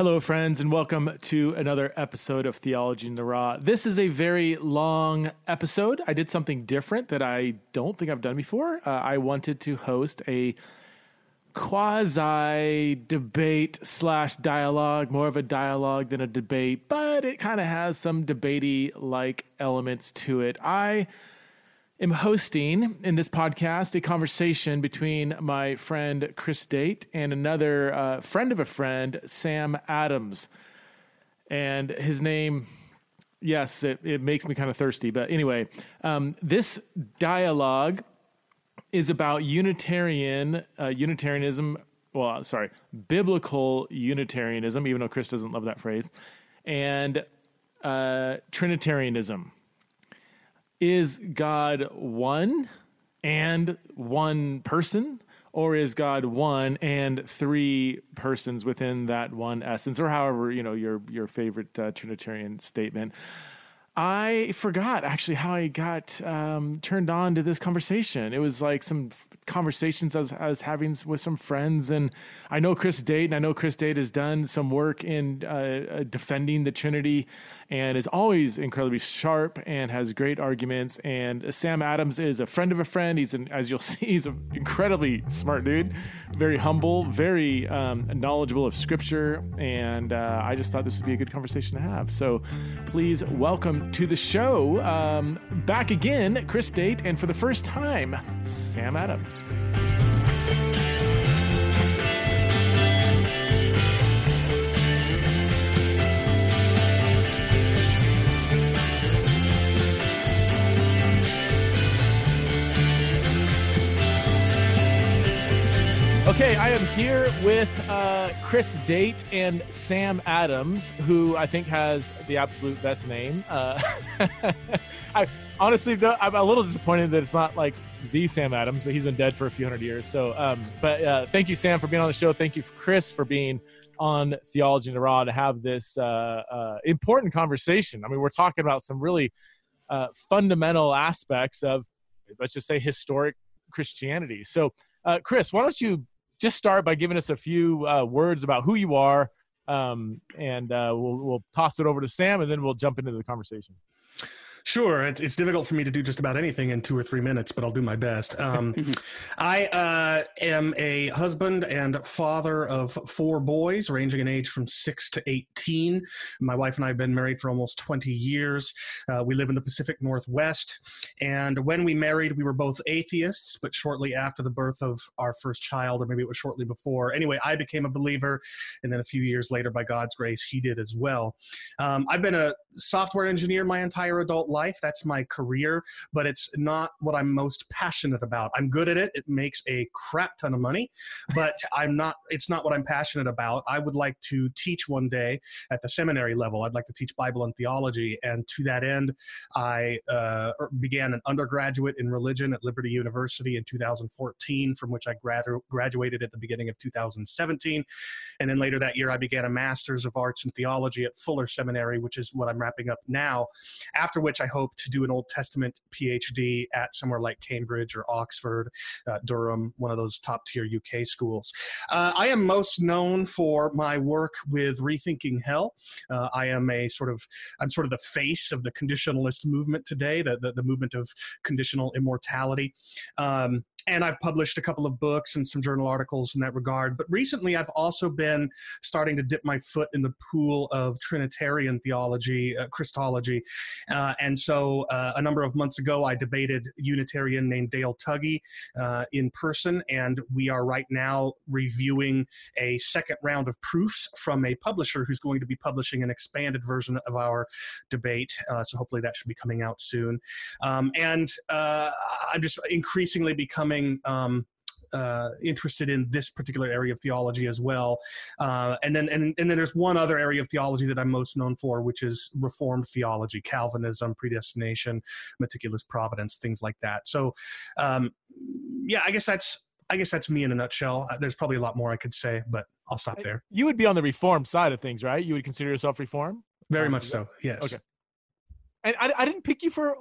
Hello, friends, and welcome to another episode of Theology in the Raw. This is a very long episode. I did something different that I don't think I've done before. Uh, I wanted to host a quasi debate slash dialogue, more of a dialogue than a debate, but it kind of has some debatey like elements to it. I am hosting in this podcast a conversation between my friend Chris Date and another uh, friend of a friend, Sam Adams. And his name, yes, it, it makes me kind of thirsty. But anyway, um, this dialogue is about Unitarian, uh, Unitarianism, well, sorry, biblical Unitarianism, even though Chris doesn't love that phrase, and uh, Trinitarianism is God one and one person? Or is God one and three persons within that one essence, or however you know your your favorite uh, Trinitarian statement? I forgot actually how I got um, turned on to this conversation. It was like some f- conversations I was, I was, having with some friends, and I know Chris Date, and I know Chris Date has done some work in uh, uh defending the Trinity and is always incredibly sharp and has great arguments. And Sam Adams is a friend of a friend. He's an, as you'll see, he's an incredibly smart dude, very humble, very um, knowledgeable of Scripture, and uh, I just thought this would be a good conversation to have. So, please welcome to the show um, back again, Chris Date, and for the first time, Sam Adams. Okay, I am here with uh, Chris Date and Sam Adams, who I think has the absolute best name. Uh, I honestly, I'm a little disappointed that it's not like the Sam Adams, but he's been dead for a few hundred years. So, um, but uh, thank you, Sam, for being on the show. Thank you, Chris, for being on Theology in the Raw to have this uh, uh, important conversation. I mean, we're talking about some really uh, fundamental aspects of, let's just say, historic Christianity. So, Chris, why don't you just start by giving us a few uh, words about who you are, um, and uh, we'll, we'll toss it over to Sam, and then we'll jump into the conversation. Sure, it's, it's difficult for me to do just about anything in two or three minutes, but I'll do my best. Um, I uh, am a husband and father of four boys, ranging in age from six to 18. My wife and I have been married for almost 20 years. Uh, we live in the Pacific Northwest. And when we married, we were both atheists, but shortly after the birth of our first child, or maybe it was shortly before, anyway, I became a believer. And then a few years later, by God's grace, he did as well. Um, I've been a software engineer my entire adult life. That's my career, but it's not what I'm most passionate about. I'm good at it. It makes a crap ton of money, but I'm not, it's not what I'm passionate about. I would like to teach one day at the seminary level. I'd like to teach Bible and theology. And to that end, I uh, er, began an undergraduate in religion at Liberty University in 2014, from which I gradu- graduated at the beginning of 2017. And then later that year, I began a master's of arts in theology at Fuller Seminary, which is what I'm wrapping up now. After which I hope to do an Old Testament PhD at somewhere like Cambridge or Oxford, uh, Durham, one of those top tier UK schools. Uh, I am most known for my work with Rethinking Hell. Uh, I am a sort of, I'm sort of the face of the conditionalist movement today, the, the, the movement of conditional immortality. Um, and I've published a couple of books and some journal articles in that regard. But recently, I've also been starting to dip my foot in the pool of Trinitarian theology, uh, Christology. Uh, and so uh, a number of months ago, I debated Unitarian named Dale Tuggy uh, in person. And we are right now reviewing a second round of proofs from a publisher who's going to be publishing an expanded version of our debate. Uh, so hopefully, that should be coming out soon. Um, and uh, I'm just increasingly becoming becoming um, uh, interested in this particular area of theology as well. Uh, and then and, and then there's one other area of theology that I'm most known for, which is Reformed theology, Calvinism, predestination, meticulous providence, things like that. So, um, yeah, I guess that's I guess that's me in a nutshell. Uh, there's probably a lot more I could say, but I'll stop there. You would be on the Reformed side of things, right? You would consider yourself Reformed? Very um, much so. Yes. Okay. And I, I didn't pick you for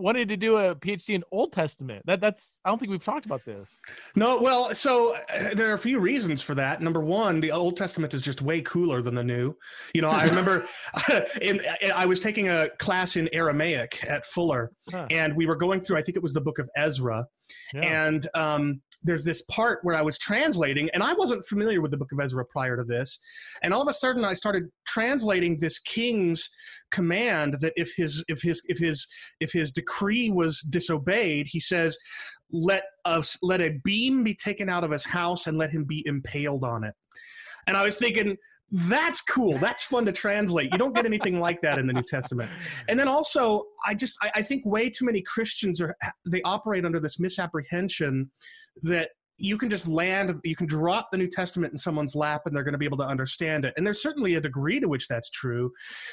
wanted to do a PhD in Old Testament. That that's I don't think we've talked about this. No, well, so uh, there are a few reasons for that. Number one, the Old Testament is just way cooler than the New. You know, I remember in, I was taking a class in Aramaic at Fuller, huh. and we were going through. I think it was the book of Ezra, yeah. and um, there's this part where I was translating, and I wasn't familiar with the book of Ezra prior to this. And all of a sudden, I started translating this king's command that if his if his if his if his decree was disobeyed, he says, "Let us let a beam be taken out of his house and let him be impaled on it." And I was thinking, that's cool. That's fun to translate. You don't get anything like that in the new testament. And then also i just I, I, think way too many christians are they operate under this misapprehension that you can just land you can drop the new testament in someone's lap and they're going to be able to understand it. And there's certainly a degree to which that's true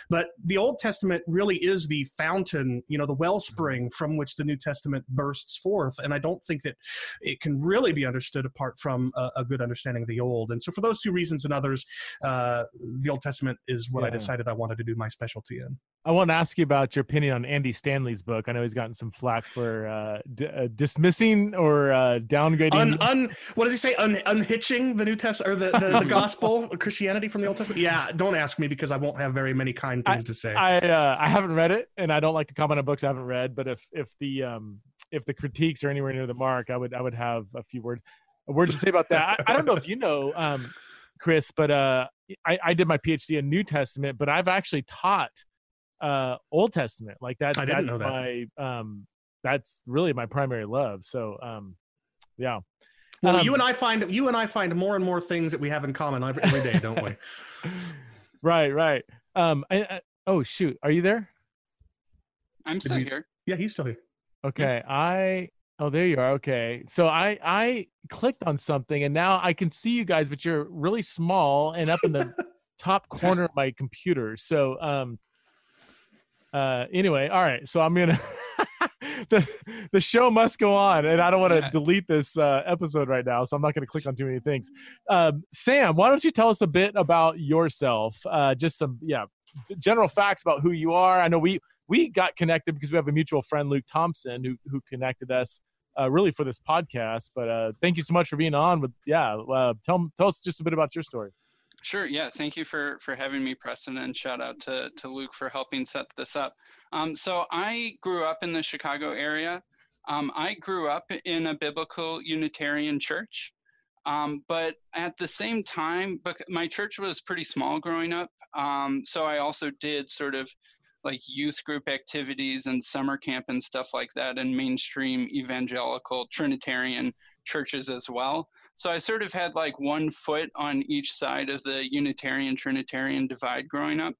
but the old testament really is the fountain you know the wellspring from which the new testament bursts forth and i don't think that it can really be understood apart from a, a good understanding of the old. And so for those two reasons and others uh, the old testament is what yeah. i decided i wanted to do my specialty in I want to ask you about your opinion on Andy Stanley's book. I know he's gotten some flack for uh, d- uh, dismissing or uh, downgrading. Un, un, what does he say? Un, unhitching the New Testament or the, the, the gospel, Christianity from the Old Testament? Yeah, don't ask me because I won't have very many kind things I, to say. I uh, I haven't read it, and I don't like to comment on books I haven't read. But if if the um, if the critiques are anywhere near the mark, I would I would have a few words words to say about that. I, I don't know if you know, um, Chris, but uh, I, I did my PhD in New Testament, but I've actually taught uh Old Testament. Like that, that's that. my um that's really my primary love. So um yeah. Well, um, you and I find you and I find more and more things that we have in common every, every day, don't we? right, right. Um I, I, oh shoot, are you there? I'm still here. Yeah, he's still here. Okay. I Oh, there you are. Okay. So I I clicked on something and now I can see you guys, but you're really small and up in the top corner of my computer. So um uh anyway all right so i'm gonna the the show must go on and i don't want to yeah. delete this uh episode right now so i'm not going to click on too many things. Um sam why don't you tell us a bit about yourself? Uh just some yeah general facts about who you are. I know we we got connected because we have a mutual friend luke thompson who who connected us uh, really for this podcast but uh thank you so much for being on with yeah uh, tell tell us just a bit about your story Sure. Yeah. Thank you for for having me, Preston, and shout out to to Luke for helping set this up. Um, so I grew up in the Chicago area. Um, I grew up in a biblical Unitarian church, um, but at the same time, my church was pretty small growing up. Um, so I also did sort of like youth group activities and summer camp and stuff like that, in mainstream evangelical Trinitarian churches as well. So I sort of had like one foot on each side of the Unitarian Trinitarian divide growing up.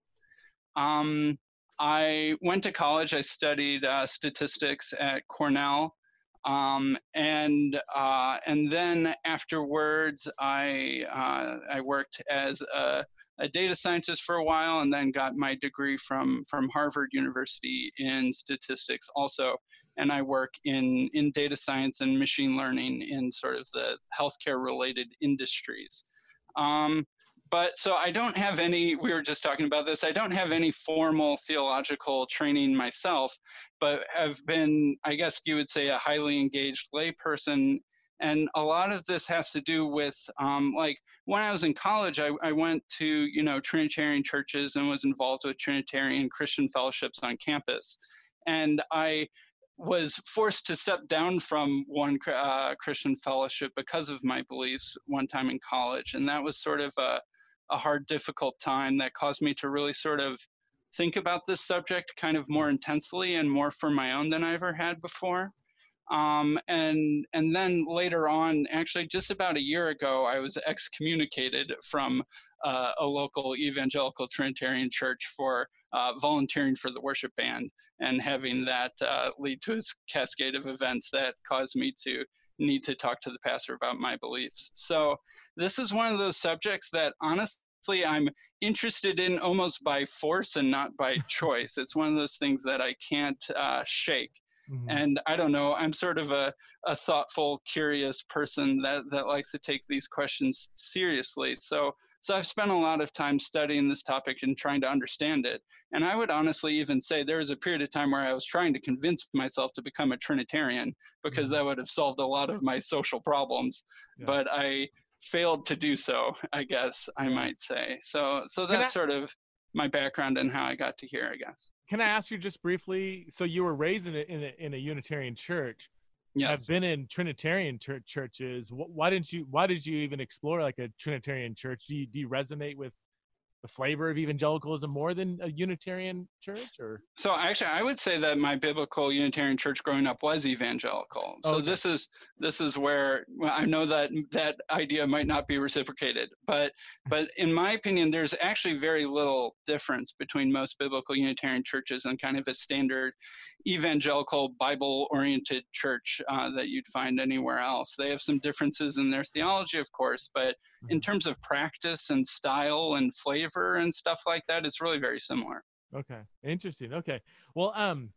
Um, I went to college. I studied uh, statistics at Cornell, um, and uh, and then afterwards, I uh, I worked as a, a, data scientist for a while, and then got my degree from from Harvard University in statistics also and I work in, in data science and machine learning in sort of the healthcare related industries. Um, but so I don't have any, we were just talking about this, I don't have any formal theological training myself, but have been, I guess you would say, a highly engaged layperson. And a lot of this has to do with, um, like, when I was in college, I, I went to, you know, Trinitarian churches and was involved with Trinitarian Christian fellowships on campus. And I was forced to step down from one uh, Christian fellowship because of my beliefs one time in college. And that was sort of a, a hard, difficult time that caused me to really sort of think about this subject kind of more intensely and more for my own than I ever had before. Um, and and then later on, actually, just about a year ago, I was excommunicated from uh, a local evangelical Trinitarian church for uh, volunteering for the worship band and having that uh, lead to a cascade of events that caused me to need to talk to the pastor about my beliefs. So this is one of those subjects that honestly I'm interested in almost by force and not by choice. It's one of those things that I can't uh, shake. Mm-hmm. And I don't know, I'm sort of a, a thoughtful, curious person that, that likes to take these questions seriously. So So I've spent a lot of time studying this topic and trying to understand it. And I would honestly even say there was a period of time where I was trying to convince myself to become a Trinitarian because mm-hmm. that would have solved a lot of my social problems. Yeah. But I failed to do so, I guess I might say. So so that's I, sort of my background and how I got to here, I guess. Can I ask you just briefly? So you were raised in a, in a, in a Unitarian church. Yeah, I've been in Trinitarian churches. Why didn't you? Why did you even explore like a Trinitarian church? Do you, do you resonate with the flavor of evangelicalism more than a Unitarian church, or? So actually, I would say that my biblical Unitarian church growing up was evangelical. So okay. this is this is where well, I know that that idea might not be reciprocated, but but in my opinion, there's actually very little difference between most biblical Unitarian churches and kind of a standard evangelical Bible-oriented church uh, that you'd find anywhere else. They have some differences in their theology, of course, but in mm-hmm. terms of practice and style and flavor and stuff like that, it's really very similar. Okay, interesting. Okay, well, um,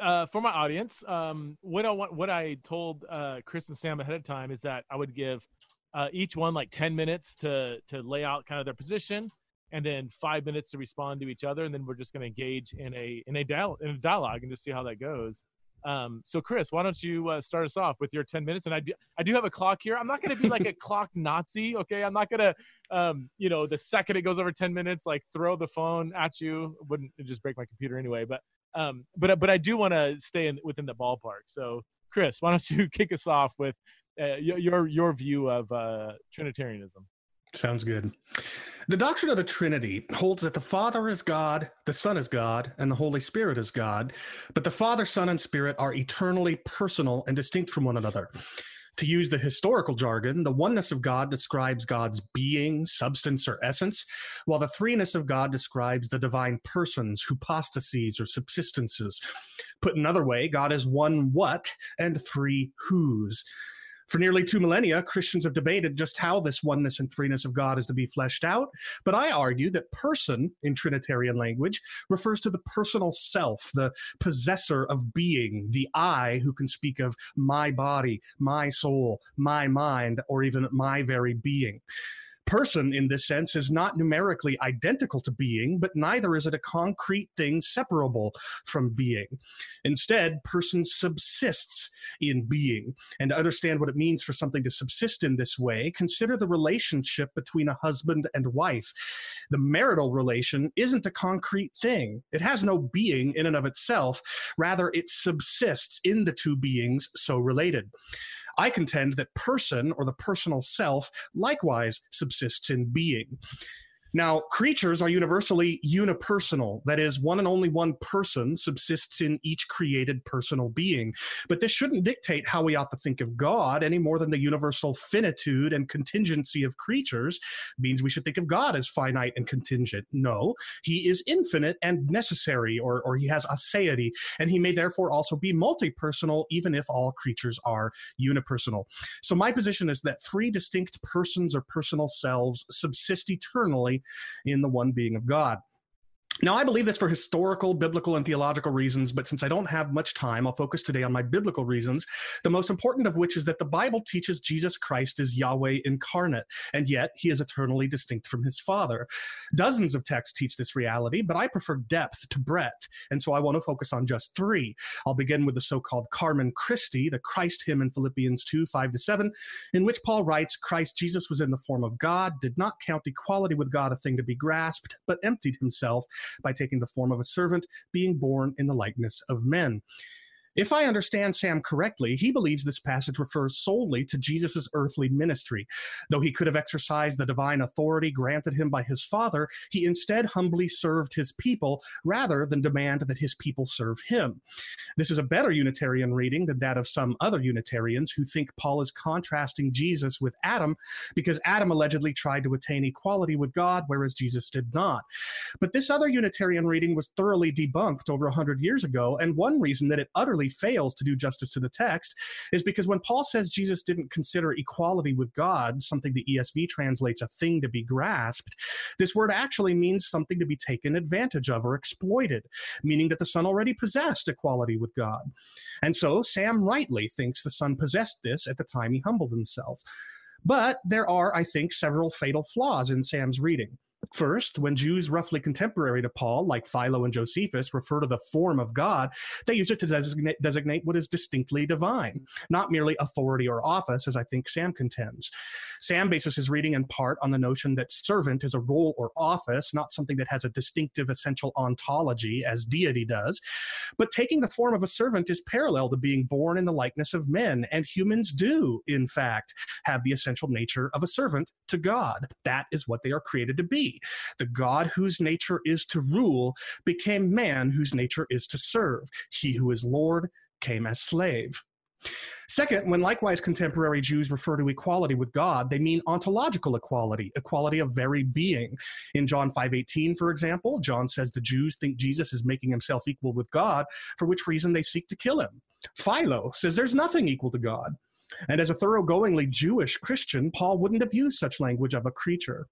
uh, for my audience, um, what I want, what I told uh, Chris and Sam ahead of time is that I would give uh, each one like ten minutes to to lay out kind of their position, and then five minutes to respond to each other, and then we're just going to engage in a in a dialogue in a dialogue and just see how that goes. Um, so, Chris, why don't you uh, start us off with your 10 minutes? And I do, I do have a clock here. I'm not going to be like a clock Nazi, okay? I'm not going to, um, you know, the second it goes over 10 minutes, like throw the phone at you. Wouldn't just break my computer anyway. But, um, but, but I do want to stay in, within the ballpark. So, Chris, why don't you kick us off with uh, your your view of uh, Trinitarianism? Sounds good. The doctrine of the Trinity holds that the Father is God, the Son is God, and the Holy Spirit is God, but the Father, Son, and Spirit are eternally personal and distinct from one another. To use the historical jargon, the oneness of God describes God's being, substance, or essence, while the threeness of God describes the divine persons, hypostases, or subsistences. Put another way, God is one what and three whos. For nearly two millennia, Christians have debated just how this oneness and threeness of God is to be fleshed out. But I argue that person in Trinitarian language refers to the personal self, the possessor of being, the I who can speak of my body, my soul, my mind, or even my very being person in this sense is not numerically identical to being, but neither is it a concrete thing separable from being. Instead, person subsists in being. And to understand what it means for something to subsist in this way, consider the relationship between a husband and wife. The marital relation isn't a concrete thing, it has no being in and of itself. Rather, it subsists in the two beings so related. I contend that person or the personal self likewise subsists in being. Now, creatures are universally unipersonal. That is, one and only one person subsists in each created personal being. But this shouldn't dictate how we ought to think of God any more than the universal finitude and contingency of creatures means we should think of God as finite and contingent. No, he is infinite and necessary, or, or he has aseity, and he may therefore also be multi-personal, even if all creatures are unipersonal. So my position is that three distinct persons or personal selves subsist eternally in the one being of God. Now, I believe this for historical, biblical, and theological reasons, but since I don't have much time, I'll focus today on my biblical reasons, the most important of which is that the Bible teaches Jesus Christ is Yahweh incarnate, and yet he is eternally distinct from his Father. Dozens of texts teach this reality, but I prefer depth to breadth, and so I want to focus on just three. I'll begin with the so called Carmen Christi, the Christ hymn in Philippians 2 5 to 7, in which Paul writes Christ Jesus was in the form of God, did not count equality with God a thing to be grasped, but emptied himself by taking the form of a servant, being born in the likeness of men. If I understand Sam correctly, he believes this passage refers solely to Jesus' earthly ministry. Though he could have exercised the divine authority granted him by his Father, he instead humbly served his people rather than demand that his people serve him. This is a better Unitarian reading than that of some other Unitarians who think Paul is contrasting Jesus with Adam because Adam allegedly tried to attain equality with God, whereas Jesus did not. But this other Unitarian reading was thoroughly debunked over hundred years ago, and one reason that it utterly fails to do justice to the text is because when Paul says Jesus didn't consider equality with God something the ESV translates a thing to be grasped, this word actually means something to be taken advantage of or exploited, meaning that the Son already possessed equality with God. And so Sam rightly thinks the Son possessed this at the time he humbled himself. But there are, I think, several fatal flaws in Sam's reading. First, when Jews roughly contemporary to Paul, like Philo and Josephus, refer to the form of God, they use it to designate, designate, what is distinctly divine, not merely authority or office, as I think Sam contends. Sam bases his reading in part on the notion that servant is a role or office, not something that has a distinctive essential ontology, as deity does. But taking the form of a servant is parallel to being born in the likeness of men, and humans do, in fact, have the essential nature of a servant to God. That is what they are created to be. The God whose nature is to rule became man whose nature is to serve. He who is Lord came as slave. Second, when likewise contemporary Jews refer to equality with God, they mean ontological equality, equality of very being. In John 5:18, for example, John says the Jews think Jesus is making himself equal with God, for which reason they seek to kill him. Philo says there's nothing equal to God. And as a thoroughgoingly Jewish Christian, Paul wouldn't have used such language of a creature.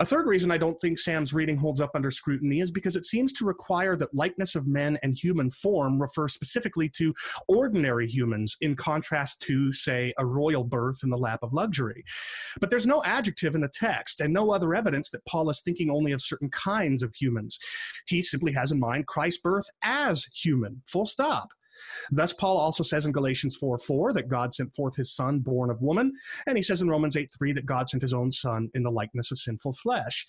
A third reason I don't think Sam's reading holds up under scrutiny is because it seems to require that likeness of men and human form refer specifically to ordinary humans in contrast to, say, a royal birth in the lap of luxury. But there's no adjective in the text and no other evidence that Paul is thinking only of certain kinds of humans. He simply has in mind Christ's birth as human, full stop. Thus, Paul also says in Galatians 4 4 that God sent forth his son born of woman. And he says in Romans 8 3 that God sent his own son in the likeness of sinful flesh.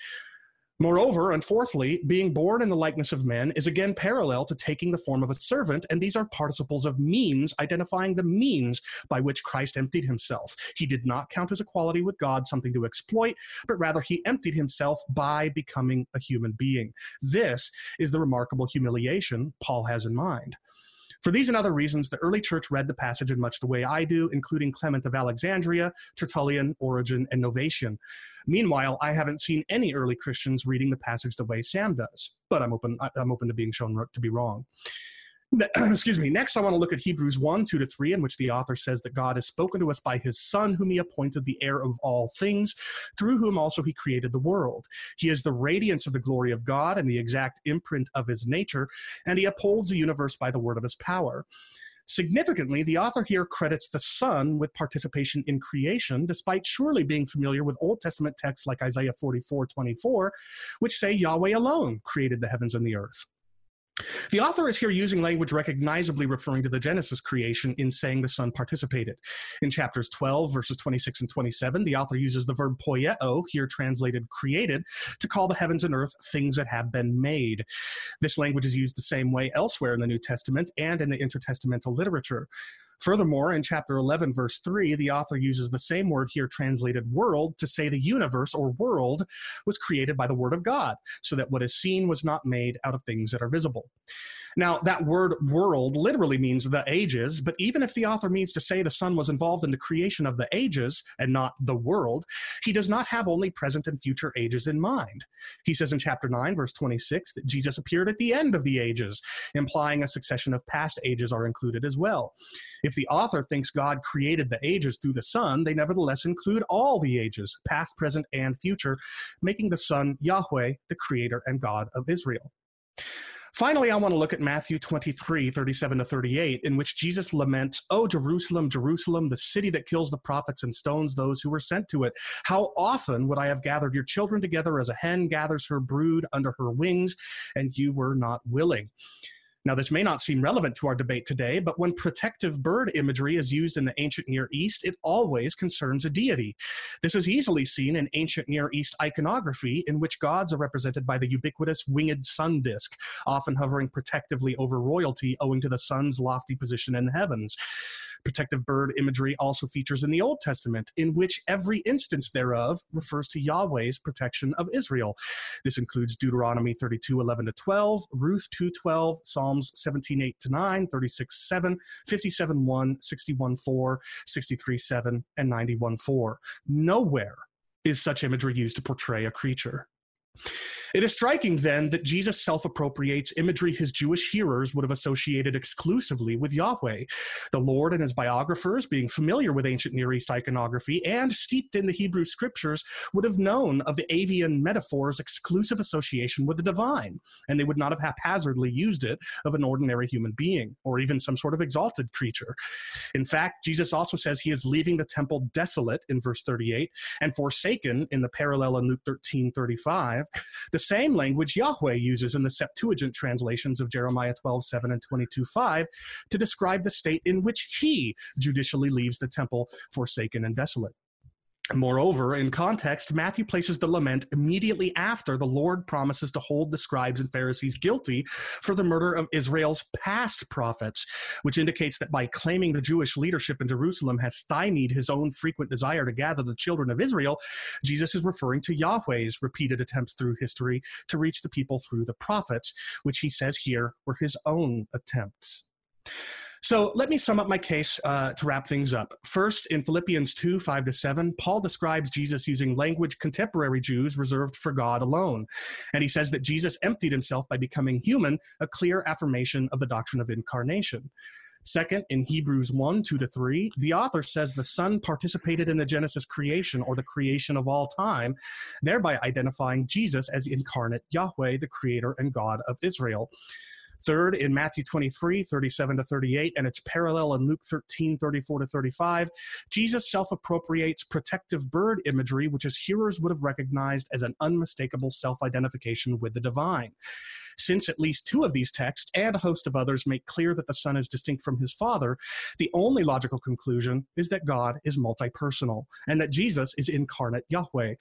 Moreover, and fourthly, being born in the likeness of men is again parallel to taking the form of a servant, and these are participles of means, identifying the means by which Christ emptied himself. He did not count his equality with God something to exploit, but rather he emptied himself by becoming a human being. This is the remarkable humiliation Paul has in mind. For these and other reasons, the early church read the passage in much the way I do, including Clement of Alexandria, Tertullian, Origen, and Novatian. Meanwhile, I haven't seen any early Christians reading the passage the way Sam does, but I'm open, I'm open to being shown to be wrong. excuse me. Next, I want to look at Hebrews 1 2 to 3, in which the author says that God has spoken to us by his Son, whom he appointed the heir of all things, through whom also he created the world. He is the radiance of the glory of God and the exact imprint of his nature, and he upholds the universe by the word of his power. Significantly, the author here credits the Son with participation in creation, despite surely being familiar with Old Testament texts like Isaiah 44 24, which say Yahweh alone created the heavens and the earth. The author is here using language recognizably referring to the Genesis creation in saying the Son participated. In chapters 12, verses 26 and 27, the author uses the verb poieo, here translated created, to call the heavens and earth things that have been made. This language is used the same way elsewhere in the New Testament and in the intertestamental literature. Furthermore, in chapter 11, verse 3, the author uses the same word here translated world to say the universe or world was created by the word of God, so that what is seen was not made out of things that are visible. Now, that word world literally means the ages, but even if the author means to say the Son was involved in the creation of the ages and not the world, he does not have only present and future ages in mind. He says in chapter 9, verse 26, that Jesus appeared at the end of the ages, implying a succession of past ages are included as well. If the author thinks God created the ages through the Son, they nevertheless include all the ages, past, present, and future, making the Son Yahweh, the creator and God of Israel. Finally, I want to look at Matthew 23, 37 to 38, in which Jesus laments, Oh, Jerusalem, Jerusalem, the city that kills the prophets and stones those who were sent to it. How often would I have gathered your children together as a hen gathers her brood under her wings, and you were not willing? Now, this may not seem relevant to our debate today, but when protective bird imagery is used in the ancient Near East, it always concerns a deity. This is easily seen in ancient Near East iconography, in which gods are represented by the ubiquitous winged sun disk, often hovering protectively over royalty owing to the sun's lofty position in the heavens. Protective bird imagery also features in the Old Testament, in which every instance thereof refers to Yahweh's protection of Israel. This includes Deuteronomy 32 11 to 12, Ruth 2 12, Psalms 17 8 to 9, 36 7, 57 1, 61 4, 63 7, and 91 4. Nowhere is such imagery used to portray a creature. It is striking then that Jesus self appropriates imagery his Jewish hearers would have associated exclusively with Yahweh. The Lord and his biographers, being familiar with ancient Near East iconography and steeped in the Hebrew scriptures, would have known of the avian metaphor's exclusive association with the divine, and they would not have haphazardly used it of an ordinary human being or even some sort of exalted creature. In fact, Jesus also says he is leaving the temple desolate in verse 38 and forsaken in the parallel in Luke 13 35, the same language Yahweh uses in the Septuagint translations of Jeremiah 12 7 and 22 5 to describe the state in which he judicially leaves the temple forsaken and desolate. Moreover, in context, Matthew places the lament immediately after the Lord promises to hold the scribes and Pharisees guilty for the murder of Israel's past prophets, which indicates that by claiming the Jewish leadership in Jerusalem has stymied his own frequent desire to gather the children of Israel, Jesus is referring to Yahweh's repeated attempts through history to reach the people through the prophets, which he says here were his own attempts. So let me sum up my case uh, to wrap things up. First, in Philippians 2 5 to 7, Paul describes Jesus using language contemporary Jews reserved for God alone. And he says that Jesus emptied himself by becoming human, a clear affirmation of the doctrine of incarnation. Second, in Hebrews 1 2 to 3, the author says the Son participated in the Genesis creation or the creation of all time, thereby identifying Jesus as incarnate Yahweh, the creator and God of Israel. Third, in Matthew 23, 37 to 38, and its parallel in Luke 13, 34 to 35, Jesus self appropriates protective bird imagery, which his hearers would have recognized as an unmistakable self identification with the divine since at least two of these texts and a host of others make clear that the Son is distinct from his Father, the only logical conclusion is that God is multi personal and that Jesus is incarnate Yahweh.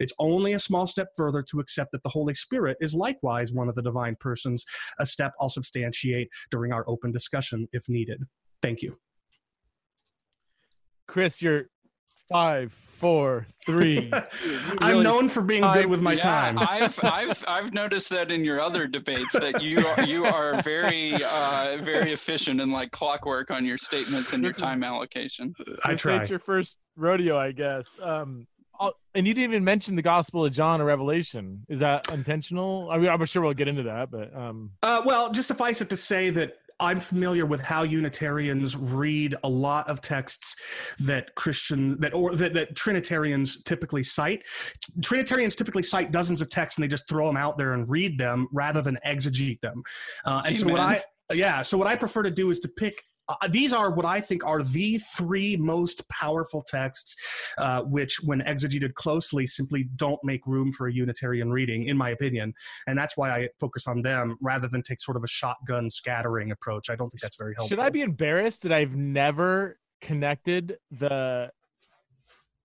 It's only a small step further to accept that the Holy Spirit is likewise one of the divine persons, a step I'll substantiate during our open discussion if needed. Thank you. Chris, you're five, four, three. I'm known for being good with my yeah, time. I've I've I've noticed that in your other debates that you are, you are very uh, very efficient and like clockwork on your statements and your time allocation. I try. It's your first rodeo, I guess. Um, and you didn't even mention the Gospel of John or Revelation. Is that intentional? I mean, I'm sure we'll get into that, but um... uh, well, just suffice it to say that I'm familiar with how Unitarians read a lot of texts that Christian that or that, that Trinitarians typically cite. Trinitarians typically cite dozens of texts and they just throw them out there and read them rather than exegete them. Uh, and Amen. so what I yeah, so what I prefer to do is to pick uh, these are what I think are the three most powerful texts, uh, which, when exegeted closely, simply don't make room for a Unitarian reading, in my opinion. And that's why I focus on them rather than take sort of a shotgun scattering approach. I don't think that's very helpful. Should I be embarrassed that I've never connected the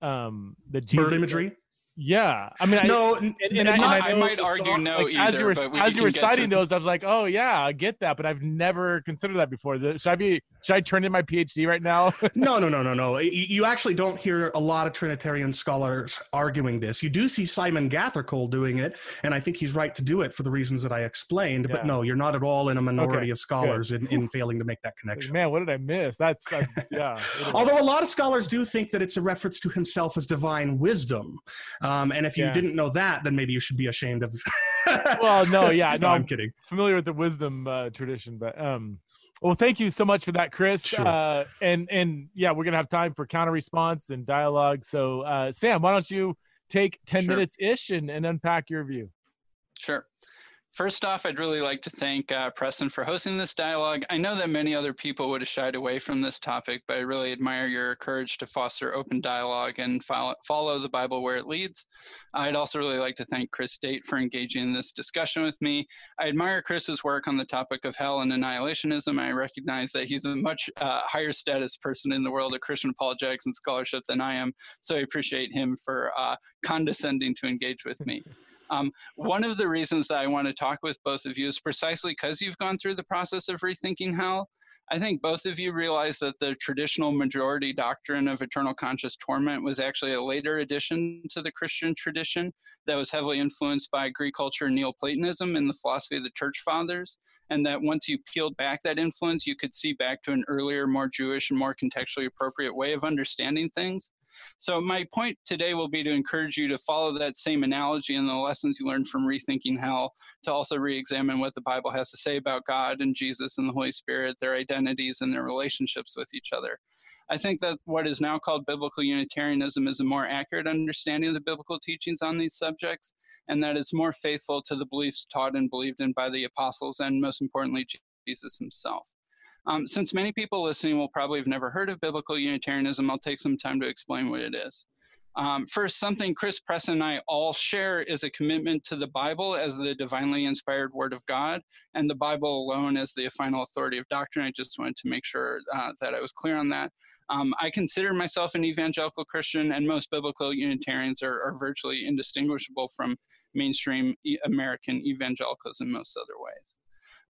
um the Jesus bird imagery? Yeah, I mean, no, I, and, and, and I, I, I, might argue no like, either. As you were, we as you were citing those, I was like, oh yeah, I get that, but I've never considered that before. Should I be? Should I turn in my PhD right now? no, no, no, no, no. You actually don't hear a lot of Trinitarian scholars arguing this. You do see Simon Gathercole doing it, and I think he's right to do it for the reasons that I explained. Yeah. But no, you're not at all in a minority okay, of scholars in, in failing to make that connection. Man, what did I miss? That's, yeah. Although a lot of scholars do think that it's a reference to himself as divine wisdom, um, and if you yeah. didn't didn't know that, then maybe you should be ashamed of. well, no, yeah, no, no, I'm kidding. Familiar with the wisdom uh, tradition, but um, well, thank you so much for that, Chris. Sure. Uh, and and yeah, we're gonna have time for counter response and dialogue. So, uh, Sam, why don't you take ten sure. minutes ish and, and unpack your view? Sure. First off, I'd really like to thank uh, Preston for hosting this dialogue. I know that many other people would have shied away from this topic, but I really admire your courage to foster open dialogue and follow, follow the Bible where it leads. I'd also really like to thank Chris Date for engaging in this discussion with me. I admire Chris's work on the topic of hell and annihilationism. I recognize that he's a much uh, higher status person in the world of Christian apologetics and scholarship than I am, so I appreciate him for uh, condescending to engage with me. Um, one of the reasons that I want to talk with both of you is precisely because you've gone through the process of rethinking hell. I think both of you realize that the traditional majority doctrine of eternal conscious torment was actually a later addition to the Christian tradition that was heavily influenced by Greek culture and Neoplatonism and the philosophy of the church fathers. And that once you peeled back that influence, you could see back to an earlier, more Jewish and more contextually appropriate way of understanding things. So, my point today will be to encourage you to follow that same analogy and the lessons you learned from Rethinking Hell to also re examine what the Bible has to say about God and Jesus and the Holy Spirit, their identities, and their relationships with each other. I think that what is now called biblical Unitarianism is a more accurate understanding of the biblical teachings on these subjects, and that is more faithful to the beliefs taught and believed in by the apostles, and most importantly, Jesus himself. Um, since many people listening will probably have never heard of biblical Unitarianism, I'll take some time to explain what it is. Um, first, something Chris Preston and I all share is a commitment to the Bible as the divinely inspired Word of God, and the Bible alone as the final authority of doctrine. I just wanted to make sure uh, that I was clear on that. Um, I consider myself an evangelical Christian, and most biblical Unitarians are, are virtually indistinguishable from mainstream American evangelicals in most other ways.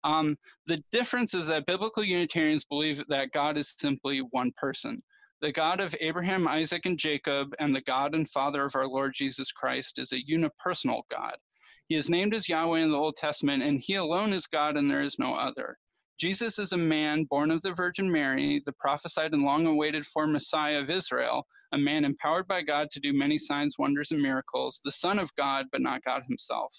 Um, the difference is that biblical Unitarians believe that God is simply one person. The God of Abraham, Isaac, and Jacob, and the God and Father of our Lord Jesus Christ is a unipersonal God. He is named as Yahweh in the Old Testament, and He alone is God, and there is no other. Jesus is a man born of the Virgin Mary, the prophesied and long awaited for Messiah of Israel, a man empowered by God to do many signs, wonders, and miracles, the Son of God, but not God Himself.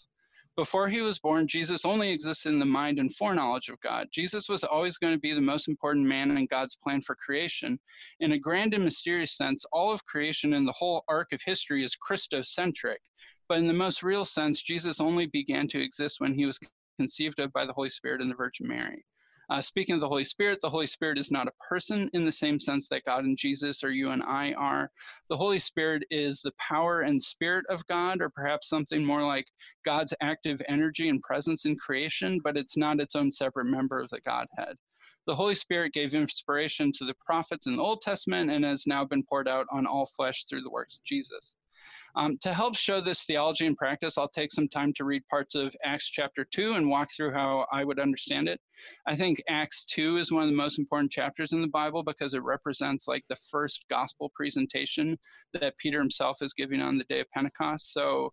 Before he was born, Jesus only existed in the mind and foreknowledge of God. Jesus was always going to be the most important man in God's plan for creation. In a grand and mysterious sense, all of creation and the whole arc of history is Christocentric. But in the most real sense, Jesus only began to exist when he was conceived of by the Holy Spirit and the Virgin Mary. Uh, speaking of the Holy Spirit, the Holy Spirit is not a person in the same sense that God and Jesus or you and I are. The Holy Spirit is the power and spirit of God, or perhaps something more like God's active energy and presence in creation, but it's not its own separate member of the Godhead. The Holy Spirit gave inspiration to the prophets in the Old Testament and has now been poured out on all flesh through the works of Jesus. Um, to help show this theology in practice, I'll take some time to read parts of Acts chapter 2 and walk through how I would understand it. I think Acts 2 is one of the most important chapters in the Bible because it represents like the first gospel presentation that Peter himself is giving on the day of Pentecost. So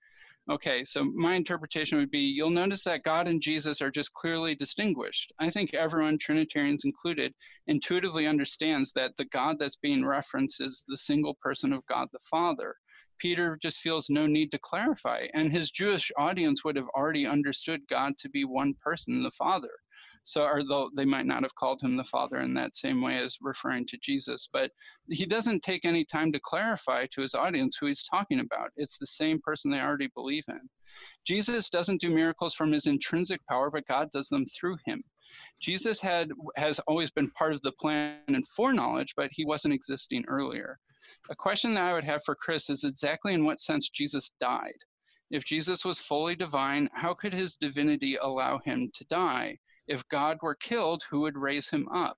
Okay, so my interpretation would be you'll notice that God and Jesus are just clearly distinguished. I think everyone, Trinitarians included, intuitively understands that the God that's being referenced is the single person of God the Father. Peter just feels no need to clarify, and his Jewish audience would have already understood God to be one person, the Father. So, although they might not have called him the Father in that same way as referring to Jesus, but he doesn't take any time to clarify to his audience who he's talking about. It's the same person they already believe in. Jesus doesn't do miracles from his intrinsic power, but God does them through him. Jesus had has always been part of the plan and foreknowledge, but he wasn't existing earlier. A question that I would have for Chris is exactly in what sense Jesus died. If Jesus was fully divine, how could his divinity allow him to die? If God were killed, who would raise him up?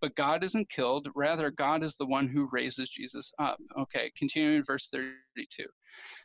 But God isn't killed. Rather, God is the one who raises Jesus up. Okay, continuing verse 32.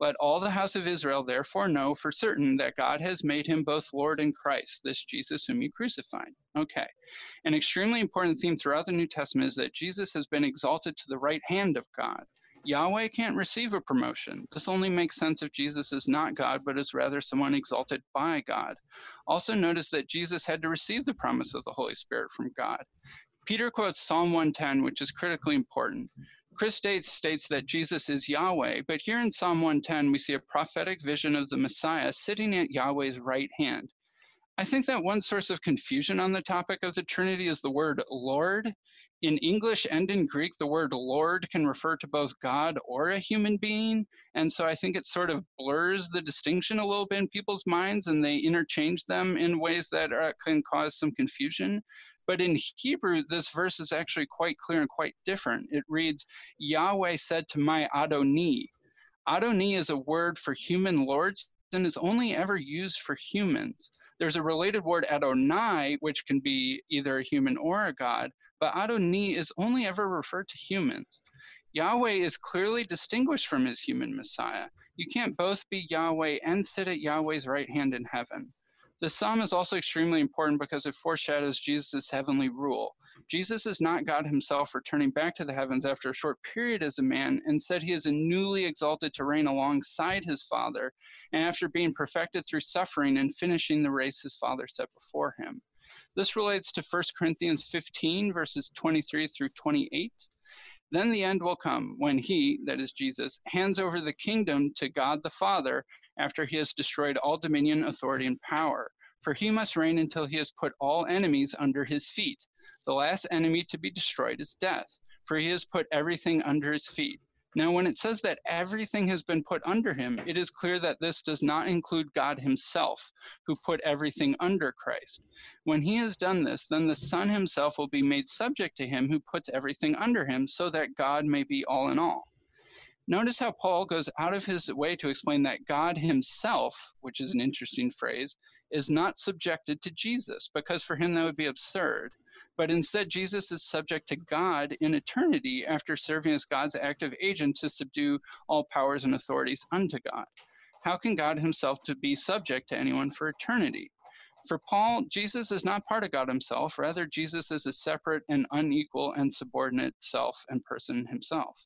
Let all the house of Israel therefore know for certain that God has made him both Lord and Christ, this Jesus whom you crucified. Okay. An extremely important theme throughout the New Testament is that Jesus has been exalted to the right hand of God. Yahweh can't receive a promotion. This only makes sense if Jesus is not God, but is rather someone exalted by God. Also, notice that Jesus had to receive the promise of the Holy Spirit from God. Peter quotes Psalm 110, which is critically important. Chris States states that Jesus is Yahweh, but here in Psalm 110, we see a prophetic vision of the Messiah sitting at Yahweh's right hand. I think that one source of confusion on the topic of the Trinity is the word Lord. In English and in Greek, the word Lord can refer to both God or a human being. And so I think it sort of blurs the distinction a little bit in people's minds and they interchange them in ways that are, can cause some confusion. But in Hebrew, this verse is actually quite clear and quite different. It reads, Yahweh said to my Adoni. Adoni is a word for human lords and is only ever used for humans. There's a related word Adonai, which can be either a human or a god, but Adoni is only ever referred to humans. Yahweh is clearly distinguished from his human Messiah. You can't both be Yahweh and sit at Yahweh's right hand in heaven. The psalm is also extremely important because it foreshadows Jesus' heavenly rule. Jesus is not God himself returning back to the heavens after a short period as a man. Instead, he is newly exalted to reign alongside his Father, and after being perfected through suffering and finishing the race his Father set before him. This relates to 1 Corinthians 15, verses 23 through 28. Then the end will come when he, that is Jesus, hands over the kingdom to God the Father after he has destroyed all dominion, authority, and power. For he must reign until he has put all enemies under his feet. The last enemy to be destroyed is death, for he has put everything under his feet. Now, when it says that everything has been put under him, it is clear that this does not include God himself, who put everything under Christ. When he has done this, then the Son himself will be made subject to him who puts everything under him, so that God may be all in all. Notice how Paul goes out of his way to explain that God himself, which is an interesting phrase, is not subjected to Jesus, because for him that would be absurd but instead Jesus is subject to God in eternity after serving as God's active agent to subdue all powers and authorities unto God. How can God himself to be subject to anyone for eternity? For Paul, Jesus is not part of God himself, rather Jesus is a separate and unequal and subordinate self and person himself.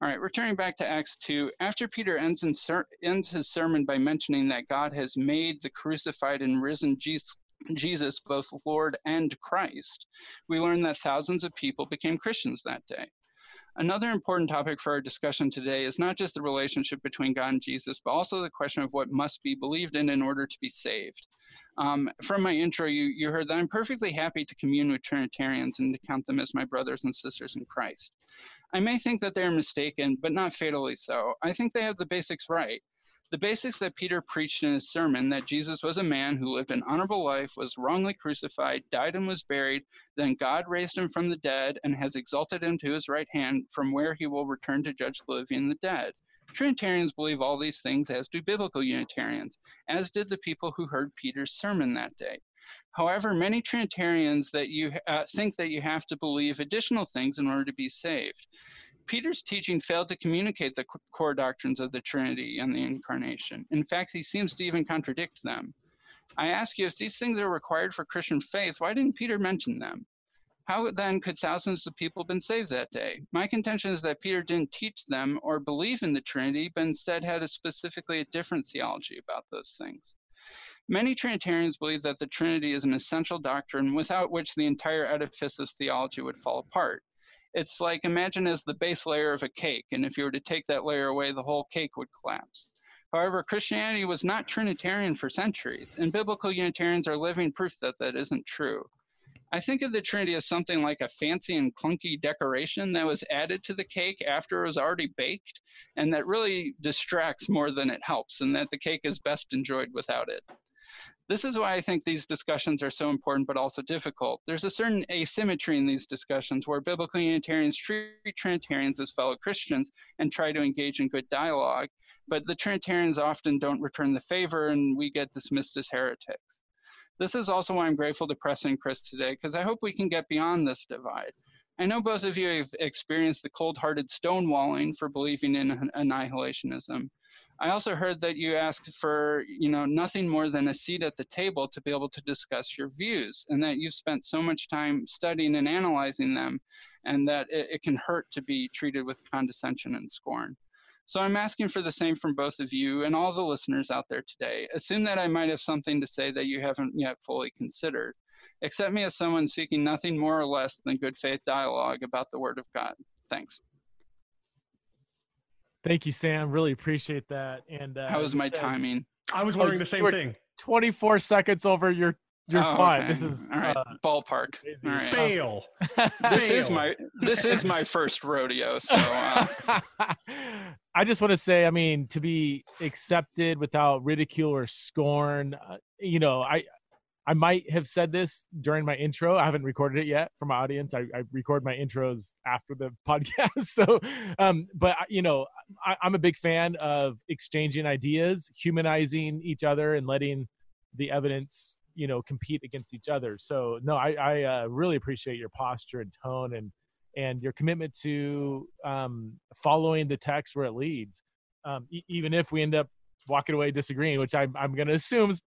All right, returning back to Acts 2, after Peter ends, ser- ends, his sermon by mentioning that God has made the crucified and risen Jesus, Jesus, both Lord and Christ, we learn that thousands of people became Christians that day. Another important topic for our discussion today is not just the relationship between God and Jesus, but also the question of what must be believed in in order to be saved. Um, from my intro, you, you heard that I'm perfectly happy to commune with Trinitarians and to count them as my brothers and sisters in Christ. I may think that they're mistaken, but not fatally so. I think they have the basics right. The basics that Peter preached in his sermon that Jesus was a man who lived an honorable life, was wrongly crucified, died, and was buried, then God raised him from the dead and has exalted him to his right hand, from where he will return to judge the living and the dead. Trinitarians believe all these things, as do biblical Unitarians, as did the people who heard Peter's sermon that day. However, many Trinitarians that you uh, think that you have to believe additional things in order to be saved. Peter's teaching failed to communicate the core doctrines of the Trinity and the Incarnation. In fact, he seems to even contradict them. I ask you, if these things are required for Christian faith, why didn't Peter mention them? How then could thousands of people have been saved that day? My contention is that Peter didn't teach them or believe in the Trinity, but instead had a specifically a different theology about those things. Many Trinitarians believe that the Trinity is an essential doctrine without which the entire edifice of theology would fall apart. It's like imagine as the base layer of a cake, and if you were to take that layer away, the whole cake would collapse. However, Christianity was not Trinitarian for centuries, and biblical Unitarians are living proof that that isn't true. I think of the Trinity as something like a fancy and clunky decoration that was added to the cake after it was already baked, and that really distracts more than it helps, and that the cake is best enjoyed without it. This is why I think these discussions are so important but also difficult. There's a certain asymmetry in these discussions where biblical Unitarians treat Trinitarians as fellow Christians and try to engage in good dialogue, but the Trinitarians often don't return the favor and we get dismissed as heretics. This is also why I'm grateful to Preston and Chris today, because I hope we can get beyond this divide. I know both of you have experienced the cold hearted stonewalling for believing in annihilationism. I also heard that you asked for, you know, nothing more than a seat at the table to be able to discuss your views, and that you've spent so much time studying and analyzing them, and that it, it can hurt to be treated with condescension and scorn. So I'm asking for the same from both of you and all the listeners out there today. Assume that I might have something to say that you haven't yet fully considered. Accept me as someone seeking nothing more or less than good faith dialogue about the Word of God. Thanks. Thank you, Sam. Really appreciate that. And uh, how was my timing? I was wondering oh, the same thing. 24 seconds over your You're Oh, fine. okay. This is all right. uh, Ballpark. crazy. All right. Fail. This is my this is my first rodeo. So uh, I just want to say, I mean, to be accepted without ridicule or scorn, uh, you know, I I might have said this during my intro. I haven't recorded it yet for my audience. I, I record my intros after the podcast. So, um, but you know, I, I'm a big fan of exchanging ideas, humanizing each other, and letting the evidence, you know, compete against each other. So, no, I, I uh, really appreciate your posture and tone and and your commitment to um, following the text where it leads, um, e- even if we end up walking away disagreeing, which I'm, I'm going to assume is,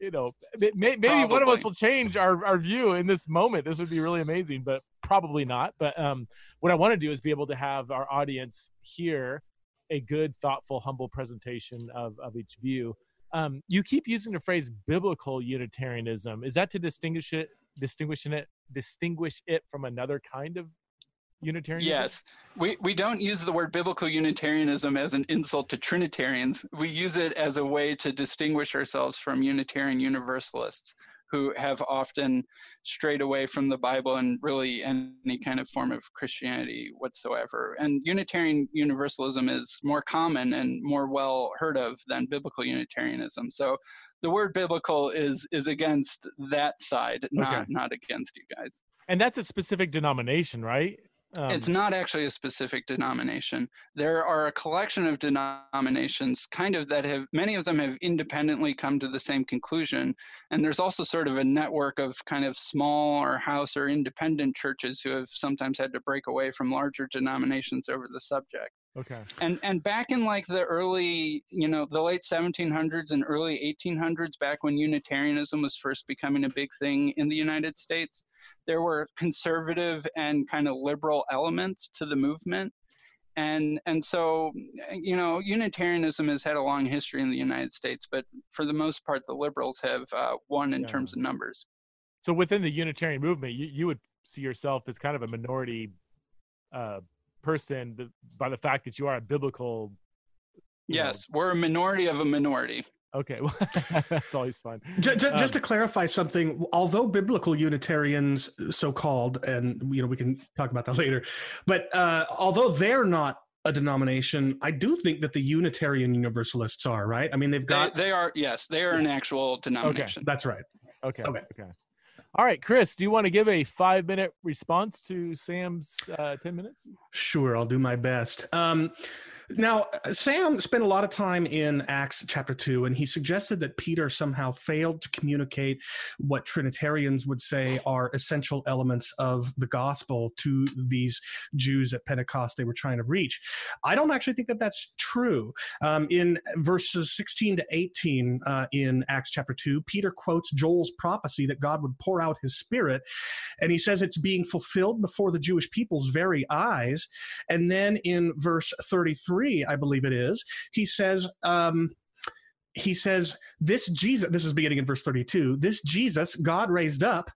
you know, may, may- maybe one of us will change our, our view in this moment. This would be really amazing, but probably not. But um, what I want to do is be able to have our audience hear a good, thoughtful, humble presentation of, of each view. Um, you keep using the phrase biblical Unitarianism. Is that to distinguish it, distinguishing it, distinguish it from another kind of Unitarianism? yes, we we don't use the word biblical Unitarianism as an insult to Trinitarians. We use it as a way to distinguish ourselves from Unitarian Universalists who have often strayed away from the Bible and really any kind of form of Christianity whatsoever. And Unitarian Universalism is more common and more well heard of than biblical Unitarianism. So the word biblical is is against that side, not Okay. not against you guys. And that's a specific denomination, right? Um, it's not actually a specific denomination. There are a collection of denominations, kind of that have, many of them have independently come to the same conclusion. And there's also sort of a network of kind of small or house or independent churches who have sometimes had to break away from larger denominations over the subject. Okay. And and back in like the early, you know, the late 1700s and early 1800s, back when Unitarianism was first becoming a big thing in the United States, there were conservative and kind of liberal elements to the movement. And and so, you know, Unitarianism has had a long history in the United States, but for the most part, the liberals have uh, won in Yeah. terms of numbers. So within the Unitarian movement, you, you would see yourself as kind of a minority uh, person th- by the fact that you are a biblical. you know- Yes, we're a minority of a minority. okay. Well, that's always fun. Ju- ju- just Um, to clarify something, although biblical Unitarians, so called, and you know we can talk about that later, but uh, although they're not a denomination, I do think that the Unitarian Universalists are right. I mean, they've got they are yes, they are an actual denomination. Okay. that's right. Okay. Okay. Okay. All right, Chris, do you want to give a five minute response to Sam's uh, 10 minutes? Sure, I'll do my best. Um, now, Sam spent a lot of time in Acts chapter 2, and he suggested that Peter somehow failed to communicate what Trinitarians would say are essential elements of the gospel to these Jews at Pentecost they were trying to reach. I don't actually think that that's true. Um, in verses 16 to 18 uh, in Acts chapter 2, Peter quotes Joel's prophecy that God would pour out his spirit, and he says it's being fulfilled before the Jewish people's very eyes. And then in verse 33, I believe it is, he says, um, he says, This Jesus, this is beginning in verse 32, this Jesus God raised up,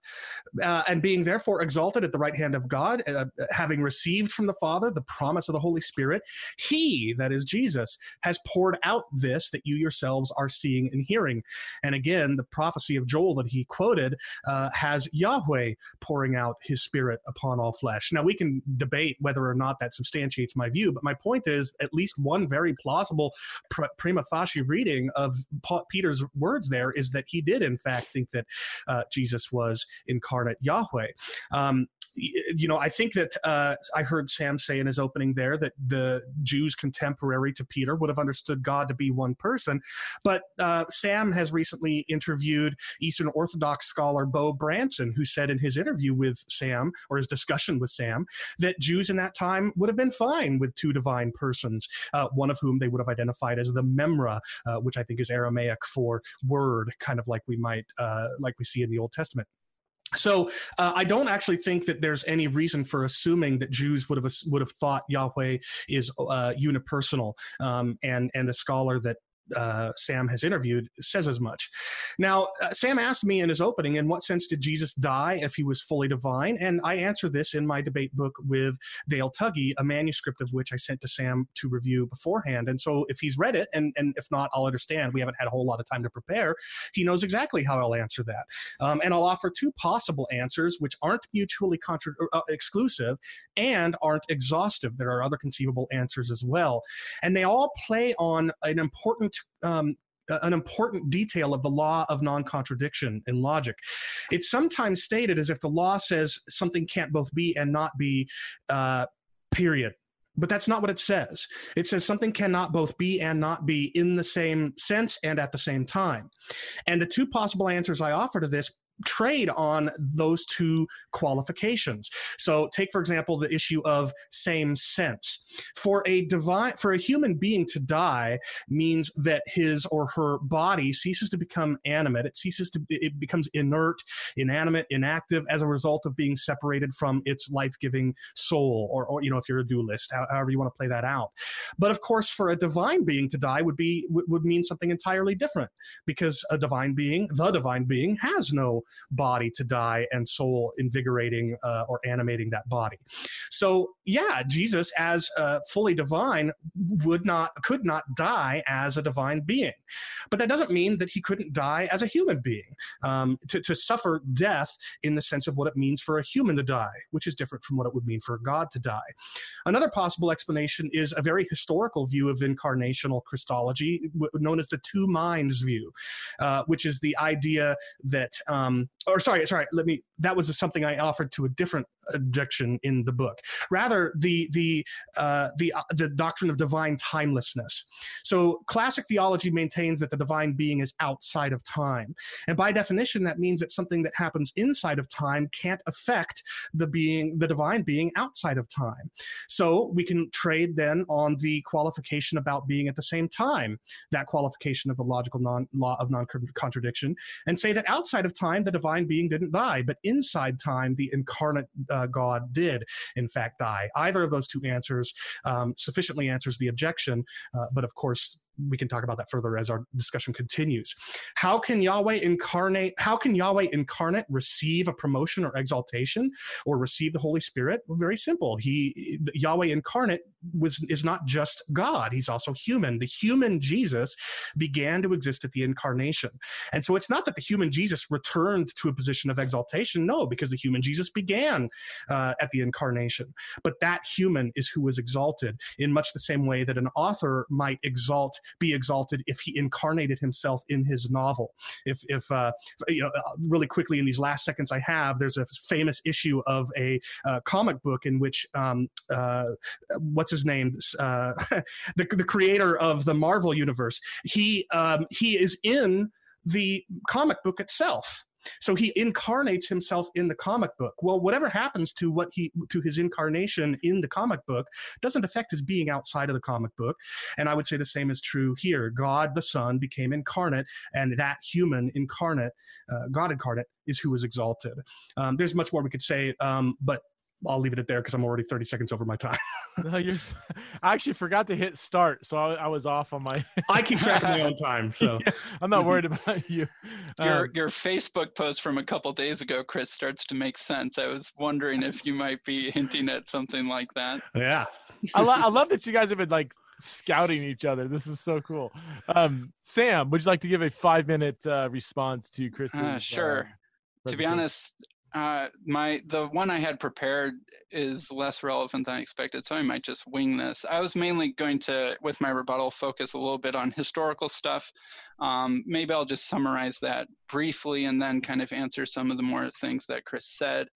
uh, and being therefore exalted at the right hand of God, uh, having received from the Father the promise of the Holy Spirit, he, that is Jesus, has poured out this that you yourselves are seeing and hearing. And again, the prophecy of Joel that he quoted uh, has Yahweh pouring out his spirit upon all flesh. Now, we can debate whether or not that substantiates my view, but my point is at least one very plausible pr- prima facie reading of Paul, Peter's words there is that he did, in fact, think that uh, Jesus was incarnate Yahweh. Um, you know, I think that uh, I heard Sam say in his opening there that the Jews contemporary to Peter would have understood God to be one person. But uh, Sam has recently interviewed Eastern Orthodox scholar Beau Branson, who said in his interview with Sam, or his discussion with Sam, that Jews in that time would have been fine with two divine persons, uh, one of whom they would have identified as the Memra, uh, which I think is Aramaic for word, kind of like we might, uh, like we see in the Old Testament. So uh, I don't actually think that there's any reason for assuming that Jews would have would have thought Yahweh is uh, unipersonal, um, and and a scholar that uh, Sam has interviewed says as much. Now, uh, Sam asked me in his opening, in what sense did Jesus die if he was fully divine? And I answer this in my debate book with Dale Tuggy, a manuscript of which I sent to Sam to review beforehand. And so if he's read it, and, and if not, I'll understand. We haven't had a whole lot of time to prepare. He knows exactly how I'll answer that. Um, and I'll offer two possible answers, which aren't mutually contra- uh, exclusive and aren't exhaustive. There are other conceivable answers as well. And they all play on an important um, an important detail of the law of non contradiction in logic. It's sometimes stated as if the law says something can't both be and not be, uh, period. But that's not what it says. It says something cannot both be and not be in the same sense and at the same time. And the two possible answers I offer to this trade on those two qualifications. So take for example the issue of same sense. For a divine for a human being to die means that his or her body ceases to become animate. It ceases to it becomes inert, inanimate, inactive as a result of being separated from its life-giving soul or, or you know if you're a dualist however you want to play that out. But of course for a divine being to die would be would mean something entirely different because a divine being, the divine being has no body to die and soul invigorating uh, or animating that body. So yeah, Jesus as uh, fully divine would not could not die as a divine being, but that doesn't mean that he couldn't die as a human being. Um, to, to suffer death in the sense of what it means for a human to die, which is different from what it would mean for God to die. Another possible explanation is a very historical view of incarnational Christology, known as the two minds view, uh, which is the idea that um, or sorry, sorry, let me, that was something I offered to a different objection in the book. Rather, the the uh, the uh, the doctrine of divine timelessness. So, classic theology maintains that the divine being is outside of time, and by definition, that means that something that happens inside of time can't affect the being, the divine being, outside of time. So, we can trade then on the qualification about being at the same time, that qualification of the logical non law of non contradiction, and say that outside of time, the divine being didn't die, but inside time, the incarnate uh, God did, in fact, die. Either of those two answers um, sufficiently answers the objection, uh, but of course, we can talk about that further as our discussion continues. How can Yahweh incarnate? How can Yahweh incarnate receive a promotion or exaltation or receive the Holy Spirit? Well, very simple. He Yahweh incarnate was is not just God. He's also human. The human Jesus began to exist at the incarnation. And so it's not that the human Jesus returned to a position of exaltation. No, because the human Jesus began uh, at the incarnation. But that human is who was exalted in much the same way that an author might exalt be exalted if he incarnated himself in his novel. If, if uh, you know, uh, really quickly in these last seconds I have, there's a famous issue of a uh, comic book in which um, uh, what's his name, uh, the, the creator of the Marvel universe, he um, he is in the comic book itself so he incarnates himself in the comic book. Well, whatever happens to what he to his incarnation in the comic book doesn't affect his being outside of the comic book. And I would say the same is true here. God the Son became incarnate, and that human incarnate, uh, God incarnate, is who is exalted. Um, there's much more we could say, um, but I'll leave it at there because I'm already 30 seconds over my time. no, you're, I actually forgot to hit start, so I, I was off on my. I keep track of my own time, so yeah, I'm not worried about you. Your um, your Facebook post from a couple days ago, Chris, starts to make sense. I was wondering if you might be hinting at something like that. Yeah, I, lo- I love that you guys have been like scouting each other. This is so cool. Um, Sam, would you like to give a five minute uh, response to Chris? Uh, sure. Uh, to be honest, uh, my the one I had prepared is less relevant than I expected, so I might just wing this. I was mainly going to, with my rebuttal, focus a little bit on historical stuff. Um, maybe I'll just summarize that briefly and then kind of answer some of the more things that Chris said.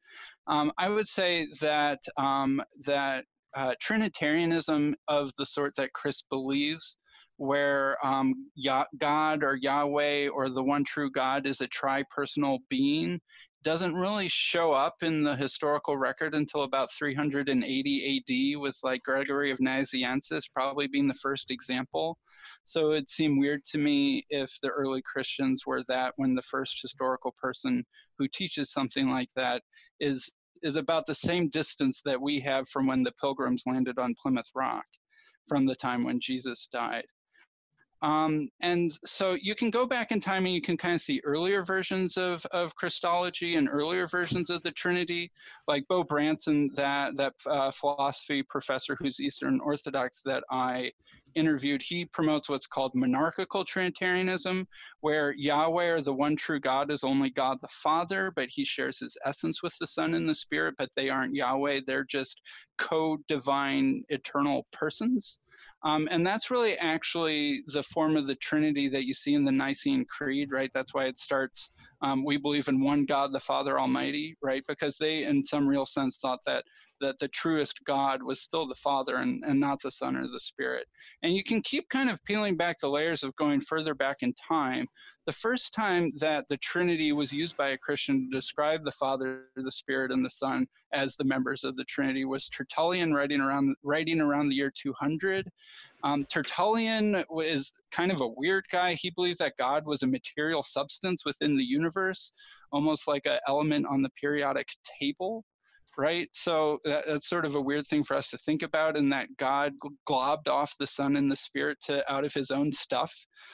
Um, I would say that um, that uh, Trinitarianism of the sort that Chris believes where um, God or Yahweh or the one true God is a tri-personal being doesn't really show up in the historical record until about 380 AD, with like Gregory of Nazianzus probably being the first example. So it seemed weird to me if the early Christians were that when the first historical person who teaches something like that is is about the same distance that we have from when the pilgrims landed on Plymouth Rock from the time when Jesus died. Um, and so you can go back in time and you can kind of see earlier versions of, of Christology and earlier versions of the Trinity, like Beau Branson, that, that uh, philosophy professor who's Eastern Orthodox that I interviewed, he promotes what's called monarchical Trinitarianism, where Yahweh or the one true God is only God the Father, but he shares his essence with the Son and the Spirit, but they aren't Yahweh. They're just co divine eternal persons. Um, and that's really actually the form of the Trinity that you see in the Nicene Creed, right? That's why it starts, um, we believe in one God, the Father Almighty, right? Because they, in some real sense, thought that that the truest God was still the Father and, and not the Son or the Spirit. And you can keep kind of peeling back the layers of going further back in time. The first time that the Trinity was used by a Christian to describe the Father, the Spirit, and the Son as the members of the Trinity was Tertullian writing around writing around the year 200. Um, Tertullian was kind of a weird guy. He believed that God was a material substance within the universe, almost like an element on the periodic table right? So that, that's sort of a weird thing for us to think about, and that God globbed off the Son and the Spirit to out of His own stuff,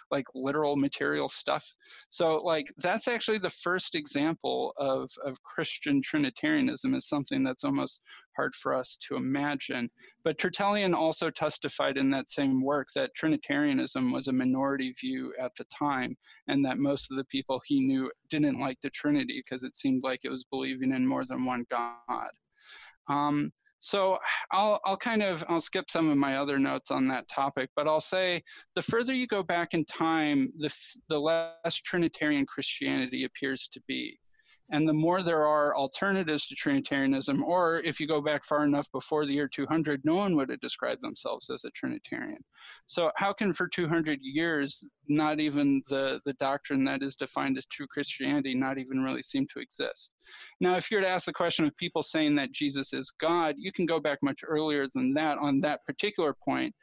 like literal material stuff. So, like that's actually the first example of of Christian Trinitarianism is something that's almost hard for us to imagine. But Tertullian also testified in that same work that Trinitarianism was a minority view at the time, and that most of the people he knew didn't like the Trinity because it seemed like it was believing in more than one God. Um, so I'll, I'll kind of I'll skip some of my other notes on that topic, but I'll say the further you go back in time, the the less Trinitarian Christianity appears to be. And the more there are alternatives to Trinitarianism, or if you go back far enough before the year 200, no one would have described themselves as a Trinitarian. So, how can for 200 years not even the, the doctrine that is defined as true Christianity not even really seem to exist? Now, if you were to ask the question of people saying that Jesus is God, you can go back much earlier than that on that particular point.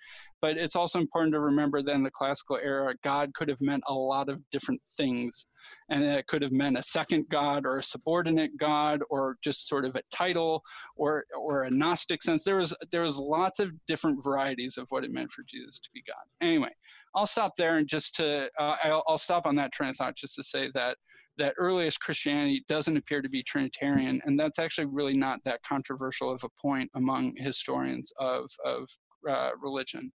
But it's also important to remember that in the classical era, God could have meant a lot of different things. And it could have meant a second God or a subordinate God or just sort of a title or, or a Gnostic sense. There was, there was lots of different varieties of what it meant for Jesus to be God. Anyway, I'll stop there and just to, uh, I'll, I'll stop on that train of thought just to say that that earliest Christianity doesn't appear to be Trinitarian, and that's actually really not that controversial of a point among historians of, of uh, religion.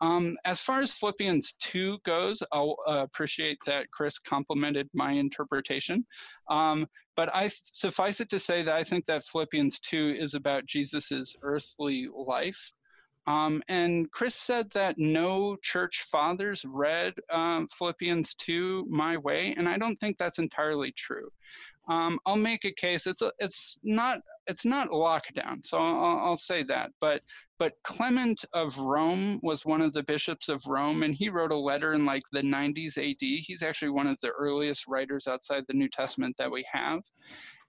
Um, as far as Philippians 2 goes, I'll uh, appreciate that Chris complimented my interpretation. Um, but I suffice it to say that I think that Philippians 2 is about Jesus's earthly life. Um, and Chris said that no church fathers read um, Philippians 2 my way, and I don't think that's entirely true. Um, I'll make a case. It's a, it's not it's not lockdown, so I'll, I'll, say that. But but Clement of Rome was one of the bishops of Rome, and he wrote a letter in like the 90s AD. He's actually one of the earliest writers outside the New Testament that we have.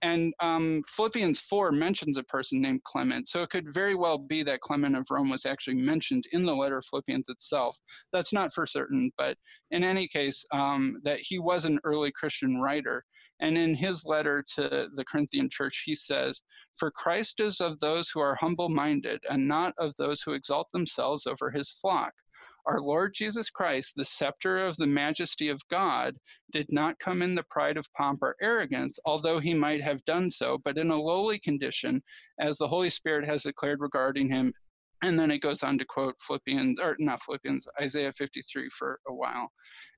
And um, Philippians 4 mentions a person named Clement. So it could very well be that Clement of Rome was actually mentioned in the letter of Philippians itself. That's not for certain, but in any case, um, that he was an early Christian writer. And in his letter to the Corinthian church, he says, For Christ is of those who are humble minded, and not of those who exalt themselves over his flock. Our Lord Jesus Christ, the scepter of the majesty of God, did not come in the pride of pomp or arrogance, although he might have done so, but in a lowly condition, as the Holy Spirit has declared regarding him. And then it goes on to quote Philippians, or not Philippians, Isaiah 53 for a while.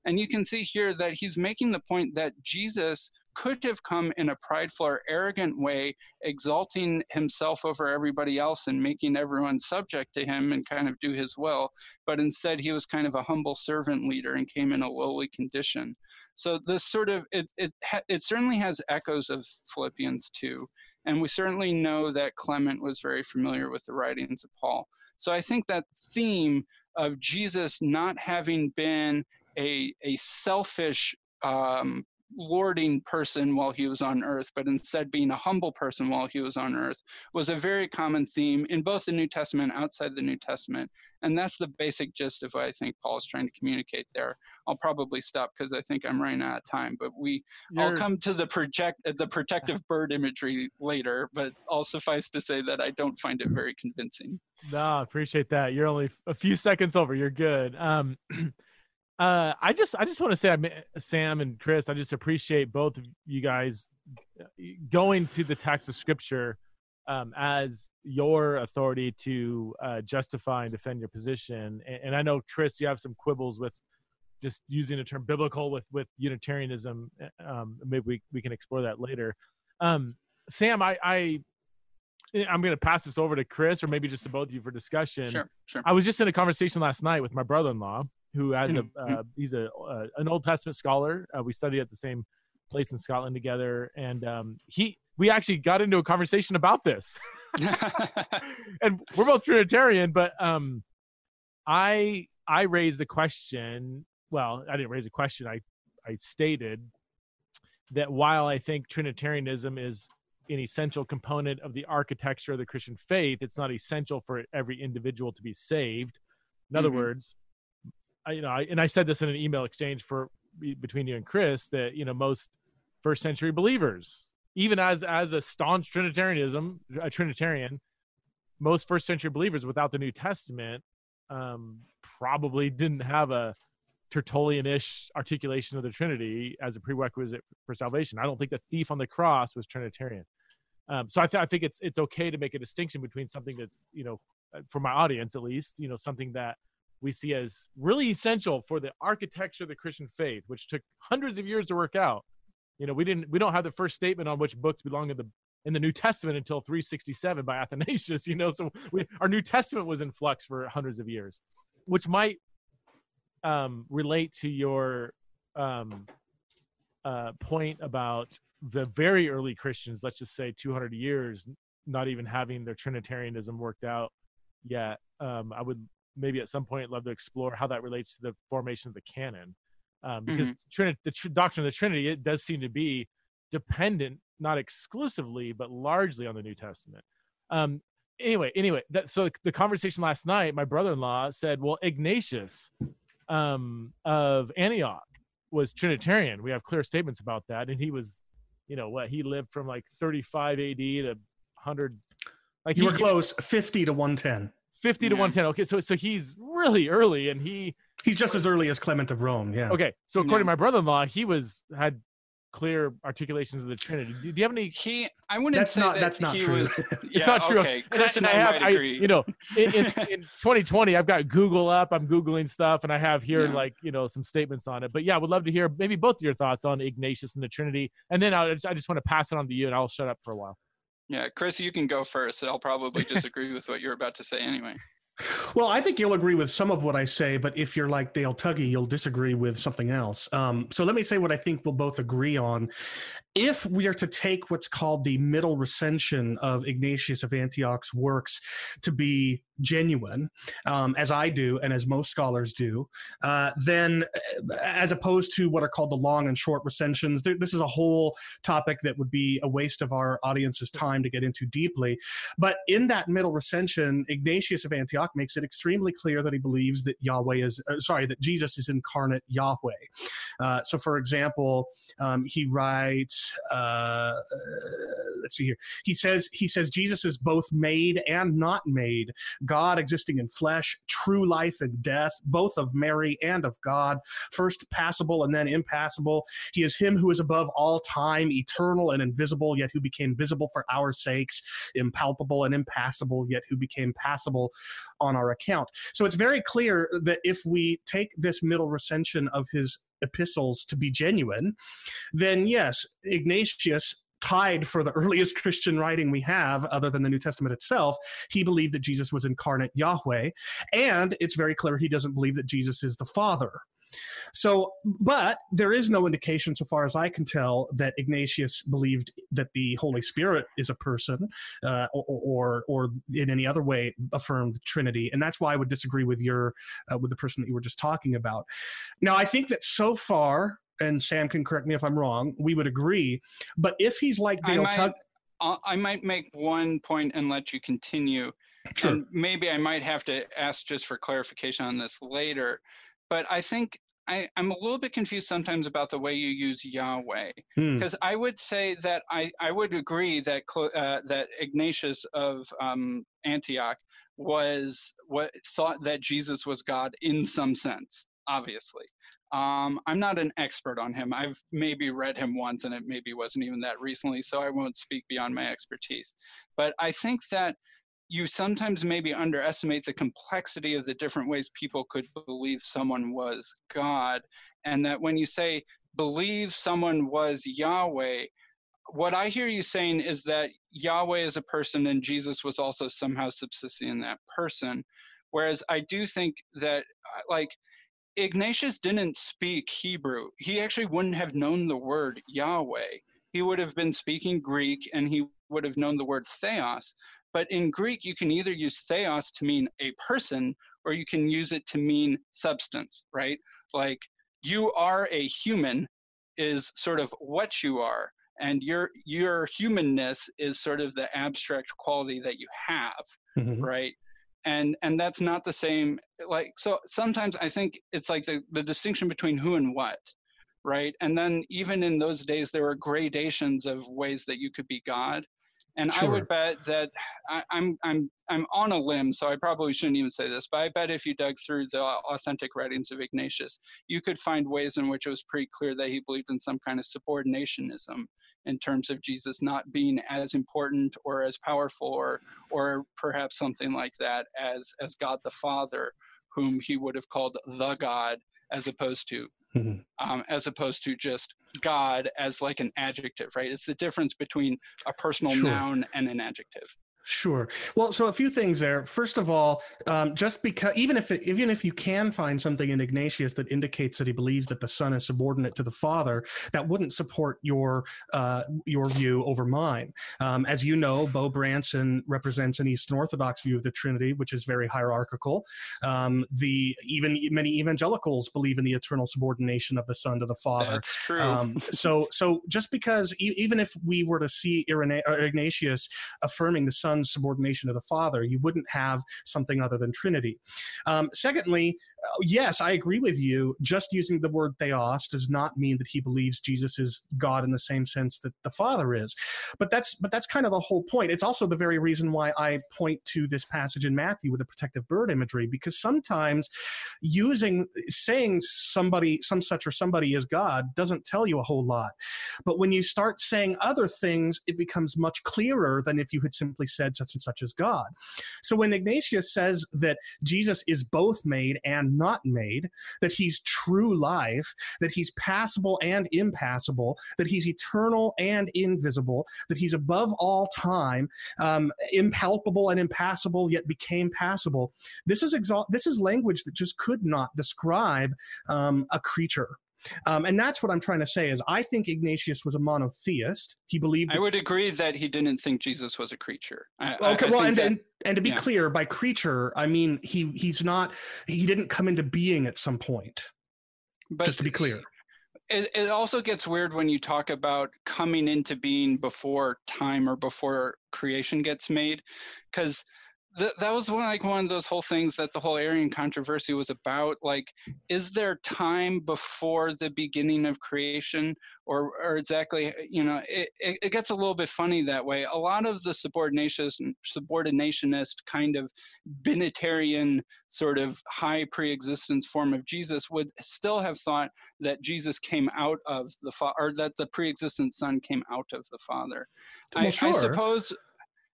And you can see here that he's making the point that Jesus could have come in a prideful or arrogant way, exalting himself over everybody else and making everyone subject to him and kind of do his will. But instead, he was kind of a humble servant leader and came in a lowly condition. So this sort of it it it certainly has echoes of Philippians 2, and we certainly know that Clement was very familiar with the writings of Paul. So I think that theme of Jesus not having been a a selfish um, lording person while he was on earth, but instead being a humble person while he was on earth, was a very common theme in both the New Testament and outside the New Testament. And that's the basic gist of what I think Paul is trying to communicate there. I'll probably stop because I think I'm running out of time, but we You're... I'll come to the project the protective bird imagery later, but I'll suffice to say that I don't find it very convincing. No, appreciate that. You're only a few seconds over. You're good. Um uh, I just I just want to say, Sam and Chris, I just appreciate both of you guys uh, going to the text of Scripture um, as your authority to uh, justify and defend your position. And, and, I know Chris, you have some quibbles with just using the term biblical with with Unitarianism. Uh, um, maybe we we can explore that later. Um, Sam, I, I I'm going to pass this over to Chris or maybe just to both of you for discussion. Sure, sure. I was just in a conversation last night with my brother-in-law who has a Mm-hmm. uh, he's a uh, an Old Testament scholar. Uh, we studied at the same place in Scotland together, and um, he we actually got into a conversation about this. and we're both Trinitarian, but um, I I raised a question. Well, I didn't raise a question. I I stated that while I think Trinitarianism is an essential component of the architecture of the Christian faith, it's not essential for every individual to be saved. In other Mhm. words, I, you know, I, and I said this in an email exchange for between you and Chris that you know most first century believers, even as as a staunch Trinitarianism, a Trinitarian, most first century believers without the New Testament um, probably didn't have a Tertullian-ish articulation of the Trinity as a prerequisite for salvation. I don't think the thief on the cross was Trinitarian. Um, so I, th- I think it's it's okay to make a distinction between something that's you know, uh, for my audience at least, you know, something that we see as really essential for the architecture of the Christian faith, which took hundreds of years to work out. You know, we didn't we don't have the first statement on which books belong in the in the New Testament until 367 by Athanasius. You know, so we, our New Testament was in flux for hundreds of years, which might um, relate to your um, uh, point about the very early Christians. Let's just say 200 years, not even having their Trinitarianism worked out yet. Um, I would maybe at some point love to explore how that relates to the formation of the canon. Um, because Trini- the tr- doctrine of the trinity it does seem to be dependent not exclusively but largely on the new testament. Um, anyway anyway that, so the conversation last night my brother-in-law said well ignatius um, of antioch was trinitarian. We have clear statements about that. And he was you know what he lived from like 35 ad to 100 like You he, were close, 50 to 110. 50 to Yeah. 110 okay so so he's really early and he He's just as early as Clement of Rome. Yeah. okay so according to my brother-in-law he was had clear articulations of the trinity do, do you have any he, I wouldn't That's say not that that's not true. was. it's yeah, not true Okay, Chris and, and I, have might agree. you know in, in, in 2020 i've got google up i'm googling stuff and i have here Yeah. like you know some statements on it but yeah i would love to hear maybe both of your thoughts on ignatius and the trinity and then i just, I just want to pass it on to you and i'll shut up for a while yeah, Chris, you can go first. I'll probably disagree with what you're about to say anyway. Well, I think you'll agree with some of what I say, but if you're like Dale Tuggy, you'll disagree with something else. Um, so let me say what I think we'll both agree on. If we are to take what's called the middle recension of Ignatius of Antioch's works to be genuine, um, as I do and as most scholars do, uh, then uh, as opposed to what are called the long and short recensions, this is a whole topic that would be a waste of our audience's time to get into deeply. But in that middle recension, Ignatius of Antioch makes it extremely clear that he believes that Yahweh is, uh, sorry, that Jesus is incarnate Yahweh. Uh, so, for example, um, he writes, uh, uh, let's see here. He says he says Jesus is both made and not made, God existing in flesh, true life and death, both of Mary and of God, first passible and then impassible. He is him who is above all time, eternal and invisible, yet who became visible for our sakes, impalpable and impassible, yet who became passible on our account. So it's very clear that if we take this middle recension of his epistles to be genuine, then yes, Ignatius tied for the earliest Christian writing we have, other than the New Testament itself, he believed that Jesus was incarnate Yahweh. And it's very clear he doesn't believe that Jesus is the Father. So, but there is no indication, so far as I can tell, that Ignatius believed that the Holy Spirit is a person, uh, or, or or in any other way affirmed Trinity, and that's why I would disagree with your uh, with the person that you were just talking about. Now, I think that so far, and Sam can correct me if I'm wrong, we would agree. But if he's like I Dale might, Tug, I might make one point and let you continue. sure. And maybe I might have to ask just for clarification on this later. But I think I, I'm a little bit confused sometimes about the way you use Yahweh. Hmm. Because I would say that I, I would agree that uh, that Ignatius of um, Antioch was what thought that Jesus was God in some sense. obviously. Um, I'm not an expert on him. I've maybe read him once, and it maybe wasn't even that recently, so I won't speak beyond my expertise. But I think that you sometimes maybe underestimate the complexity of the different ways people could believe someone was God, and that when you say believe someone was Yahweh, what I hear you saying is that Yahweh is a person and Jesus was also somehow subsisting in that person. Whereas I do think that, uh, like, Ignatius didn't speak Hebrew. He actually wouldn't have known the word Yahweh. He would have been speaking Greek and he would have known the word theos. But in Greek, you can either use theos to mean a person or you can use it to mean substance, right? Like, you are a human is sort of what you are and your your humanness is sort of the abstract quality that you have mm-hmm. right and and that's not the same like so sometimes i think it's like the, the distinction between who and what right and then even in those days there were gradations of ways that you could be god and sure. I would bet that I, I'm I'm I'm on a limb, so I probably shouldn't even say this, but I bet if you dug through the authentic writings of Ignatius, you could find ways in which it was pretty clear that he believed in some kind of subordinationism in terms of Jesus not being as important or as powerful or or perhaps something like that as as God the Father, whom he would have called the God as opposed to mm-hmm. um, as opposed to just God as like an adjective, right? It's the difference between a personal sure. noun and an adjective. Sure. Well, so a few things there. First of all, um, just because even if it, even if you can find something in Ignatius that indicates that he believes that the Son is subordinate to the Father, that wouldn't support your uh, your view over mine. Um, as you know, Beau Branson represents an Eastern Orthodox view of the Trinity, which is very hierarchical. Um, the even many evangelicals believe in the eternal subordination of the Son to the Father. That's true. Um, so so just because e- even if we were to see Irene- Ignatius affirming the Son son's subordination to the father, you wouldn't have something other than Trinity. Um, secondly, Oh, yes, I agree with you. Just using the word theos does not mean that he believes Jesus is God in the same sense that the Father is. But that's but that's kind of the whole point. It's also the very reason why I point to this passage in Matthew with the protective bird imagery, because sometimes using saying somebody, some such or somebody is God doesn't tell you a whole lot. But when you start saying other things, it becomes much clearer than if you had simply said said such and such as God. So when Ignatius says that Jesus is both made and not made, that he's true life, that he's passible and impassible, that he's eternal and invisible, that he's above all time, um, impalpable and impassible, yet became passible. This is exalt. This is language that just could not describe um, a creature. Um, and that's what I'm trying to say is I think Ignatius was a monotheist. He believed. I would agree that he didn't think Jesus was a creature. I, okay, I, I well, and, that, and, and to be yeah. clear, by creature, I mean he he's not he didn't come into being at some point. But just to be clear. It, it also gets weird when you talk about coming into being before time or before creation gets made, because that that was one like one of those whole things that the whole Arian controversy was about. Like, is there time before the beginning of creation, or or exactly? Eh, you know, it, it, it gets a little bit funny that way. A lot of the subordinationist subordinationist kind of binitarian sort of high pre-existence form of Jesus would still have thought that Jesus came out of the father, or that the pre-existent Son came out of the Father. Well, I, sure. I suppose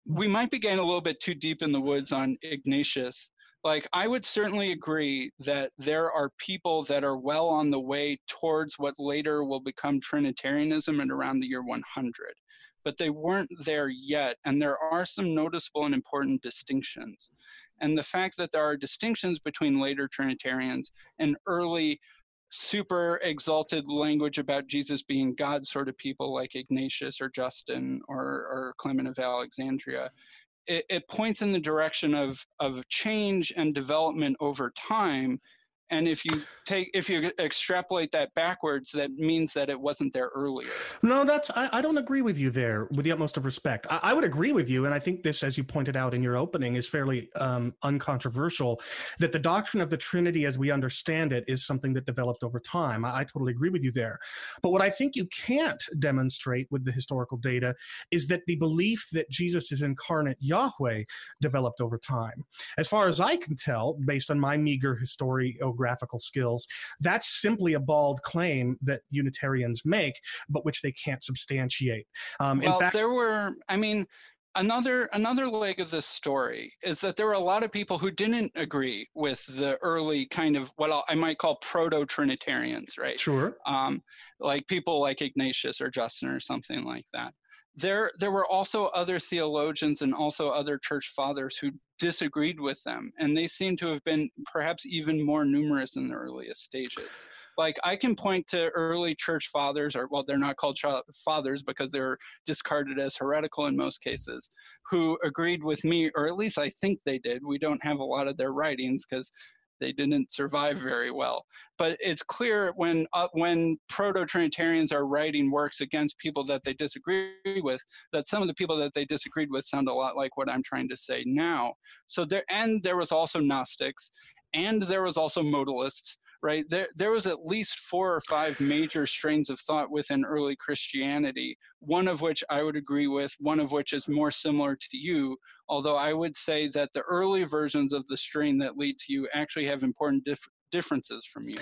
we might be getting a little bit too deep in the woods on Ignatius. Like, I would certainly agree that there are people that are well on the way towards what later will become Trinitarianism at around the year 100, but they weren't there yet. And there are some noticeable and important distinctions. And the fact that there are distinctions between later Trinitarians and early super exalted language about Jesus being God sort of people like Ignatius or Justin or, or Clement of Alexandria, it, it points in the direction of, of change and development over time and if you take if you extrapolate that backwards that means that it wasn't there earlier. No that's i, I don't agree with you there with the utmost of respect. I, I, would agree with you and i think this as you pointed out in your opening is fairly um, uncontroversial that the doctrine of the trinity as we understand it is something that developed over time. I, I totally agree with you there. But what i think you can't demonstrate with the historical data is that the belief that jesus is incarnate yahweh developed over time. As far as i can tell based on my meager historiography typographical skills. That's simply a bald claim that Unitarians make, but which they can't substantiate. Um, well, in fact, there were, I mean, another another leg of this story is that there were a lot of people who didn't agree with the early kind of what I might call proto Trinitarians, right? Sure. Um, like people like Ignatius or Justin or something like that. There, there were also other theologians and also other church fathers who disagreed with them, and they seem to have been perhaps even more numerous in the earliest stages like I can point to early church fathers, or well, they're not called fathers because they're discarded as heretical in most cases, who agreed with me, or at least I think they did. We don't have a lot of their writings because they didn't survive very well. But it's clear when uh, when proto-Trinitarians are writing works against people that they disagree with, that some of the people that they disagreed with sound a lot like what I'm trying to say now. So there, and there was also Gnostics, and there was also modalists right? There, there was at least four or five major strains of thought within early Christianity, one of which I would agree with, one of which is more similar to you, although I would say that the early versions of the strain that lead to you actually have important dif- differences from you.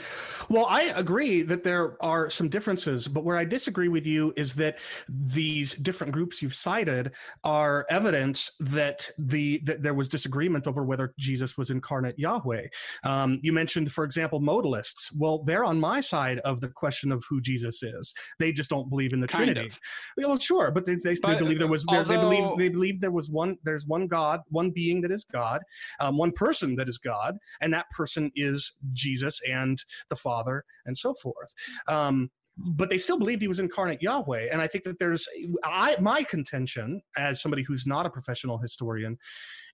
Well, I agree that there are some differences, but where I disagree with you is that these different groups you've cited are evidence that the that there was disagreement over whether Jesus was incarnate Yahweh. Um, you mentioned, for example, modalists. Well, they're on my side of the question of who Jesus is. They just don't believe in the kind Trinity. Of. Well, sure, but they, they, but, they believe there was although, they believe they believe there was one there's one God, one being that is God, um, one person that is God, and that person is Jesus and the Father and so forth. Um, but they still believed he was incarnate Yahweh. And I think that there's I my contention as somebody who's not a professional historian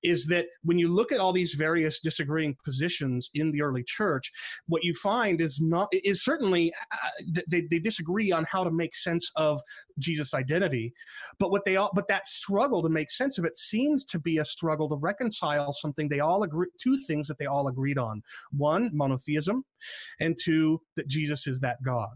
is that when you look at all these various disagreeing positions in the early church, what you find is not is certainly uh, they, they disagree on how to make sense of Jesus' identity, but what they all but that struggle to make sense of it seems to be a struggle to reconcile something they all agree two things that they all agreed on: one, monotheism, and two, that Jesus is that God.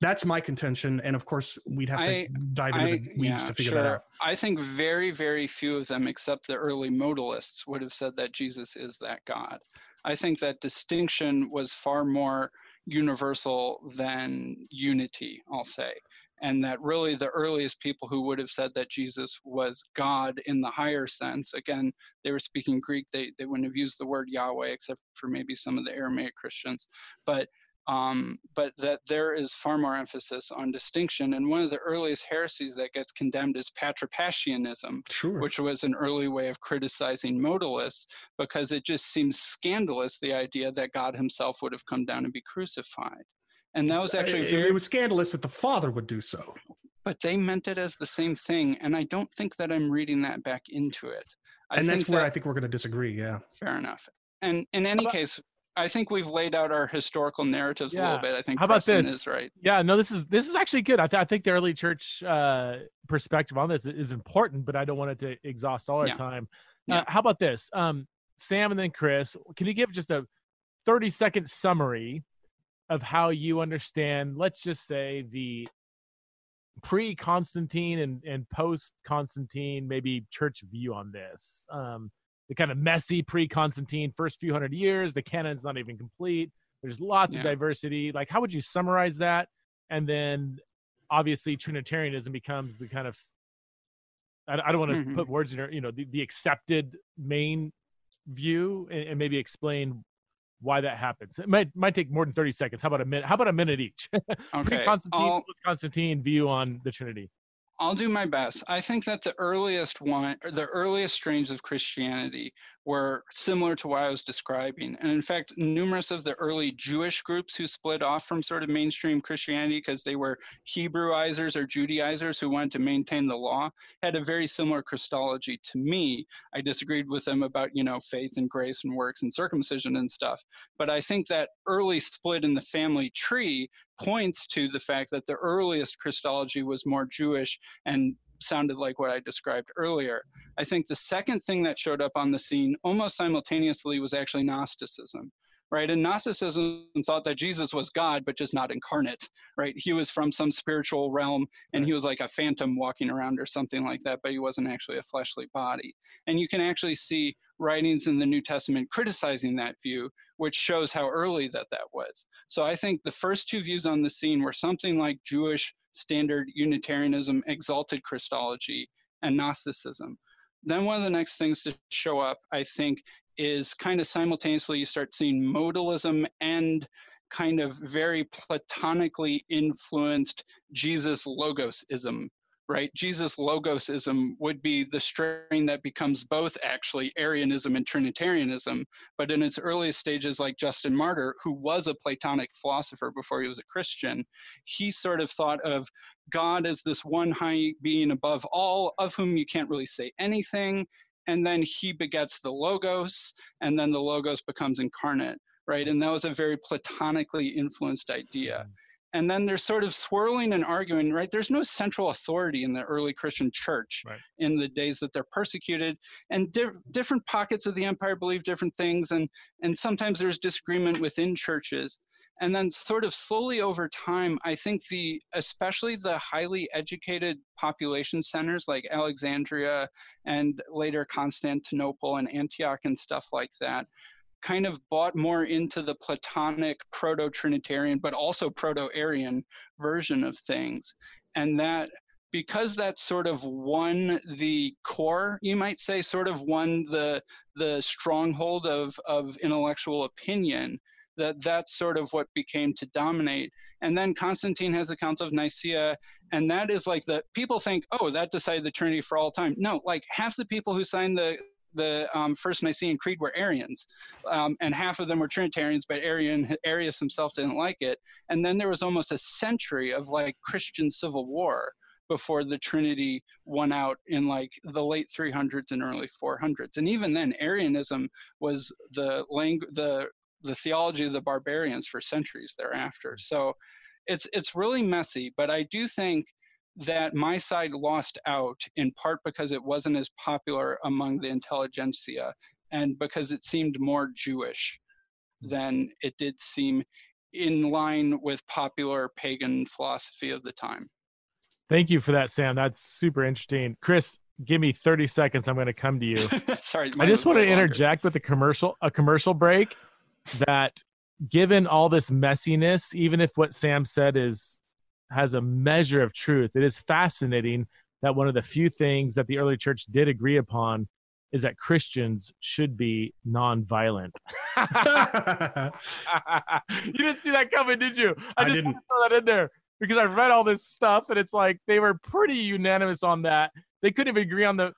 That's my contention, and of course, we'd have to I, dive into I, the weeds yeah, to figure sure. that out. I think very, very few of them, except the early modalists, would have said that Jesus is that God. I think that distinction was far more universal than unity, I'll say. And that really the earliest people who would have said that Jesus was God in the higher sense, again, they were speaking Greek, they, they wouldn't have used the word Yahweh except for maybe some of the Aramaic Christians. But um, but that there is far more emphasis on distinction. And one of the earliest heresies that gets condemned is patripassianism, sure. which was an early way of criticizing modalists because it just seems scandalous the idea that God himself would have come down and be crucified. And that was actually it, very, it was scandalous that the Father would do so. But they meant it as the same thing, and I don't think that I'm reading that back into it. I and that's where that, I think we're going to disagree. Yeah. Fair enough. And in any about, case, I think we've laid out our historical narratives yeah. a little bit. I think how about Preston this? Is right. Yeah, no, this is this is actually good. I, th- I think the early church uh, perspective on this is important, but I don't want it to exhaust all our yeah. time. Uh, yeah. how about this, um, Sam and then Chris? Can you give just a thirty second summary of how you understand? Let's just say the pre Constantine and, and post Constantine, maybe church view on this. Um, the kind of messy pre-Constantine first few hundred years. The canon's not even complete. There's lots yeah. of diversity. Like, how would you summarize that? And then, obviously, Trinitarianism becomes the kind of I, I don't want to mm-hmm. put words in your, you know, the, the accepted main view, and, and, maybe explain why that happens. It might might take more than thirty seconds. How about a minute? How about a minute each? Okay. Constantine, Constantine view on the Trinity. I'll do my best. I think that the earliest one, the earliest strains of Christianity were similar to what I was describing. And in fact, numerous of the early Jewish groups who split off from sort of mainstream Christianity because they were Hebrewisers or Judaizers who wanted to maintain the law had a very similar Christology to me. I disagreed with them about, you know, faith and grace and works and circumcision and stuff. But I think that early split in the family tree points to the fact that the earliest Christology was more Jewish and sounded like what I described earlier. I think the second thing that showed up on the scene almost simultaneously was actually Gnosticism. Right? And Gnosticism thought that Jesus was God, but just not incarnate, right? He was from some spiritual realm and he was like a phantom walking around or something like that, but he wasn't actually a fleshly body. And you can actually see writings in the New Testament criticizing that view, which shows how early that that was. So I think the first two views on the scene were something like Jewish standard Unitarianism, exalted Christology, and Gnosticism. Then one of the next things to show up, I think, is kind of simultaneously you start seeing modalism and kind of very platonically influenced Jesus logosism right? Jesus logosism would be the strain that becomes both actually Arianism and Trinitarianism. But in its earliest stages, like Justin Martyr, who was a Platonic philosopher before he was a Christian, he sort of thought of God as this one high being above all, of whom you can't really say anything. And then he begets the Logos, and then the Logos becomes incarnate, right? And that was a very Platonically influenced idea. Mm-hmm and then they're sort of swirling and arguing right? There's no central authority in the early christian church right. in the days that they're persecuted. And di- different pockets of the empire believe different things and and sometimes there's disagreement within churches. And then sort of slowly over time i think the especially the highly educated population centers like alexandria and later constantinople and antioch and stuff like that kind of bought more into the Platonic proto Trinitarian, but also proto Arian version of things. And that because that sort of won the core, you might say, sort of won the the stronghold of, of intellectual opinion, that that's sort of what became to dominate. And then Constantine has the Council of Nicaea, and that is like the people think, oh, that decided the Trinity for all time. No, like half the people who signed the the um, First Nicene Creed were Arians, um, and half of them were Trinitarians, but Arian, Arius himself didn't like it. And then there was almost a century of like Christian civil war before the Trinity won out in like the late 300s and early 400s. And even then, Arianism was the language, the the theology of the barbarians for centuries thereafter. So it's it's really messy, but I do think that my side lost out in part because it wasn't as popular among the intelligentsia and because it seemed more Jewish hmm. than it did seem in line with popular pagan philosophy of the time. Thank you for that, Sam. That's super interesting. Chris, give me 30 seconds. I'm going to come to you. Sorry. I just want to interject with a commercial, a commercial break that given all this messiness, even if what Sam said is has a measure of truth. It is fascinating that one of the few things that the early church did agree upon is that Christians should be nonviolent. you didn't see that coming, did you? I, I just didn't throw that in there because I've read all this stuff and it's like they were pretty unanimous on that. They couldn't even agree on the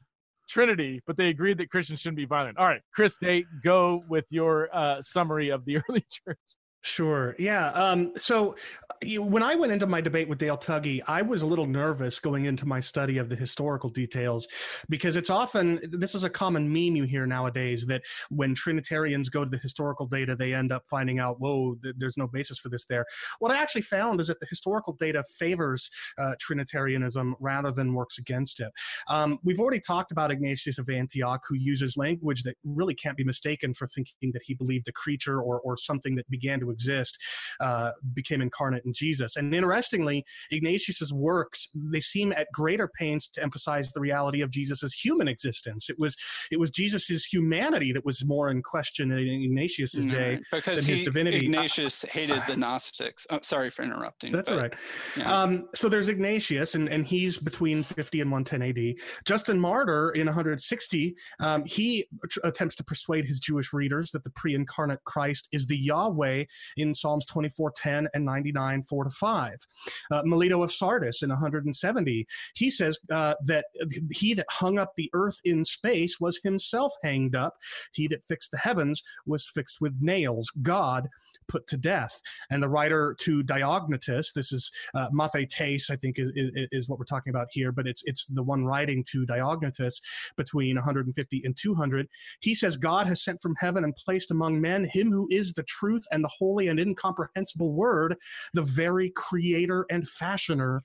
Trinity, but they agreed that Christians shouldn't be violent. All right, Chris Date, go with your uh, summary of the early church. Sure. Yeah. Um, so you, when I went into my debate with Dale Tuggy, I was a little nervous going into my study of the historical details because it's often, this is a common meme you hear nowadays that when Trinitarians go to the historical data, they end up finding out, whoa, th- there's no basis for this there. What I actually found is that the historical data favors uh, Trinitarianism rather than works against it. Um, we've already talked about Ignatius of Antioch, who uses language that really can't be mistaken for thinking that he believed a creature or, or something that began to exist uh, became incarnate in Jesus. And interestingly, Ignatius's works they seem at greater pains to emphasize the reality of Jesus's human existence. It was it was Jesus's humanity that was more in question in Ignatius's day because than his divinity. Ignatius hated the Gnostics. Oh, sorry for interrupting. That's but, all right. Yeah. Um, so there's Ignatius, and, and he's between 50 and 110 AD. Justin Martyr in 160, um, he attempts to persuade his Jewish readers that the pre-incarnate Christ is the Yahweh in Psalms 24, 10 and 99, 4 to 5. Uh, Melito of Sardis in 170, he says uh, that he that hung up the earth in space was himself hanged up. He that fixed the heavens was fixed with nails. God put to death. And the writer to Diognetus, this is uh, Mathetes, I think is, is, is, what we're talking about here, but it's it's the one writing to Diognetus between 150 and 200. He says, God has sent from heaven and placed among men him who is the truth and the holy and incomprehensible word, the very creator and fashioner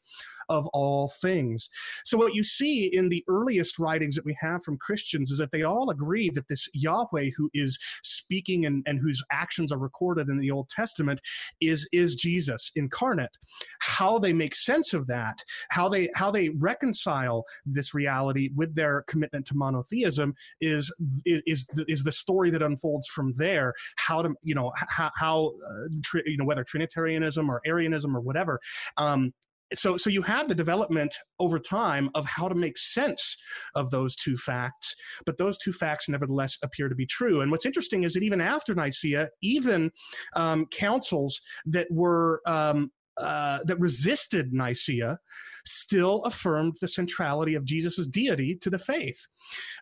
of all things. So, what you see in the earliest writings that we have from Christians is that they all agree that this Yahweh who is speaking and, and whose actions are recorded in the Old Testament is, is Jesus incarnate. How they make sense of that, how they how they reconcile this reality with their commitment to monotheism is is is, the story that unfolds from there. How to you know how, how uh, tri- you know whether Trinitarianism or Arianism or whatever um, so so you have the development over time of how to make sense of those two facts but those two facts nevertheless appear to be true. And what's interesting is that even after nicaea even um, councils that were um, uh, that resisted Nicaea still affirmed the centrality of Jesus' deity to the faith.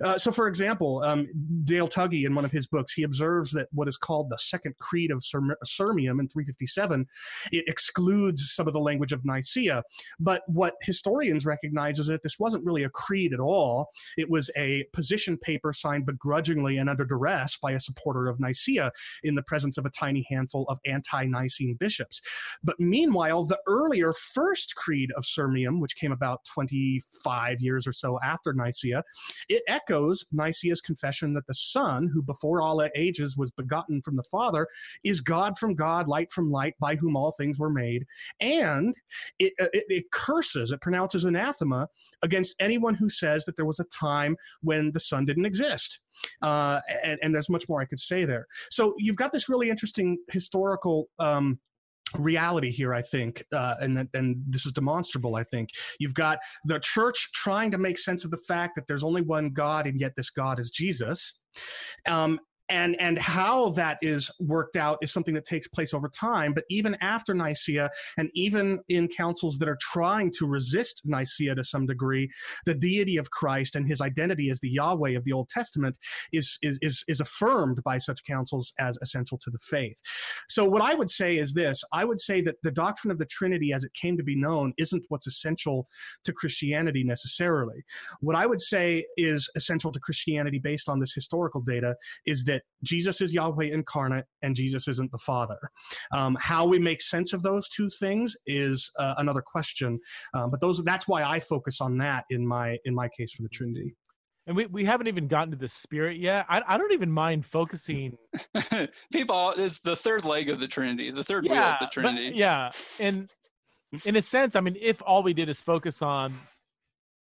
Uh, so, for example, um, Dale Tuggy, in one of his books, he observes that what is called the Second Creed of Sirmium in 357, it excludes some of the language of Nicaea. But what historians recognize is that this wasn't really a creed at all. It was a position paper signed begrudgingly and under duress by a supporter of Nicaea in the presence of a tiny handful of anti-Nicene bishops. But meanwhile, the earlier First Creed of Sirmium, which came about 25 years or so after Nicaea, it echoes Nicaea's confession that the Son, who before all ages was begotten from the Father, is God from God, light from light, by whom all things were made. And it, uh, it, it curses, it pronounces anathema against anyone who says that there was a time when the Son didn't exist. Uh, and, and, there's much more I could say there. So you've got this really interesting historical um, reality here i think uh, and and this is demonstrable i think. You've got the church trying to make sense of the fact that there's only one god and yet this god is jesus. Um, and and how that is worked out is something that takes place over time. But even after nicaea and even in councils that are trying to resist nicaea to some degree the deity of christ and his identity as the yahweh of the old testament is is is, is affirmed by such councils as essential to the faith. So what i would say is this. I would say that the doctrine of the trinity as it came to be known isn't what's essential to christianity necessarily. What i would say is essential to christianity based on this historical data is that that Jesus is Yahweh incarnate and Jesus isn't the Father. Um, how we make sense of those two things is uh, another question, um, but those that's why I focus on that in my in my case for the Trinity. And we, we haven't even gotten to the spirit yet. I, I don't even mind focusing. People, it's the third leg of the Trinity, the third yeah, wheel of the Trinity. But, yeah. And in a sense, I mean, if all we did is focus on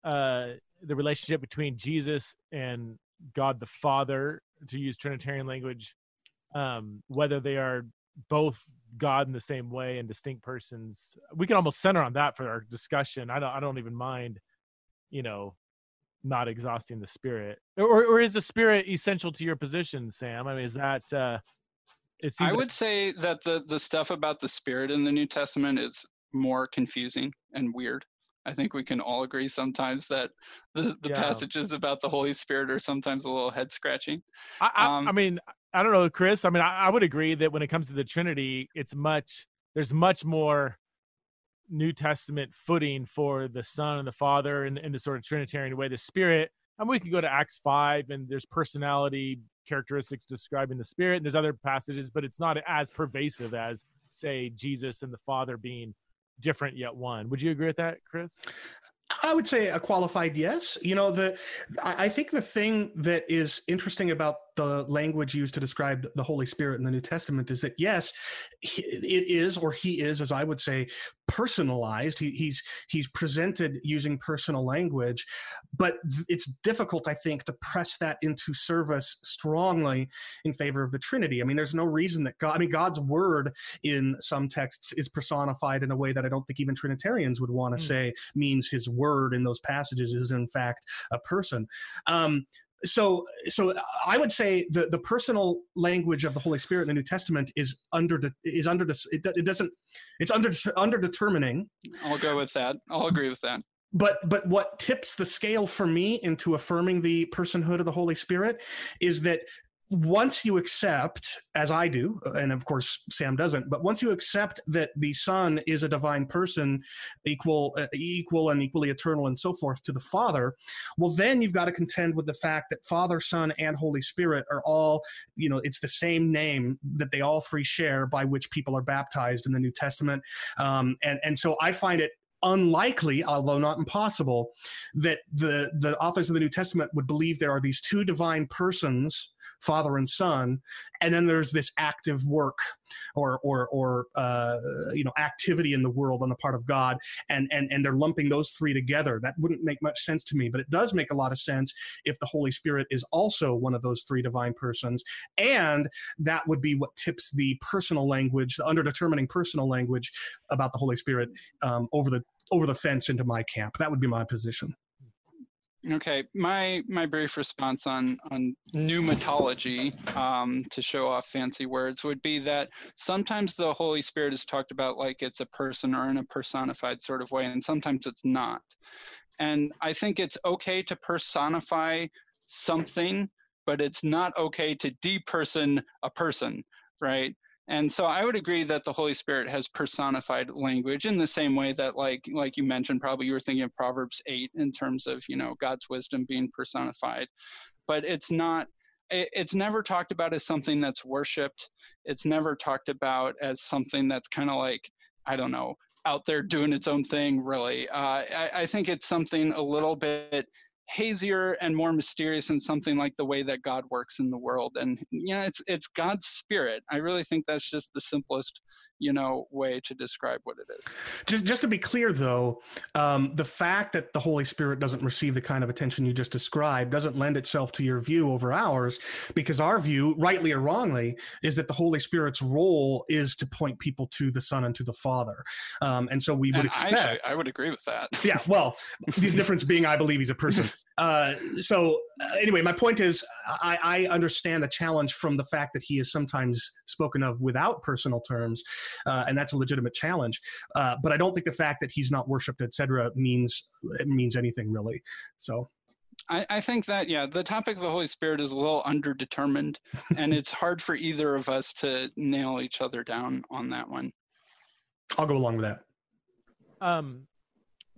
uh, the relationship between Jesus and God the Father to use Trinitarian language, um, whether they are both God in the same way and distinct persons. We can almost center on that for our discussion. I don't I don't even mind, you know, not exhausting the spirit. Or or is the spirit essential to your position, Sam? I mean, is that uh it I would say that the the stuff about the spirit in the New Testament is more confusing and weird. I think we can all agree sometimes that the, the yeah. passages about the Holy Spirit are sometimes a little head scratching. I, I, um, I, mean, I don't know, Chris. I mean, I, I, would agree that when it comes to the Trinity, it's much, there's much more New Testament footing for the Son and the Father in, in the sort of Trinitarian way. The Spirit, I mean, we could go to Acts 5 and there's personality characteristics describing the Spirit, and there's other passages, but it's not as pervasive as, say, Jesus and the Father being different yet one. Would you agree with that, Chris? I would say a qualified yes. You know, the I think the thing that is interesting about the language used to describe the Holy Spirit in the New Testament is that yes, it is, or he is, as I would say, personalized. He, he's he's presented using personal language, but it's difficult, I think, to press that into service strongly in favor of the Trinity. I mean, there's no reason that God. I mean, God's word in some texts is personified in a way that I don't think even Trinitarians would want to mm. say means His word in those passages is in fact a person. Um, so so i would say the the personal language of the holy spirit in the new testament is under the is under it, it doesn't it's under under determining. I'll go with that. I'll agree with that. But but what tips the scale for me into affirming the personhood of the holy spirit is that once you accept, as I do, and of course Sam doesn't, but once you accept that the Son is a divine person, equal, uh, equal and equally eternal, and so forth to the Father, well, then you've got to contend with the fact that Father, Son, and Holy Spirit are all, you know, it's the same name that they all three share by which people are baptized in the New Testament, um, and and so I find it unlikely, although not impossible, that the the authors of the New Testament would believe there are these two divine persons father and son and then there's this active work or or or uh, you know activity in the world on the part of god and and and they're lumping those three together. That wouldn't make much sense to me but it does make a lot of sense if the holy spirit is also one of those three divine persons and that would be what tips the personal language the underdetermining personal language about the holy spirit um, over the over the fence into my camp. That would be my position Okay, my my brief response on on pneumatology, um, to show off fancy words, would be that sometimes the Holy Spirit is talked about like it's a person or in a personified sort of way, and sometimes it's not. And I think it's okay to personify something, but it's not okay to deperson a person, right? And so I would agree that the Holy Spirit has personified language in the same way that like like you mentioned probably you were thinking of Proverbs 8 in terms of, you know, God's wisdom being personified. But it's not it's never talked about as something that's worshiped. It's never talked about as something that's kind of like I don't know, out there doing its own thing really. Uh, I, I think it's something a little bit hazier and more mysterious and something like the way that God works in the world. And you know, it's it's God's spirit. I really think that's just the simplest, you know, way to describe what it is. Just just to be clear though, um, the fact that the Holy Spirit doesn't receive the kind of attention you just described doesn't lend itself to your view over ours, because our view, rightly or wrongly, is that the Holy Spirit's role is to point people to the Son and to the Father. Um, and so we would and expect. I, I would agree with that. yeah. Well, the difference being, I believe he's a person. Uh, so uh, anyway, my point is, I, I, understand the challenge from the fact that he is sometimes spoken of without personal terms, uh, and that's a legitimate challenge. Uh, but I don't think the fact that he's not worshipped, etc., means means anything really. So. I, I, think that yeah, the topic of the Holy Spirit is a little underdetermined, and it's hard for either of us to nail each other down on that one. I'll go along with that. Um,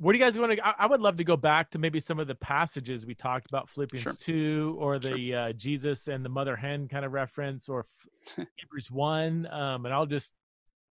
what do you guys want to? I, I, would love to go back to maybe some of the passages we talked about, Philippians sure. two, or the sure. uh, Jesus and the mother hen kind of reference, or Hebrews one. Um, and I'll just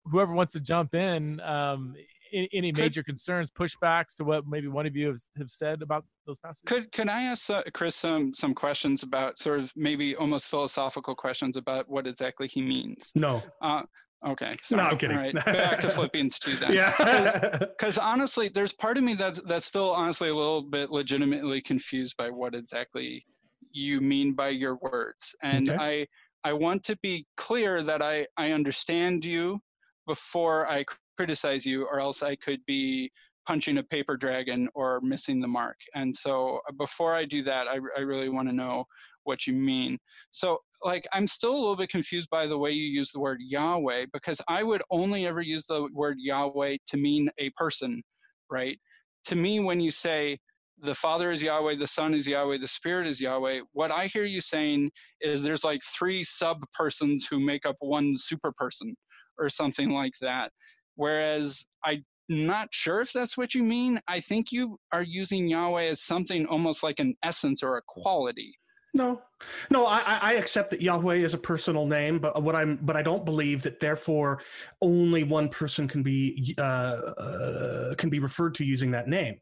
whoever wants to jump in. Um, any, any major could, concerns, pushbacks to what maybe one of you have, have said about those passages? Could could I ask uh, Chris some some questions about sort of maybe almost philosophical questions about what exactly he means? No. Uh, Okay. Sorry. No, I'm kidding. All right. Back to Philippians 2 then. Yeah. Because honestly, there's part of me that's, that's still honestly a little bit legitimately confused by what exactly you mean by your words. And okay. I, I want to be clear that I, I understand you before I criticize you, or else I could be punching a paper dragon or missing the mark. And so uh, before I do that, I, I really want to know what you mean. So like I'm still a little bit confused by the way you use the word Yahweh because I would only ever use the word Yahweh to mean a person, right? To me, when you say the Father is Yahweh, the Son is Yahweh, the Spirit is Yahweh, what I hear you saying is there's like three sub persons who make up one super person or something like that. Whereas I'm not sure if that's what you mean. I think you are using Yahweh as something almost like an essence or a quality. No, no, I, I accept that Yahweh is a personal name, but what I'm, but I don't believe that therefore only one person can be uh, uh, can be referred to using that name.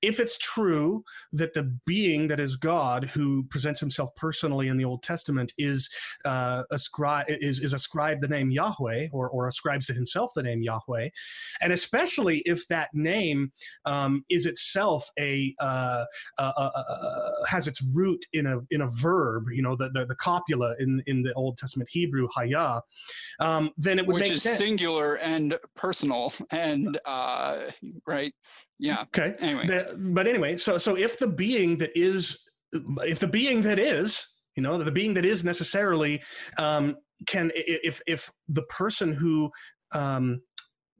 If it's true that the being that is God, who presents Himself personally in the Old Testament, is uh, ascribe is is ascribed the name Yahweh, or or ascribes to Himself the name Yahweh, and especially if that name um, is itself a uh, uh, uh, has its root in a in a verb verb, you know, the, the, the, copula in, in the Old Testament Hebrew, haya, um, then it would Which make is singular and personal and, uh, right? Yeah. Okay. Anyway. The, but anyway, so, so if the being that is, if the being that is, you know, the being that is necessarily um, can, if, if the person who, um,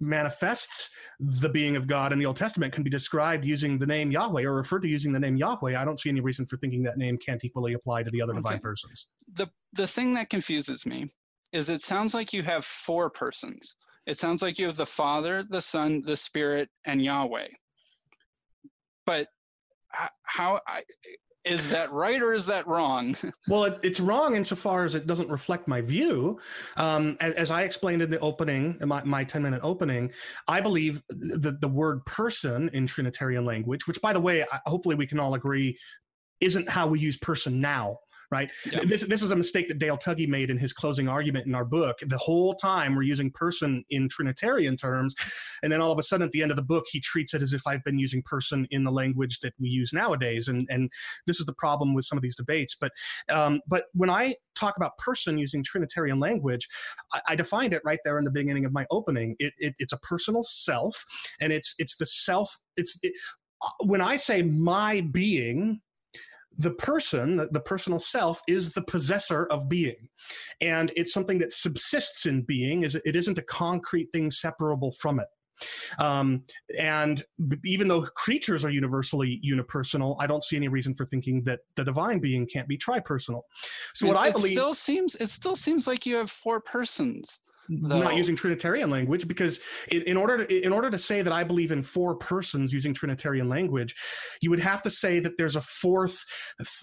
manifests the being of God in the Old Testament can be described using the name Yahweh or referred to using the name Yahweh, I don't see any reason for thinking that name can't equally apply to the other okay. divine persons. The the thing that confuses me is it sounds like you have four persons. It sounds like you have the Father, the Son, the Spirit, and Yahweh. But how I, is that right or is that wrong? well, it, it's wrong insofar as it doesn't reflect my view. Um, as, as, I explained in the opening, my, my 10 minute opening, I believe that the word person in Trinitarian language, which by the way, hopefully we can all agree isn't how we use person now right? This this is a mistake that Dale Tuggy made in his closing argument in our book. The whole time we're using person in Trinitarian terms, and then all of a sudden at the end of the book he treats it as if I've been using person in the language that we use nowadays, and and this is the problem with some of these debates. But um, but when I talk about person using Trinitarian language, I, I defined it right there in the beginning of my opening. It, it it's a personal self, and it's it's the self. It's it, when I say my being, the person, the personal self, is the possessor of being. And it's something that subsists in being, is it isn't a concrete thing separable from it. Um, and even though creatures are universally unipersonal, I don't see any reason for thinking that the divine being can't be tripersonal. So what it, I believe still seems it still seems like you have four persons. Though. not using Trinitarian language because in, in, order to, in order to say that I believe in four persons using Trinitarian language, you would have to say that there's a fourth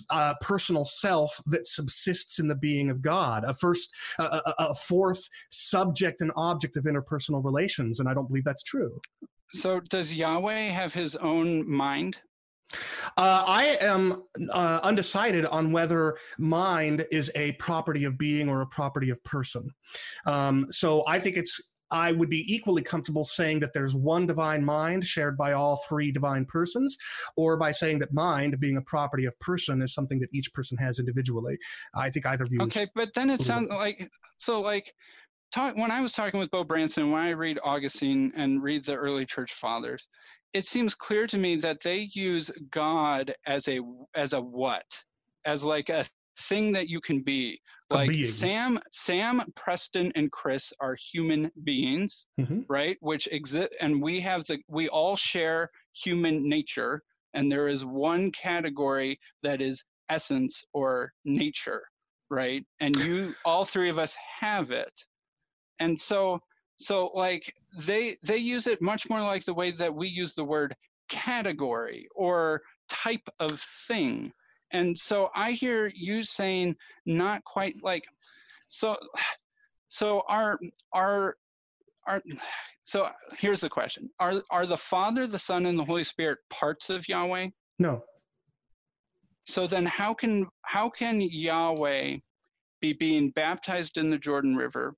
uh, personal self that subsists in the being of God, a first uh, a, a fourth subject and object of interpersonal relations, and I don't believe that's true. So does Yahweh have his own mind? Uh, I am uh, undecided on whether mind is a property of being or a property of person. Um, so I think it's. I would be equally comfortable saying that there's one divine mind shared by all three divine persons, or by saying that mind, being a property of person, is something that each person has individually. I think either view. Is. Okay, but then it sounds like so. Like talk, when I was talking with Beau Branson, when I read Augustine and read the early church fathers, it seems clear to me that they use God as a as a what, as like a thing that you can be. Like Sam, Sam, Preston, and Chris are human beings, mm-hmm. right? Which exist, and we have the we all share human nature, and there is one category that is essence or nature, right? And you, all three of us, have it, and so so like they they use it much more like the way that we use the word category or type of thing. And so I hear you saying not quite like so so are are are so here's the question. Are are the Father, the Son, and the Holy Spirit parts of Yahweh? No. So then how can how can Yahweh be being baptized in the Jordan River,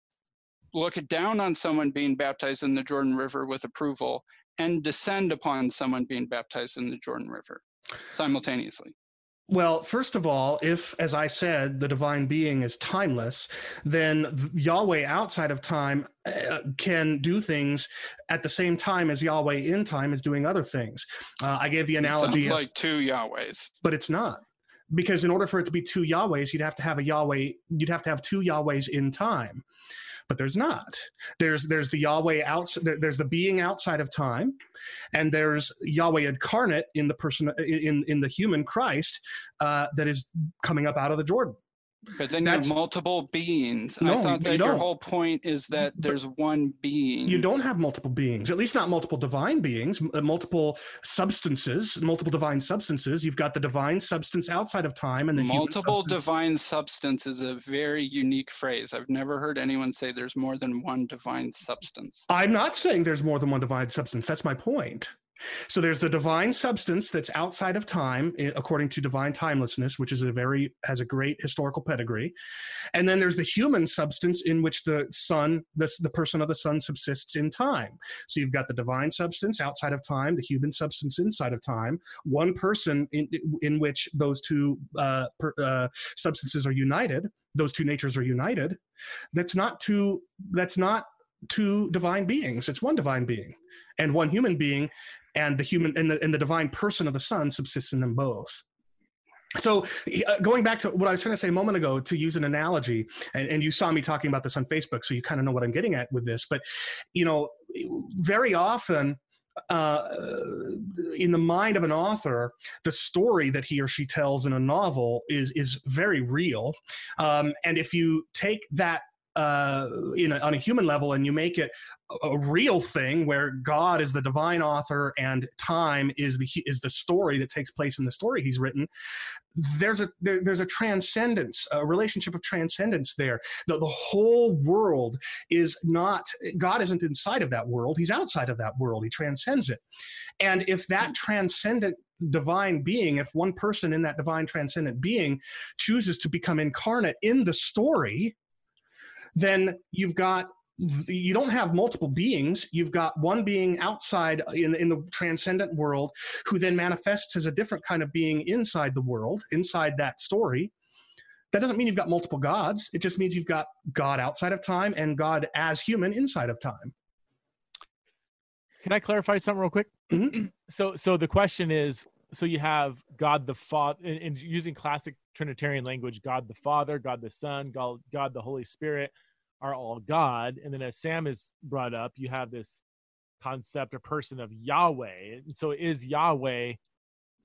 look down on someone being baptized in the Jordan River with approval and descend upon someone being baptized in the Jordan River simultaneously? Well, first of all, if, as I said, the divine being is timeless, then Yahweh outside of time uh, can do things at the same time as Yahweh in time is doing other things. Uh, I gave the analogy. It sounds like two Yahwehs. But it's not. Because in order for it to be two Yahwehs, you'd have to have a Yahweh, you'd have to have two Yahwehs in time but there's not. There's there's the Yahweh out. There's the being outside of time, and there's Yahweh incarnate in the person in in the human Christ uh, that is coming up out of the Jordan. But then you have multiple beings. No, I thought that you your whole point is that there's but one being. You don't have multiple beings, at least not multiple divine beings, uh, multiple substances, multiple divine substances. You've got the divine substance outside of time and the multiple divine substance is a very unique phrase. I've never heard anyone say there's more than one divine substance. I'm not saying there's more than one divine substance. That's my point. So there's the divine substance that's outside of time, according to divine timelessness, which is a very has a great historical pedigree, and then there's the human substance in which the son, the, the person of the son, subsists in time. So you've got the divine substance outside of time, the human substance inside of time. One person in in which those two uh, per, uh, substances are united. Those two natures are united. That's not two. That's not two divine beings. It's one divine being and one human being and the human and the, and the divine person of the son subsists in them both so uh, going back to what I was trying to say a moment ago, to use an analogy, and, and you saw me talking about this on Facebook, so you kind of know what I'm getting at with this. But you know, very often uh, in the mind of an author, the story that he or she tells in a novel is is very real. Um, and if you take that uh, in a, on a human level and you make it a real thing where God is the divine author and time is the is the story that takes place in the story he's written. There's a there, there's a transcendence, a relationship of transcendence there. The, the whole world is not God isn't inside of that world. He's outside of that world. He transcends it. And if that transcendent divine being, if one person in that divine transcendent being chooses to become incarnate in the story, then you've got you don't have multiple beings. You've got one being outside in, in the transcendent world who then manifests as a different kind of being inside the world inside that story. That doesn't mean you've got multiple gods. It just means you've got god outside of time and god as human inside of time. Can i clarify something real quick? Mm-hmm. so so the question is so you have god the father and using classic trinitarian language god the father god the son god, god the holy spirit are all God. And then as Sam has brought up, you have this concept or person of Yahweh. And so is Yahweh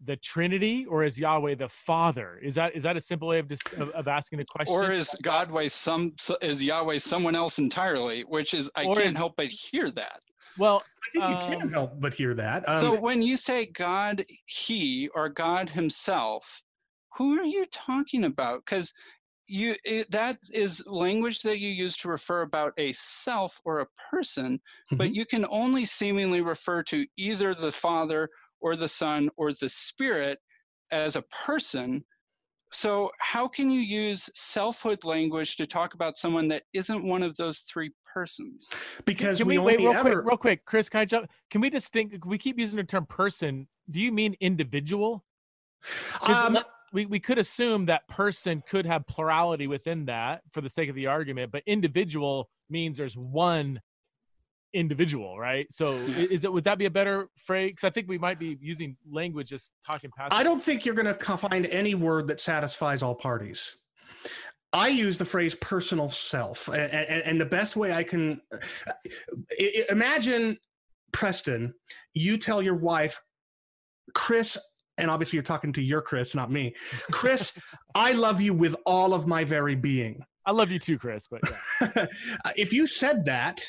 the Trinity or is Yahweh the Father? Is that is that a simple way of just of, of asking the question? Or is Godway some is Yahweh someone else entirely? Which is I or can't is, help but hear that. Well, I think you can't um, help but hear that. Um, so when you say God He or God Himself, who are you talking about? Because you it, that is language that you use to refer about a self or a person mm-hmm. but you can only seemingly refer to either the father or the son or the spirit as a person so how can you use selfhood language to talk about someone that isn't one of those three persons because can we, we wait real ever... quick real quick chris can i jump can we distinct we keep using the term person do you mean individual um, we, we could assume that person could have plurality within that for the sake of the argument, but individual means there's one individual, right? So is it would that be a better phrase? Because I think we might be using language just talking past. I don't think you're going to find any word that satisfies all parties. I use the phrase personal self, and, and, and the best way I can uh, imagine Preston, you tell your wife, Chris, and obviously you're talking to your Chris, not me. Chris, I love you with all of my very being. I love you too, Chris. But yeah. if you said that,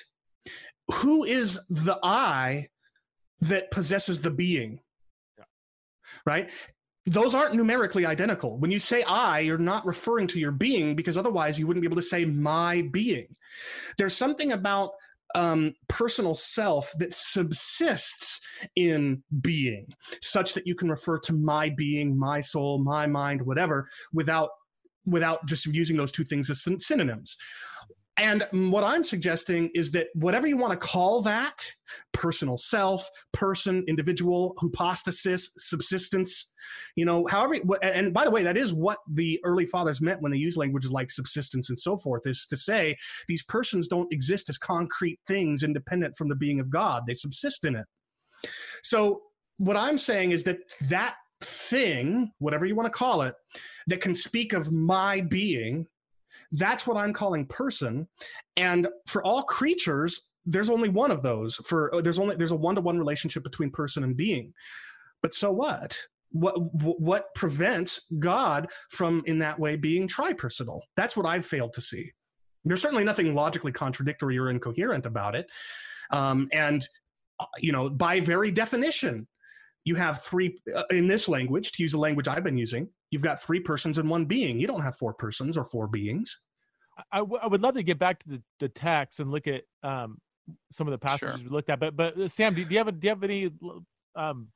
who is the I that possesses the being? Yeah. Right? Those aren't numerically identical. When you say I, you're not referring to your being because otherwise you wouldn't be able to say my being. There's something about um, personal self that subsists in being, such that you can refer to my being, my soul, my mind, whatever, without without just using those two things as synonyms. And what I'm suggesting is that whatever you want to call that personal self, person, individual, hypostasis, subsistence, you know, however, and by the way, that is what the early fathers meant when they use languages like subsistence and so forth, is to say these persons don't exist as concrete things independent from the being of God, they subsist in it. So, what I'm saying is that that thing, whatever you want to call it, that can speak of my being that's what I'm calling person. And for all creatures, there's only one of those. For uh, there's only there's a one to one relationship between person and being. But so what? What what prevents God from in that way being tripersonal? That's what I've failed to see. There's certainly nothing logically contradictory or incoherent about it. Um, and uh, you know, by very definition, you have three uh, in this language to use a language i've been using you've got three persons and one being you don't have four persons or four beings I, w- I would love to get back to the, the text and look at um, some of the passages sure. we looked at but but uh, sam do, do, you have a, do you have any um,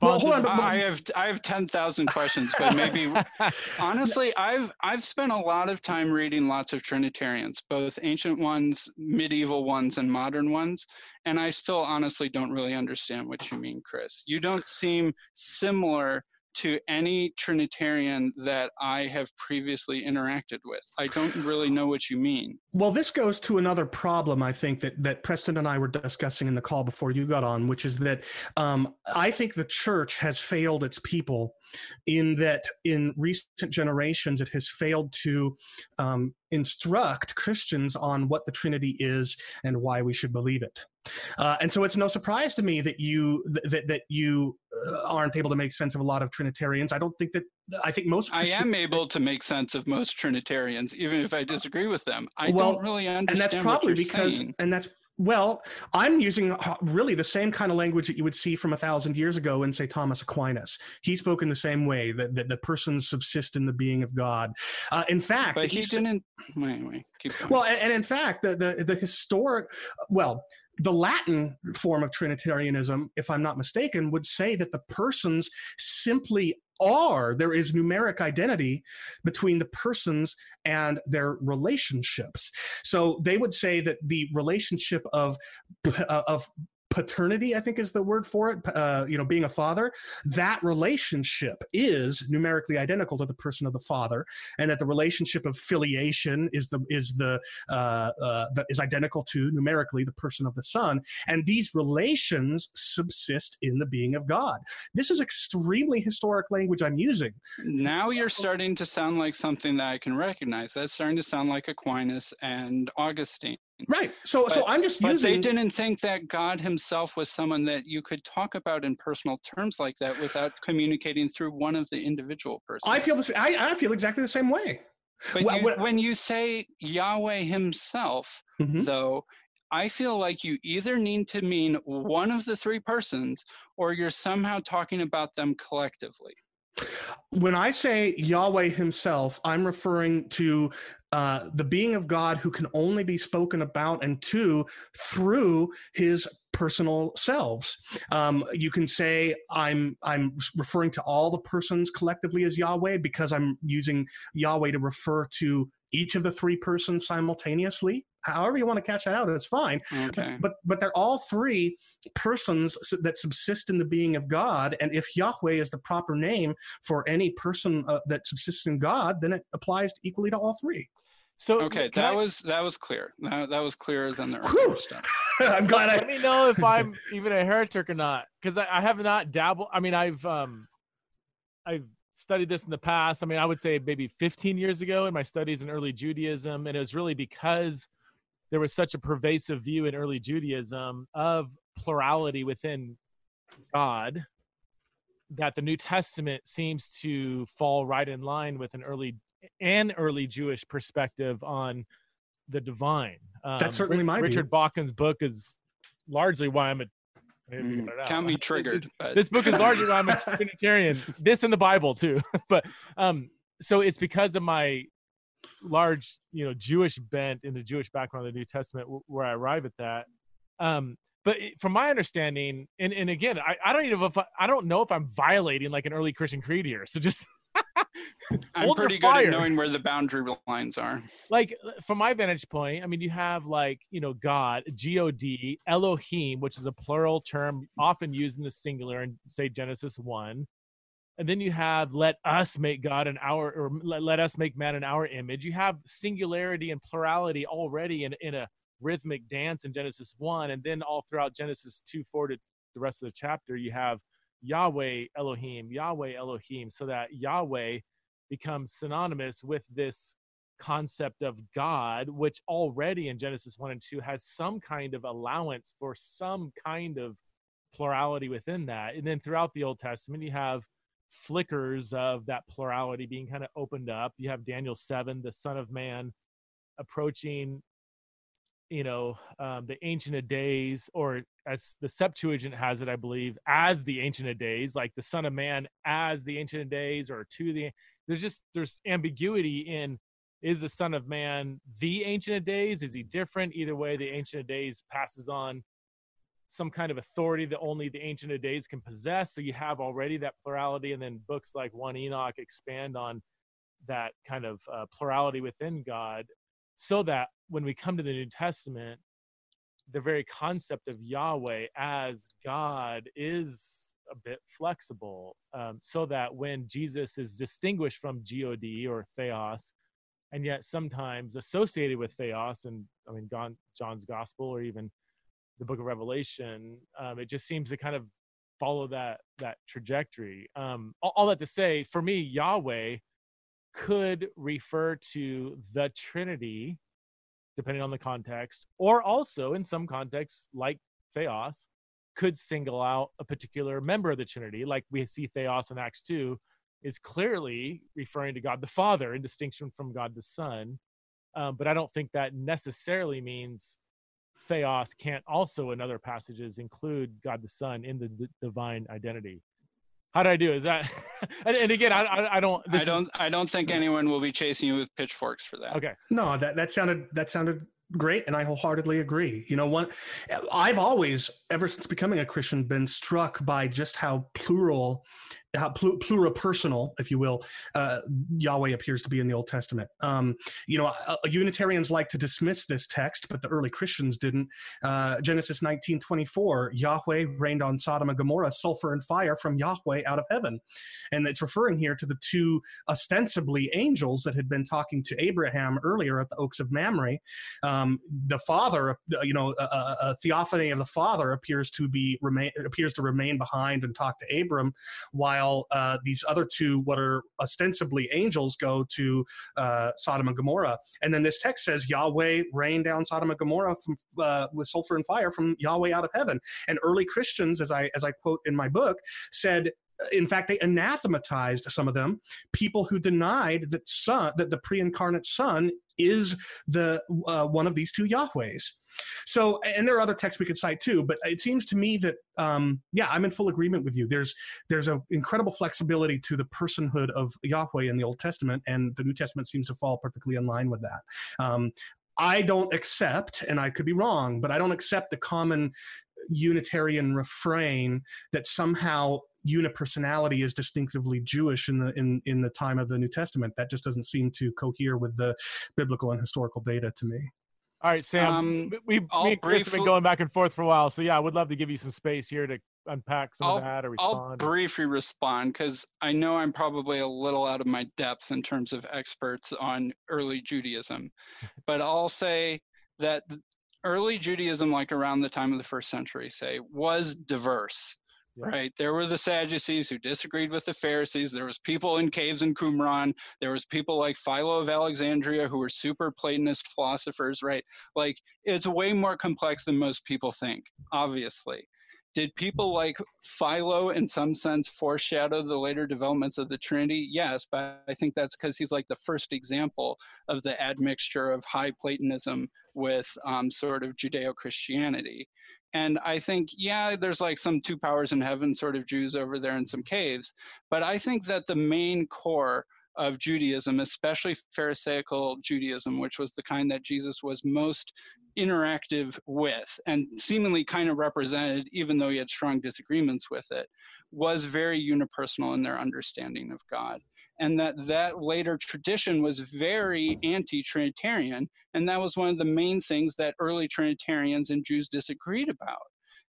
well, hold on, but, but, I have I have ten thousand questions, but maybe honestly, I've I've spent a lot of time reading lots of Trinitarians, both ancient ones, medieval ones, and modern ones, and I still honestly don't really understand what you mean, Chris. You don't seem similar to any Trinitarian that I have previously interacted with. I don't really know what you mean. Well, this goes to another problem I think that that Preston and I were discussing in the call before you got on, which is that um, I think the church has failed its people in that in recent generations it has failed to um, instruct Christians on what the Trinity is and why we should believe it. Uh, and so it's no surprise to me that you that that you uh, aren't able to make sense of a lot of Trinitarians. I don't think that I think most. Christians, I am able to make sense of most Trinitarians, even if I disagree with them. I well, don't really understand. And that's probably because, saying. and that's well, I'm using uh, really the same kind of language that you would see from a thousand years ago in, say, Thomas Aquinas. He spoke in the same way that, that the persons subsist in the being of God. Uh, in fact, but he didn't. Anyway, well, and, and, in fact, the, the the historic, well, the Latin form of Trinitarianism, if I'm not mistaken, would say that the persons simply are. There is numeric identity between the persons and their relationships. So they would say that the relationship of uh, of paternity i think is the word for it uh, you know being a father that relationship is numerically identical to the person of the father and that the relationship of filiation is the is the, uh, uh, the is identical to numerically the person of the son and these relations subsist in the being of god. This is extremely historic language i'm using. Now you're starting to sound like something that i can recognize. That's starting to sound like aquinas and augustine Right. So, but, so I'm just but using. But they didn't think that God Himself was someone that you could talk about in personal terms like that without communicating through one of the individual persons. I feel this. I, I feel exactly the same way. But well, you, when you say Yahweh Himself, mm-hmm. though, I feel like you either need to mean one of the three persons, or you're somehow talking about them collectively. When I say Yahweh Himself, I'm referring to uh, the being of God who can only be spoken about, and to through His personal selves. Um, you can say I'm I'm referring to all the persons collectively as Yahweh because I'm using Yahweh to refer to each of the three persons simultaneously. However you want to catch that out, it's fine. Okay. But but they're all three persons that subsist in the being of God, and if Yahweh is the proper name for any person uh, that subsists in God, then it applies equally to all three. So okay, that I, was that was clear. That, that was clearer than the earlier stuff. I'm glad. I, Let I, me know if I'm even a heretic or not, because I, I, have not dabbled. I mean, I've um, I've studied this in the past. I mean, I would say maybe 15 years ago in my studies in early Judaism, and it was really because there was such a pervasive view in early Judaism of plurality within God that the New Testament seems to fall right in line with an early an early Jewish perspective on the divine. Um, That's certainly my Richard Bauckham's book is largely why I'm a Mm, count me triggered. This, this, book is largely why I'm a Trinitarian. this in the Bible too, but um, so it's because of my large, you know, Jewish bent in the Jewish background of the New Testament where I arrive at that. Um, but from my understanding, and, and again, I, I don't even if I, I don't know if I'm violating like an early Christian creed here. So just I'm pretty good at knowing where the boundary lines are. Like from my vantage point, I mean, you have like you know God, G O D, Elohim, which is a plural term often used in the singular in say Genesis one, and then you have let us make God an our or let, let us make man in our image. You have singularity and plurality already in in a rhythmic dance in Genesis one, and then all throughout Genesis two four to the rest of the chapter, you have Yahweh Elohim, Yahweh Elohim, so that Yahweh becomes synonymous with this concept of God, which already in Genesis 1 and 2 has some kind of allowance for some kind of plurality within that. And then throughout the Old Testament, you have flickers of that plurality being kind of opened up. You have Daniel 7, the Son of Man approaching you know um, the ancient of days or as the septuagint has it i believe as the ancient of days like the son of man as the ancient of days or to the there's just there's ambiguity in is the son of man the ancient of days? Is he different? Either way the ancient of days passes on some kind of authority that only the ancient of days can possess. So you have already that plurality and then books like one enoch expand on that kind of uh, plurality within god so that when we come to the New Testament, the very concept of Yahweh as God is a bit flexible um, so that when Jesus is distinguished from God or Theos, and yet sometimes associated with Theos, and I mean, John's Gospel or even the book of Revelation, um, it just seems to kind of follow that that trajectory. Um, all, all that to say, for me, Yahweh could refer to the Trinity, depending on the context, or also in some contexts, like Theos, could single out a particular member of the Trinity, like we see Theos in Acts 2, is clearly referring to God the Father in distinction from God the Son. Um, but I don't think that necessarily means Theos can't also, in other passages, include God the Son in the d- divine identity. How did I do? Is that? and, and, again, I, I, I don't. I don't. Is, I don't think anyone will be chasing you with pitchforks for that. Okay. No, that that sounded that sounded great and i wholeheartedly agree you know one i've always ever since becoming a christian been struck by just how plural how pl- pluripersonal, if you will, uh, Yahweh appears to be in the Old Testament. Um, you know, uh, Unitarians like to dismiss this text, but the early Christians didn't. Uh, Genesis 19, 24, Yahweh rained on Sodom and Gomorrah sulfur and fire from Yahweh out of heaven. And it's referring here to the two ostensibly angels that had been talking to Abraham earlier at the Oaks of Mamre. Um, the father, uh, you know, a, a, theophany of the father appears to be remain appears to remain behind and talk to Abram, while while uh, these other two, what are ostensibly angels, go to uh, Sodom and Gomorrah. And then this text says Yahweh rained down Sodom and Gomorrah from, uh, with sulfur and fire from Yahweh out of heaven. And early Christians, as I as I quote in my book, said in fact, they anathematized some of them, people who denied that son, that the pre-incarnate Son is the uh, one of these two Yahwehs. So, and there are other texts we could cite too, but it seems to me that, um, yeah, I'm in full agreement with you. There's there's an incredible flexibility to the personhood of Yahweh in the Old Testament, and the New Testament seems to fall perfectly in line with that. Um, I don't accept, and I could be wrong, but I don't accept the common Unitarian refrain that somehow unipersonality is distinctively Jewish in the in in the time of the New Testament. That just doesn't seem to cohere with the biblical and historical data to me. All right, Sam. Um, we, me and Chris have been going back and forth for a while, so yeah, I would love to give you some space here to unpack some I'll, of that or respond. I'll briefly respond because I know I'm probably a little out of my depth in terms of experts on early Judaism, but I'll say that early Judaism, like around the time of the first century, say, was diverse yeah. right? There were the sadducees who disagreed with the pharisees. There was people in caves in qumran. There was people like philo of alexandria who were super platonist philosophers right? Like it's way more complex than most people think obviously did people like Philo, in some sense, foreshadow the later developments of the Trinity? Yes, but I think that's because he's like the first example of the admixture of high Platonism with um, sort of Judeo Christianity. And I think, yeah, there's like some two powers in heaven sort of Jews over there in some caves. But I think that the main core of Judaism, especially Pharisaical Judaism, which was the kind that Jesus was most interactive with and seemingly kind of represented, even though he had strong disagreements with it, was very unipersonal in their understanding of God. And that that later tradition was very anti-Trinitarian, and that was one of the main things that early Trinitarians and Jews disagreed about.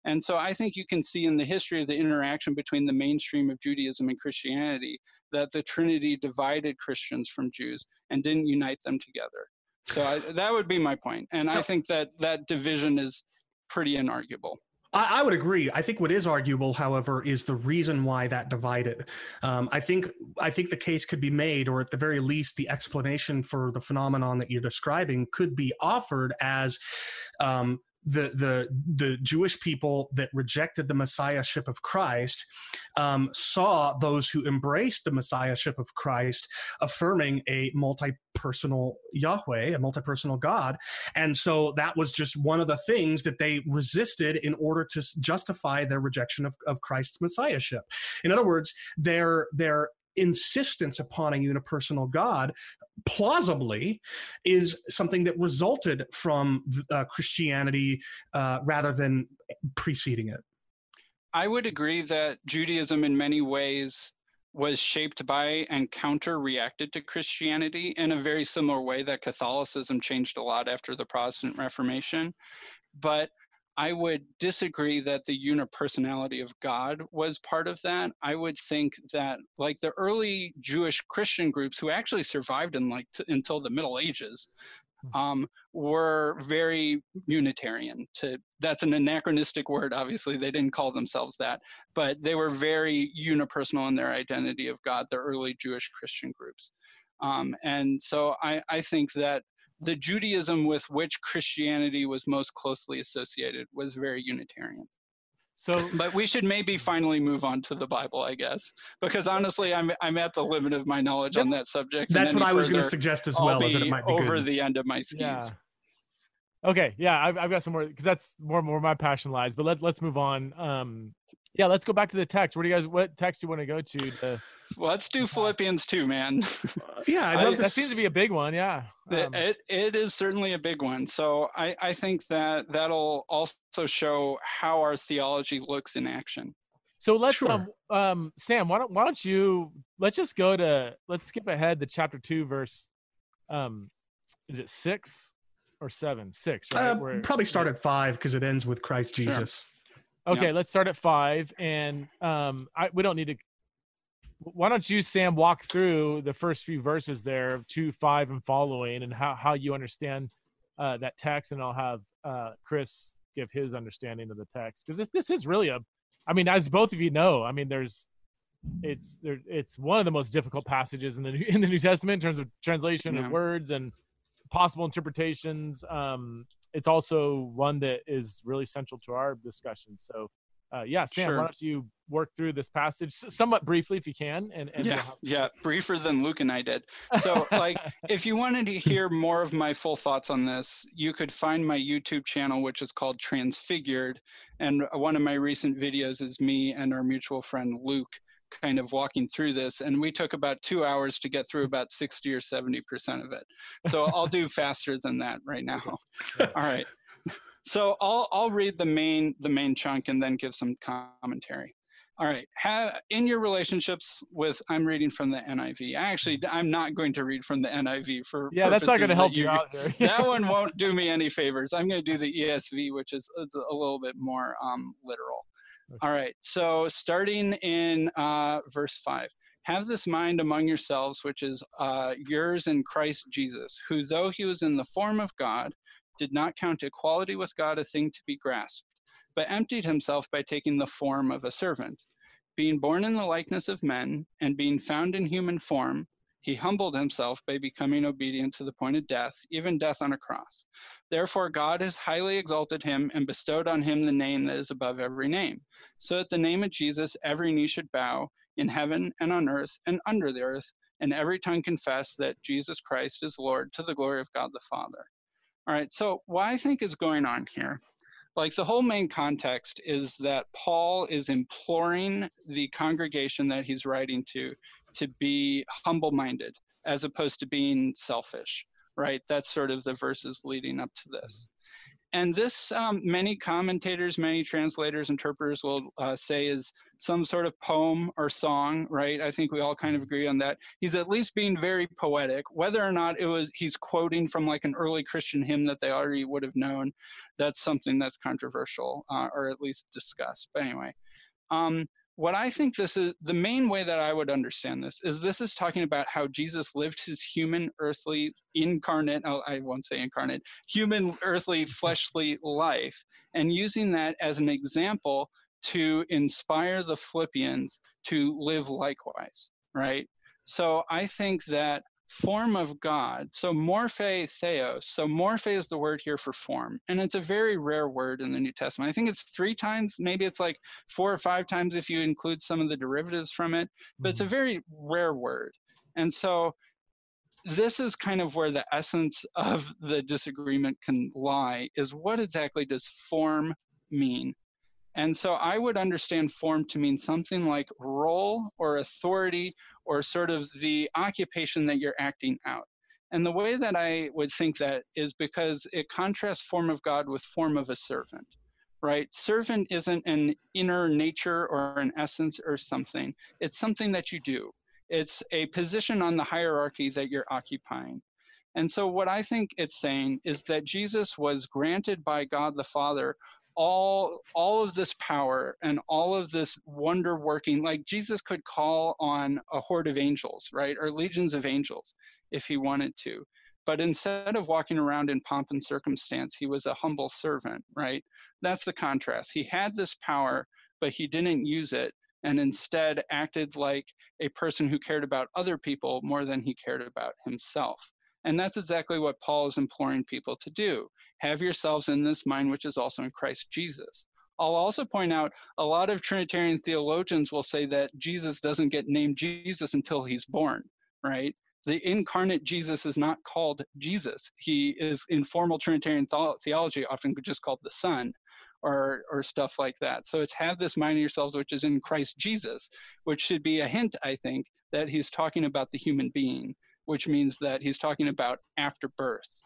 And so I think you can see in the history of the interaction between the mainstream of Judaism and Christianity that the Trinity divided Christians from Jews and didn't unite them together. So I, that would be my point, and I think that that division is pretty inarguable. I, I, would agree. I think what is arguable, however, is the reason why that divided. Um, I think I think the case could be made, or at the very least, the explanation for the phenomenon that you're describing could be offered as um, the the the Jewish people that rejected the messiahship of Christ um, saw those who embraced the messiahship of Christ affirming a multi-personal Yahweh, a multi-personal God, and so that was just one of the things that they resisted in order to justify their rejection of, of Christ's messiahship. In other words, their their insistence upon a unipersonal God plausibly is something that resulted from uh, Christianity uh, rather than preceding it. I would agree that Judaism, in many ways, was shaped by and counter reacted to Christianity in a very similar way that Catholicism changed a lot after the Protestant Reformation. But I would disagree that the unipersonality of God was part of that. I would think that, like the early Jewish Christian groups who actually survived in like t- until the Middle Ages, hmm. um, were very Unitarian. To that's an anachronistic word. Obviously, they didn't call themselves that, but they were very unipersonal in their identity of God. The early Jewish Christian groups, um, and so I, I think that the Judaism with which Christianity was most closely associated was very Unitarian. So, but we should maybe finally move on to the Bible, I guess, because honestly, I'm I'm at the limit of my knowledge on that subject. That's what I was going to suggest as well. Is that it might be over good. the end of my skis. Yeah. Okay, yeah, I've, I've got some more because that's more more my passion lies. But let let's move on. Um, yeah, let's go back to the text. Where do you guys? What text do you want to go to? to let's do Philippians too, man. yeah, I, that seems to be a big one. Yeah, um, it it is certainly a big one. So I I think that that'll also show how our theology looks in action. So let's sure. um um Sam, why don't why don't you let's just go to let's skip ahead to chapter two verse um is it six or seven six right uh, probably start at five because it ends with Christ Jesus. Sure. Okay, yeah. let's start at five, and um, I, we don't need to. Why don't you, Sam, walk through the first few verses there, two, five, and following, and how how you understand uh, that text, and I'll have uh, Chris give his understanding of the text because this this is really a, I mean, as both of you know, I mean, there's it's there it's one of the most difficult passages in the in the New Testament in terms of translation yeah. of words and possible interpretations. Um, it's also one that is really central to our discussion. So, uh, yeah, Sam, sure. why don't you work through this passage somewhat briefly if you can? And, and yeah, we'll yeah, briefer than Luke and I did. So, like, if you wanted to hear more of my full thoughts on this, you could find my YouTube channel, which is called Transfigured, and one of my recent videos is me and our mutual friend Luke kind of walking through this and we took about two hours to get through about 60 or 70 percent of it. So i'll do faster than that right now. All right. So i'll i'll read the main the main chunk and then give some commentary. All right. Have, in your relationships with i'm reading from the niv actually i'm not going to read from the niv for yeah that's not going to help you, you out here. That one won't do me any favors. I'm going to do the esv which is a little bit more um, literal all right, so starting in uh, verse 5 Have this mind among yourselves, which is uh, yours in Christ Jesus, who, though he was in the form of God, did not count equality with God a thing to be grasped, but emptied himself by taking the form of a servant. Being born in the likeness of men, and being found in human form, he humbled himself by becoming obedient to the point of death, even death on a cross. Therefore, God has highly exalted him and bestowed on him the name that is above every name, so that the name of Jesus every knee should bow in heaven and on earth and under the earth, and every tongue confess that Jesus Christ is Lord to the glory of God the Father. All right, so what I think is going on here like the whole main context is that Paul is imploring the congregation that he's writing to to be humble minded as opposed to being selfish, right? That's sort of the verses leading up to this. And this, um, many commentators, many translators, interpreters will uh, say is some sort of poem or song, right? I think we all kind of agree on that. He's at least being very poetic. Whether or not it was he's quoting from like an early Christian hymn that they already would have known, that's something that's controversial uh, or at least discussed. But anyway, um, what I think this is the main way that I would understand this is this is talking about how Jesus lived his human, earthly, incarnate, oh, I won't say incarnate, human, earthly, fleshly life, and using that as an example to inspire the Philippians to live likewise, right? So I think that form of God. So morphe theos. So morphe is the word here for form. And it's a very rare word in the New Testament. I think it's three times, maybe it's like four or five times if you include some of the derivatives from it, but it's a mm-hmm. very rare word. And so this is kind of where the essence of the disagreement can lie is what exactly does form mean? And so I would understand form to mean something like role or authority or sort of the occupation that you're acting out. And the way that I would think that is because it contrasts form of God with form of a servant, right? Servant isn't an inner nature or an essence or something. It's something that you do. It's a position on the hierarchy that you're occupying. And so what I think it's saying is that Jesus was granted by God the Father all all of this power and all of this wonder working like jesus could call on a horde of angels right or legions of angels if he wanted to. But instead of walking around in pomp and circumstance he was a humble servant right? That's the contrast. He had this power but he didn't use it and instead acted like a person who cared about other people more than he cared about himself and that's exactly what Paul is imploring people to do. Have yourselves in this mind, which is also in Christ Jesus. I'll also point out a lot of Trinitarian theologians will say that Jesus doesn't get named Jesus until he's born, right? The incarnate Jesus is not called Jesus. He is in formal Trinitarian theology often just called the Son or, or stuff like that. So it's have this mind of yourselves, which is in Christ Jesus, which should be a hint, I think, that he's talking about the human being which means that he's talking about after birth,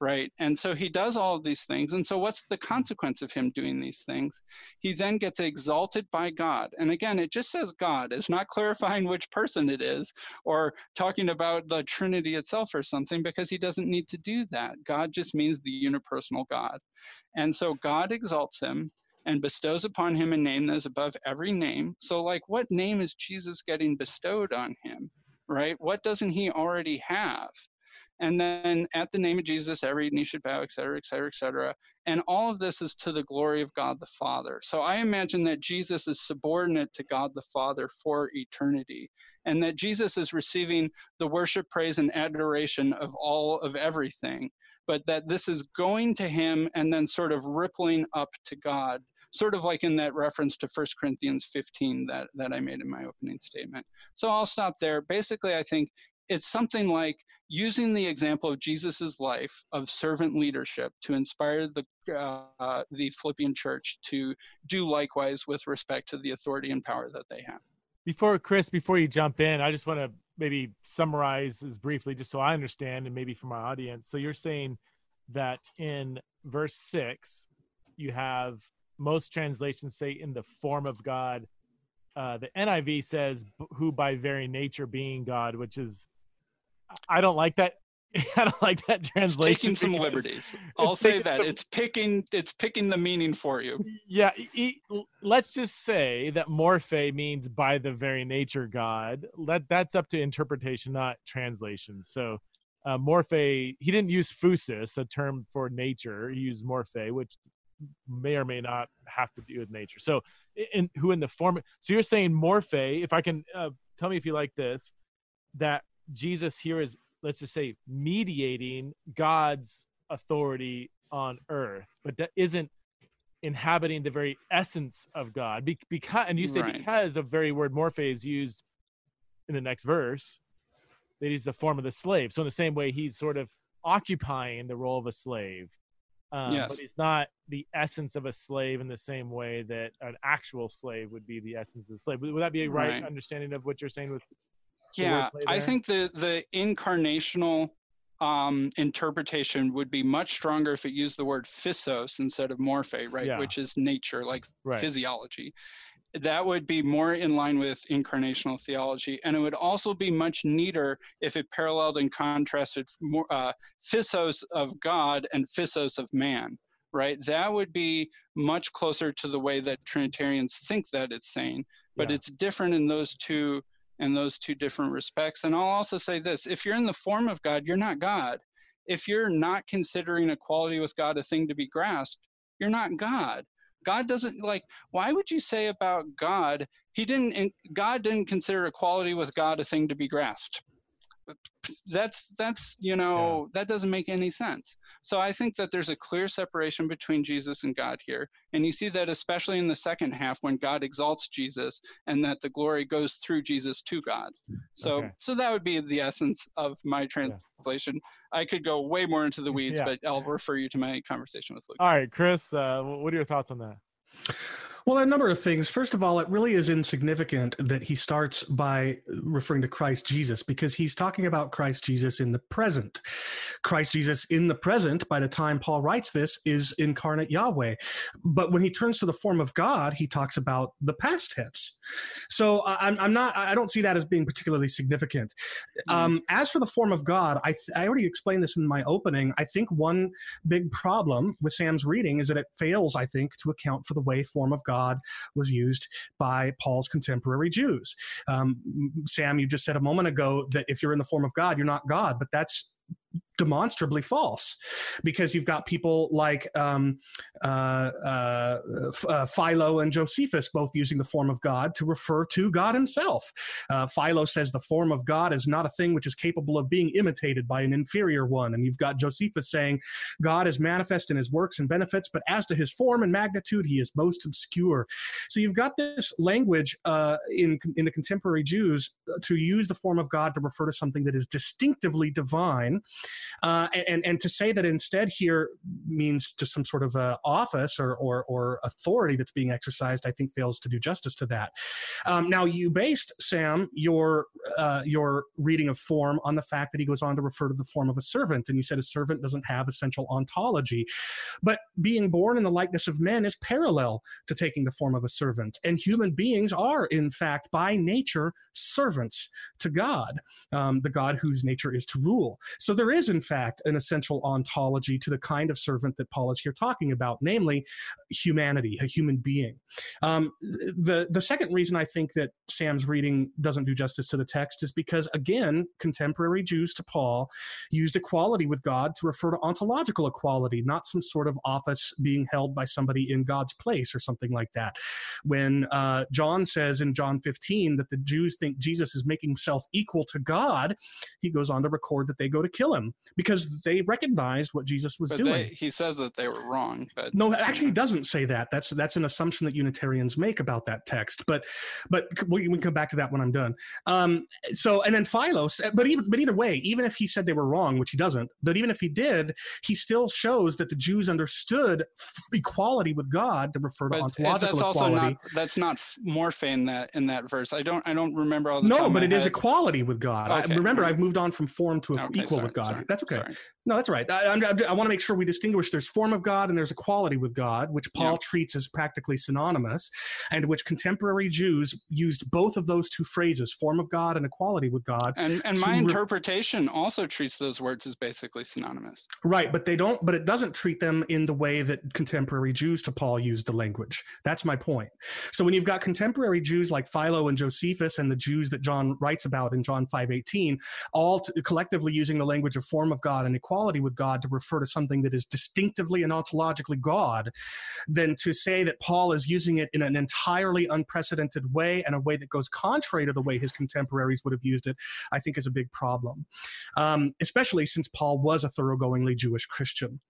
right? And so he does all of these things. And so, what's the consequence of him doing these things? He then gets exalted by God. And again, it just says God. It's not clarifying which person it is or talking about the Trinity itself or something because he doesn't need to do that. God just means the unipersonal God. And so, God exalts him and bestows upon him a name that is above every name. So, like, what name is Jesus getting bestowed on him? Right? What doesn't he already have? And then at the name of Jesus, every knee should bow, et cetera, et cetera, et cetera. And all of this is to the glory of God the Father. So I imagine that Jesus is subordinate to God the Father for eternity, and that Jesus is receiving the worship, praise, and adoration of all of everything, but that this is going to him and then sort of rippling up to God sort of like in that reference to 1 Corinthians 15 that, that I made in my opening statement. So I'll stop there. Basically, I think it's something like using the example of Jesus's life of servant leadership to inspire the uh, the Philippian church to do likewise with respect to the authority and power that they have. Before Chris, before you jump in, I just want to maybe summarize as briefly, just so I understand, and maybe for my audience. So you're saying that in verse six, you have most translations say in the form of God. Uh, the NIV says who by very nature being God, which is I don't like that. I don't like that translation. It's taking some liberties. I'll say that some, it's picking it's picking the meaning for you. Yeah, let's just say that morphe means by the very nature God. That that's up to interpretation, not translation. So uh, morphe, he didn't use phusis, a term for nature. He used morphe, which may or may not have to do with nature. So, in who in the form. So you're saying morphe. If I can uh, tell me if you like this, that Jesus here is let's just say mediating God's authority on earth, but that isn't inhabiting the very essence of God. Be- because and you say right. because the very word morphe is used in the next verse, that he's the form of the slave. So in the same way, he's sort of occupying the role of a slave um, yes. but he's not the essence of a slave in the same way that an actual slave would be the essence of a slave. Would, that be a right, right. understanding of what you're saying with? Yeah, I think the the incarnational um, interpretation would be much stronger if it used the word physos instead of morphe, right? Yeah. Which is nature, like right. physiology that would be more in line with incarnational theology. And it would also be much neater if it paralleled and contrasted more, uh, physos of God and physos of man, right? That would be much closer to the way that Trinitarians think that it's saying, but yeah. it's different in those two in those two different respects. And I'll also say this, if you're in the form of God, you're not God. If you're not considering equality with God a thing to be grasped, you're not God God doesn't like why would you say about God he didn't God didn't consider equality with God a thing to be grasped that's that's you know yeah. that doesn't make any sense so i think that there's a clear separation between jesus and god here and you see that especially in the second half when god exalts jesus and that the glory goes through jesus to god so okay. so that would be the essence of my translation yeah. i could go way more into the weeds yeah. but i'll refer you to my conversation with luke all right chris uh, what are your thoughts on that Well, there are a number of things. First of all, it really is insignificant that he starts by referring to Christ Jesus because he's talking about Christ Jesus in the present. Christ Jesus in the present, by the time Paul writes this, is incarnate Yahweh. But when he turns to the form of God, he talks about the past tense. So I'm, I'm not, I don't see that as being particularly significant. Mm-hmm. Um, as for the form of God, I, I already explained this in my opening. I think one big problem with Sam's reading is that it fails, I think, to account for the way form of God God was used by Paul's contemporary Jews. Um, Sam, you just said a moment ago that if you're in the form of God, you're not God, but that's demonstrably false because you've got people like um, uh, uh, uh, Philo and Josephus both using the form of God to refer to God himself. Uh, Philo says the form of God is not a thing which is capable of being imitated by an inferior one. And you've got Josephus saying God is manifest in his works and benefits, but as to his form and magnitude, he is most obscure. So you've got this language uh, in, in the contemporary Jews to use the form of God to refer to something that is distinctively divine uh, and, and to say that instead here means just some sort of uh, office or, or, or, authority that's being exercised, I think fails to do justice to that. Um, now, you based, Sam, your, uh, your reading of form on the fact that he goes on to refer to the form of a servant. And you said a servant doesn't have essential ontology. But being born in the likeness of men is parallel to taking the form of a servant. And human beings are, in fact, by nature, servants to God, um, the God whose nature is to rule. So there is, in fact, an essential ontology to the kind of servant that Paul is here talking about, namely humanity, a human being. Um, the, the second reason I think that Sam's reading doesn't do justice to the text is because, again, contemporary Jews to Paul used equality with God to refer to ontological equality, not some sort of office being held by somebody in God's place or something like that. When uh, John says in John 15 that the Jews think Jesus is making himself equal to God, he goes on to record that they go to kill him because they recognized what Jesus was but doing. They, he says that they were wrong, but no, actually, he doesn't say that. That's that's an assumption that Unitarians make about that text. But but we can come back to that when I'm done. Um, so and then Philos, but even but either way, even if he said they were wrong, which he doesn't, but even if he did, he still shows that the Jews understood equality with God to refer to but ontological that's equality. Also not, that's not morphe in that in that verse. I don't I don't remember all the no, but it is equality with God. Okay. I, remember, I've moved on from form to okay, equal sorry, with God. Sorry. That's okay. Sorry. No, that's right. I, I, I want to make sure we distinguish there's form of God and there's equality with God, which Paul yeah. treats as practically synonymous, and which contemporary Jews used both of those two phrases, form of God and equality with God. And, and my interpretation also treats those words as basically synonymous. Right, but they don't, but it doesn't treat them in the way that contemporary Jews to Paul used the language. That's my point. So when you've got contemporary Jews like Philo and Josephus and the Jews that John writes about in John 5.18, all t- collectively using the language of form of God and equality with God to refer to something that is distinctively and ontologically God than to say that Paul is using it in an entirely unprecedented way and a way that goes contrary to the way his contemporaries would have used it, I think is a big problem, um, especially since Paul was a thoroughgoingly Jewish Christian.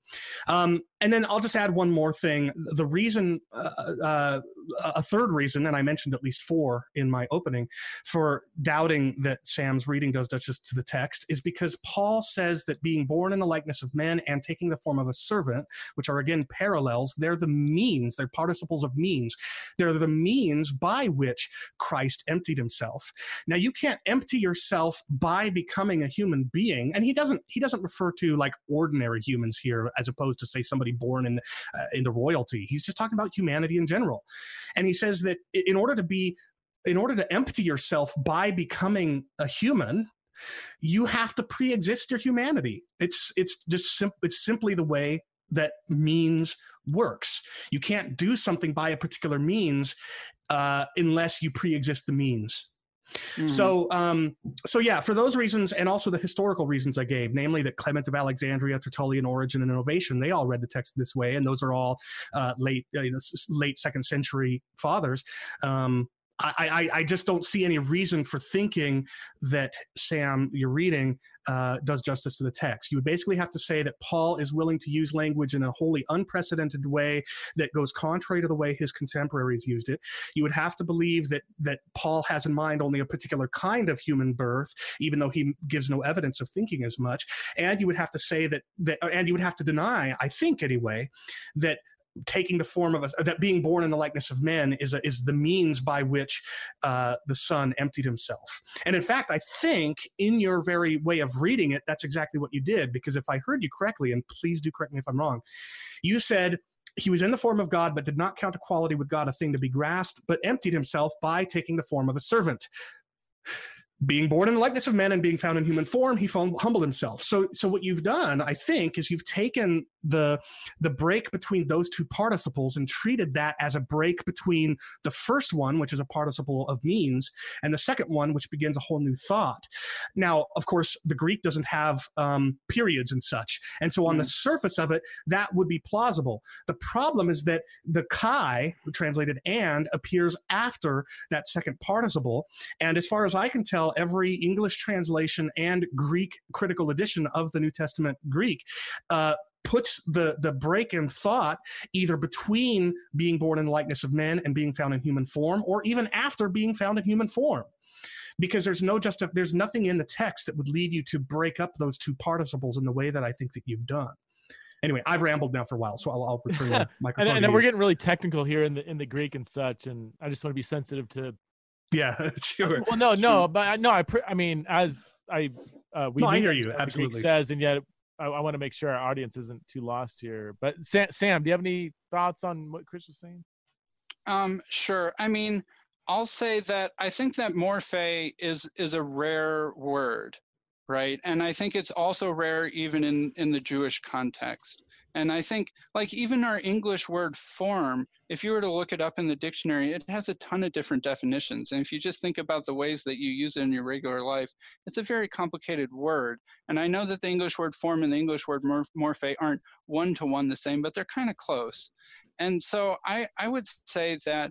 Um, and then I'll just add one more thing. The reason, uh, uh, a third reason, and I mentioned at least four in my opening, for doubting that Sam's reading does justice to the text is because Paul says that being born in the likeness of men and taking the form of a servant, which are again parallels, they're the means, they're participles of means. They're the means by which Christ emptied himself. Now you can't empty yourself by becoming a human being, and he doesn't he doesn't refer to like ordinary humans here as opposed to say somebody born in uh, into royalty. He's just talking about humanity in general. And he says that in order to be in order to empty yourself by becoming a human, you have to pre-exist your humanity. It's it's just sim- it's simply the way that means works. You can't do something by a particular means uh, unless you pre-exist the means. Mm-hmm. So, um, so yeah, for those reasons, and also the historical reasons I gave, namely that Clement of Alexandria, Tertullian, Origen and Novatian, they all read the text this way, and those are all uh, late, uh, late second century fathers. Um, I, I, I, just don't see any reason for thinking that Sam, you're reading, uh, does justice to the text. You would basically have to say that Paul is willing to use language in a wholly unprecedented way that goes contrary to the way his contemporaries used it. You would have to believe that that Paul has in mind only a particular kind of human birth, even though he gives no evidence of thinking as much. And you would have to say that that, and you would have to deny, I think anyway, that taking the form of a, that being born in the likeness of men is a, is the means by which uh, the son emptied himself. And in fact i think in your very way of reading it that's exactly what you did because if i heard you correctly and please do correct me if i'm wrong you said he was in the form of God, but did not count equality with God a thing to be grasped, but emptied himself by taking the form of a servant being born in the likeness of men and being found in human form, he humbled himself. So, so what you've done, I think, is you've taken the the break between those two participles and treated that as a break between the first one, which is a participle of means, and the second one, which begins a whole new thought. Now, of course, the Greek doesn't have um, periods and such, and so on mm. the surface of it, that would be plausible. The problem is that the kai, translated and, appears after that second participle, and as far as I can tell every English translation and Greek critical edition of the New Testament Greek uh, puts the the break in thought either between being born in the likeness of men and being found in human form or even after being found in human form because there's no just there's nothing in the text that would lead you to break up those two participles in the way that I think that you've done. Anyway, I've rambled now for a while, so I'll, I'll return the microphone. and, and we're getting really technical here in the in the Greek and such, and I just want to be sensitive to yeah, sure. Well, no, no, but no, I, pre- I mean, as I, uh, we no, I hear you absolutely says, and yet I, I want to make sure our audience isn't too lost here. But Sam, Sam, do you have any thoughts on what Chris was saying? Um, sure. I mean, I'll say that I think that morphe is is a rare word, right? And I think it's also rare even in in the Jewish context. And I think, like, even our English word form, if you were to look it up in the dictionary, it has a ton of different definitions. And if you just think about the ways that you use it in your regular life, it's a very complicated word. And I know that the English word form and the English word morph- morphe aren't one to one the same, but they're kind of close. And so I, I would say that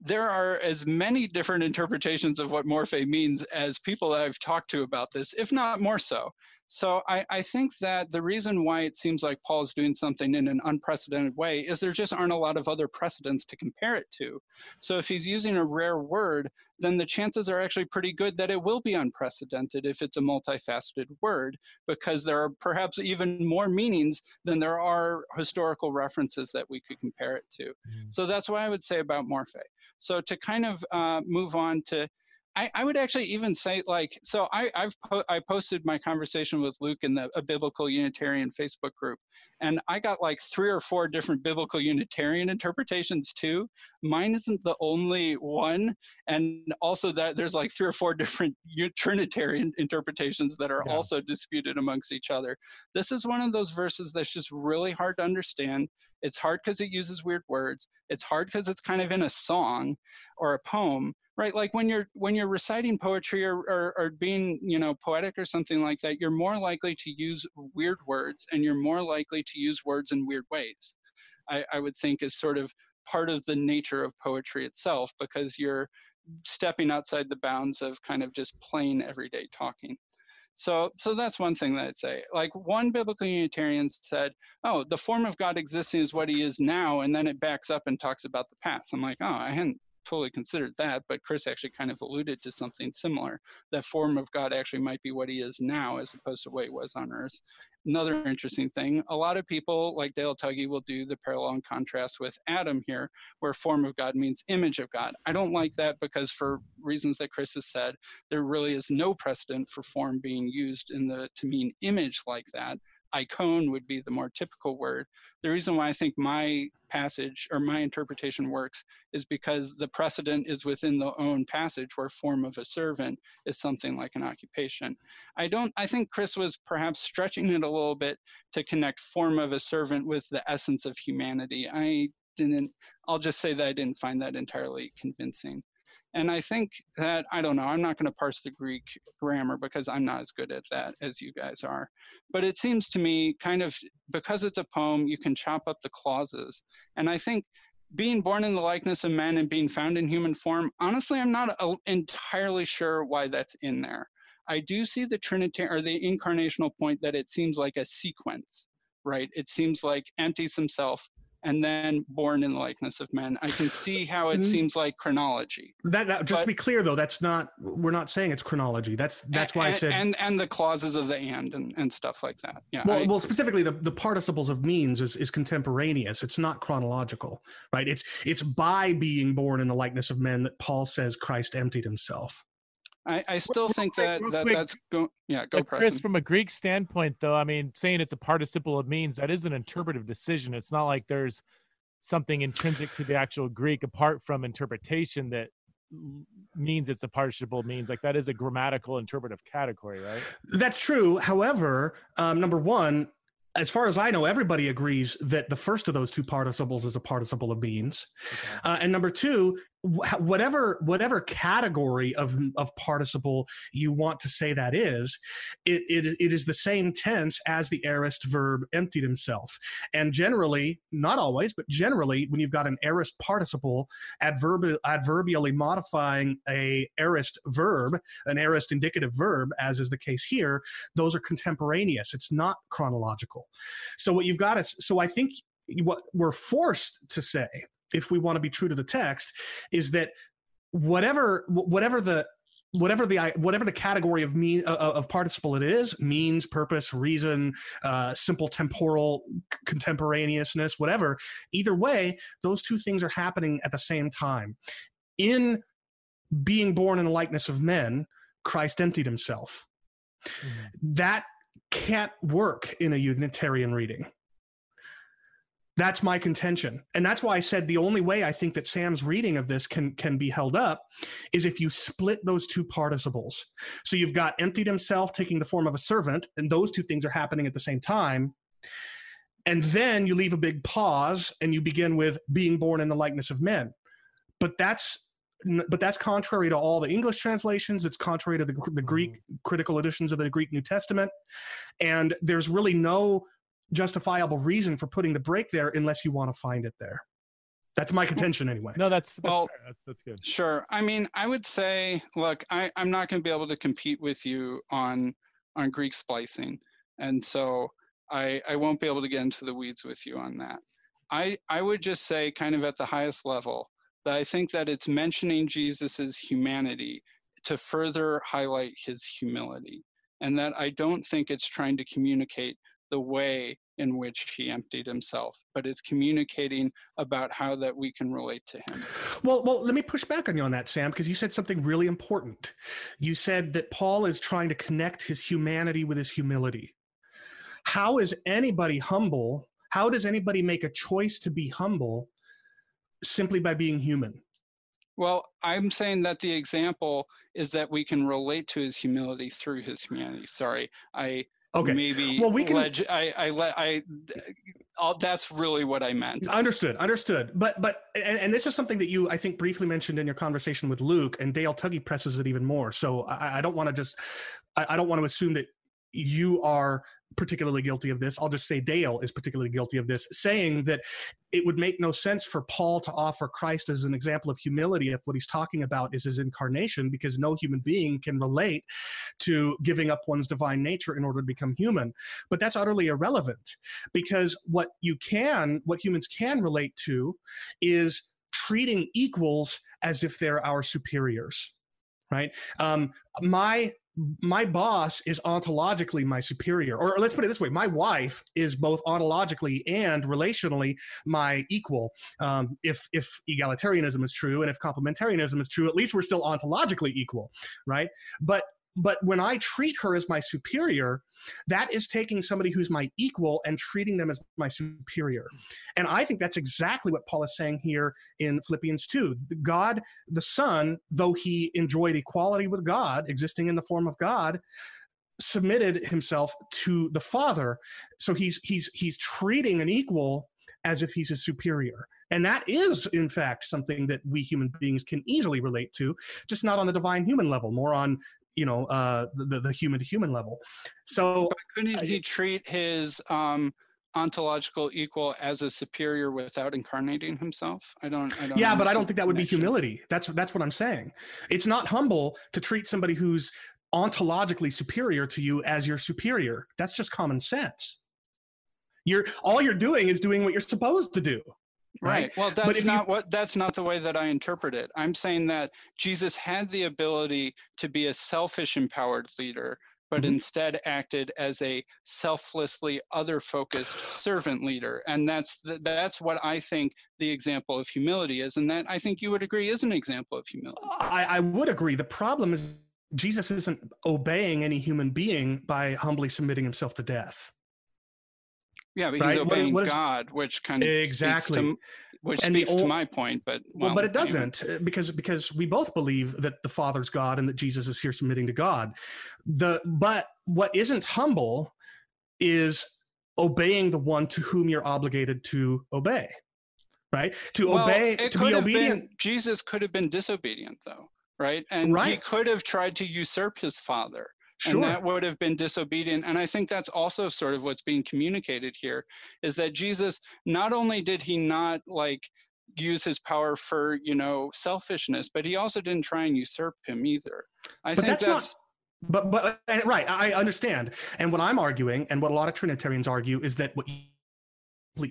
there are as many different interpretations of what morphe means as people I've talked to about this, if not more so. So I, I think that the reason why it seems like Paul is doing something in an unprecedented way is there just aren't a lot of other precedents to compare it to. So if he's using a rare word, then the chances are actually pretty good that it will be unprecedented if it's a multifaceted word, because there are perhaps even more meanings than there are historical references that we could compare it to. Mm. So that's what I would say about morphe. So to kind of uh, move on to I, I would actually even say like so I I've po- I posted my conversation with Luke in the a biblical Unitarian Facebook group, and I got like three or four different biblical Unitarian interpretations too. Mine isn't the only one, and also that there's like three or four different Trinitarian interpretations that are yeah. also disputed amongst each other. This is one of those verses that's just really hard to understand. It's hard because it uses weird words. It's hard because it's kind of in a song or a poem right like when you're when you're reciting poetry or, or, or, being you know poetic or something like that you're more likely to use weird words and you're more likely to use words in weird ways I, I would think is sort of part of the nature of poetry itself because you're stepping outside the bounds of kind of just plain everyday talking so, so that's one thing that I'd say. Like one biblical Unitarian said, "Oh, the form of God existing is what He is now," and then it backs up and talks about the past. I'm like, "Oh, I hadn't totally considered that, but Chris actually kind of alluded to something similar. That form of God actually might be what he is now as opposed to what he was on earth. Another interesting thing, a lot of people like Dale Tuggy will do the parallel and contrast with Adam here, where form of God means image of God. I don't like that because for reasons that Chris has said, there really is no precedent for form being used in the to mean image like that icon would be the more typical word. The reason why I think my passage or my interpretation works is because the precedent is within the own passage where form of a servant is something like an occupation. I don't I think Chris was perhaps stretching it a little bit to connect form of a servant with the essence of humanity. I didn't I'll just say that I didn't find that entirely convincing. And I think that, I don't know, I'm not going to parse the Greek grammar because I'm not as good at that as you guys are. But it seems to me kind of because it's a poem, you can chop up the clauses. And I think being born in the likeness of men and being found in human form, honestly, I'm not uh, entirely sure why that's in there. I do see the Trinitarian or the incarnational point that it seems like a sequence, right? It seems like empties himself and then born in the likeness of men. I can see how it mm. seems like chronology. That, that just but, to be clear though, that's not we're not saying it's chronology. That's that's and, why I said and and the clauses of the and and, and stuff like that. Yeah. Well, I, well, specifically the, the participles of means is, is contemporaneous. It's not chronological, right? It's it's by being born in the likeness of men that Paul says Christ emptied himself. I, I still real think quick, that, that that's go yeah go Chris from a Greek standpoint though I mean saying it's a participle of means that is an interpretive decision. It's not like there's something intrinsic to the actual Greek apart from interpretation that means it's a participle of means. Like that is a grammatical interpretive category right? That's true. However um, number one as far as I know, everybody agrees that the first of those two participles is a participle of means. Okay. Uh, and number two, whatever whatever category of of participle you want to say that is it, it it is the same tense as the aorist verb emptied himself. And generally not always but generally when you've got an aorist participle adverb adverbially modifying a aorist verb an aorist indicative verb as is the case here those are contemporaneous. It's not chronological. So what you've got is so i think what we're forced to say if we want to be true to the text, is that whatever whatever the whatever the whatever the category of mean of participle it is means purpose reason uh, simple temporal contemporaneousness whatever either way those two things are happening at the same time. In being born in the likeness of men christ emptied himself. Mm-hmm. that can't work in a unitarian reading that's my contention. And that's why I said the only way I think that Sam's reading of this can can be held up is if you split those two participles. So you've got emptied himself taking the form of a servant and those two things are happening at the same time. And then you leave a big pause and you begin with being born in the likeness of men. But that's but that's contrary to all the English translations. It's contrary to the, the Greek mm-hmm. critical editions of the Greek New Testament. And there's really no justifiable reason for putting the break there unless you want to find it there. That's my contention anyway. No, that's, that's well, that's, that's good. Sure. I mean, I would say, look, I, I'm not going to be able to compete with you on on Greek splicing, and so I I won't be able to get into the weeds with you on that. I I would just say, kind of at the highest level, that I think that it's mentioning Jesus's humanity to further highlight his humility, and that I don't think it's trying to communicate the way in which he emptied himself, but it's communicating about how that we can relate to him. Well, well, let me push back on you on that, Sam, because you said something really important. You said that Paul is trying to connect his humanity with his humility. How is anybody humble? How does anybody make a choice to be humble simply by being human? Well, I'm saying that the example is that we can relate to his humility through his humanity. Sorry, I Okay. Maybe. Well, we can. Leg- I. I. Let. I. I'll, that's really what I meant. Understood. Understood. But but and, and, this is something that you I think briefly mentioned in your conversation with Luke, and Dale Tuggy presses it even more. So I, I don't want to just. I, I don't want to assume that you are particularly guilty of this. I'll just say Dale is particularly guilty of this, saying that it would make no sense for Paul to offer Christ as an example of humility if what he's talking about is his incarnation, because no human being can relate to giving up one's divine nature in order to become human. But that's utterly irrelevant because what you can, what humans can relate to is treating equals as if they're our superiors right um, my my boss is ontologically my superior or let's put it this way my wife is both ontologically and relationally my equal. Um, if if egalitarianism is true and if complementarianism is true at least we're still ontologically equal right? But but when I treat her as my superior, that is taking somebody who's my equal and treating them as my superior. And I think that's exactly what Paul is saying here in Philippians 2. God, the Son, though he enjoyed equality with God, existing in the form of God, submitted himself to the Father. So he's he's he's treating an equal as if he's a superior. And that is, in fact, something that we human beings can easily relate to, just not on the divine human level, more on you know uh, the the human to human level. So but couldn't he treat his um, ontological equal as a superior without incarnating himself? I don't. I don't yeah, but I don't think that would be humility. That's that's what I'm saying. It's not humble to treat somebody who's ontologically superior to you as your superior. That's just common sense. You're all you're doing is doing what you're supposed to do. Right. right? Well, that's not you, what that's not the way that I interpret it. I'm saying that Jesus had the ability to be a selfish empowered leader, but mm-hmm. instead acted as a selflessly other focused servant leader. And that's the, that's what I think the example of humility is and that I think you would agree is an example of humility. I, I would agree. The problem is Jesus isn't obeying any human being by humbly submitting himself to death. Yeah, but right? he's obeying what, what is, God, which kind of exactly to, which and speaks the, to my point. But well, well but it doesn't anyway. Uh, because because we both believe that the Father's God and that Jesus is here submitting to God. The but what isn't humble is obeying the one to whom you're obligated to obey. Right? To well, obey, to be obedient. Been, Jesus could have been disobedient, though right? And right. he could have tried to usurp his father. Sure. And that would have been disobedient. And I think that's also sort of what's being communicated here is that Jesus, not only did he not like use his power for, you know, selfishness, but he also didn't try and usurp him either. I but think that's, that's not, but but uh, right, I understand. And what I'm arguing, and what a lot of Trinitarians argue, is that what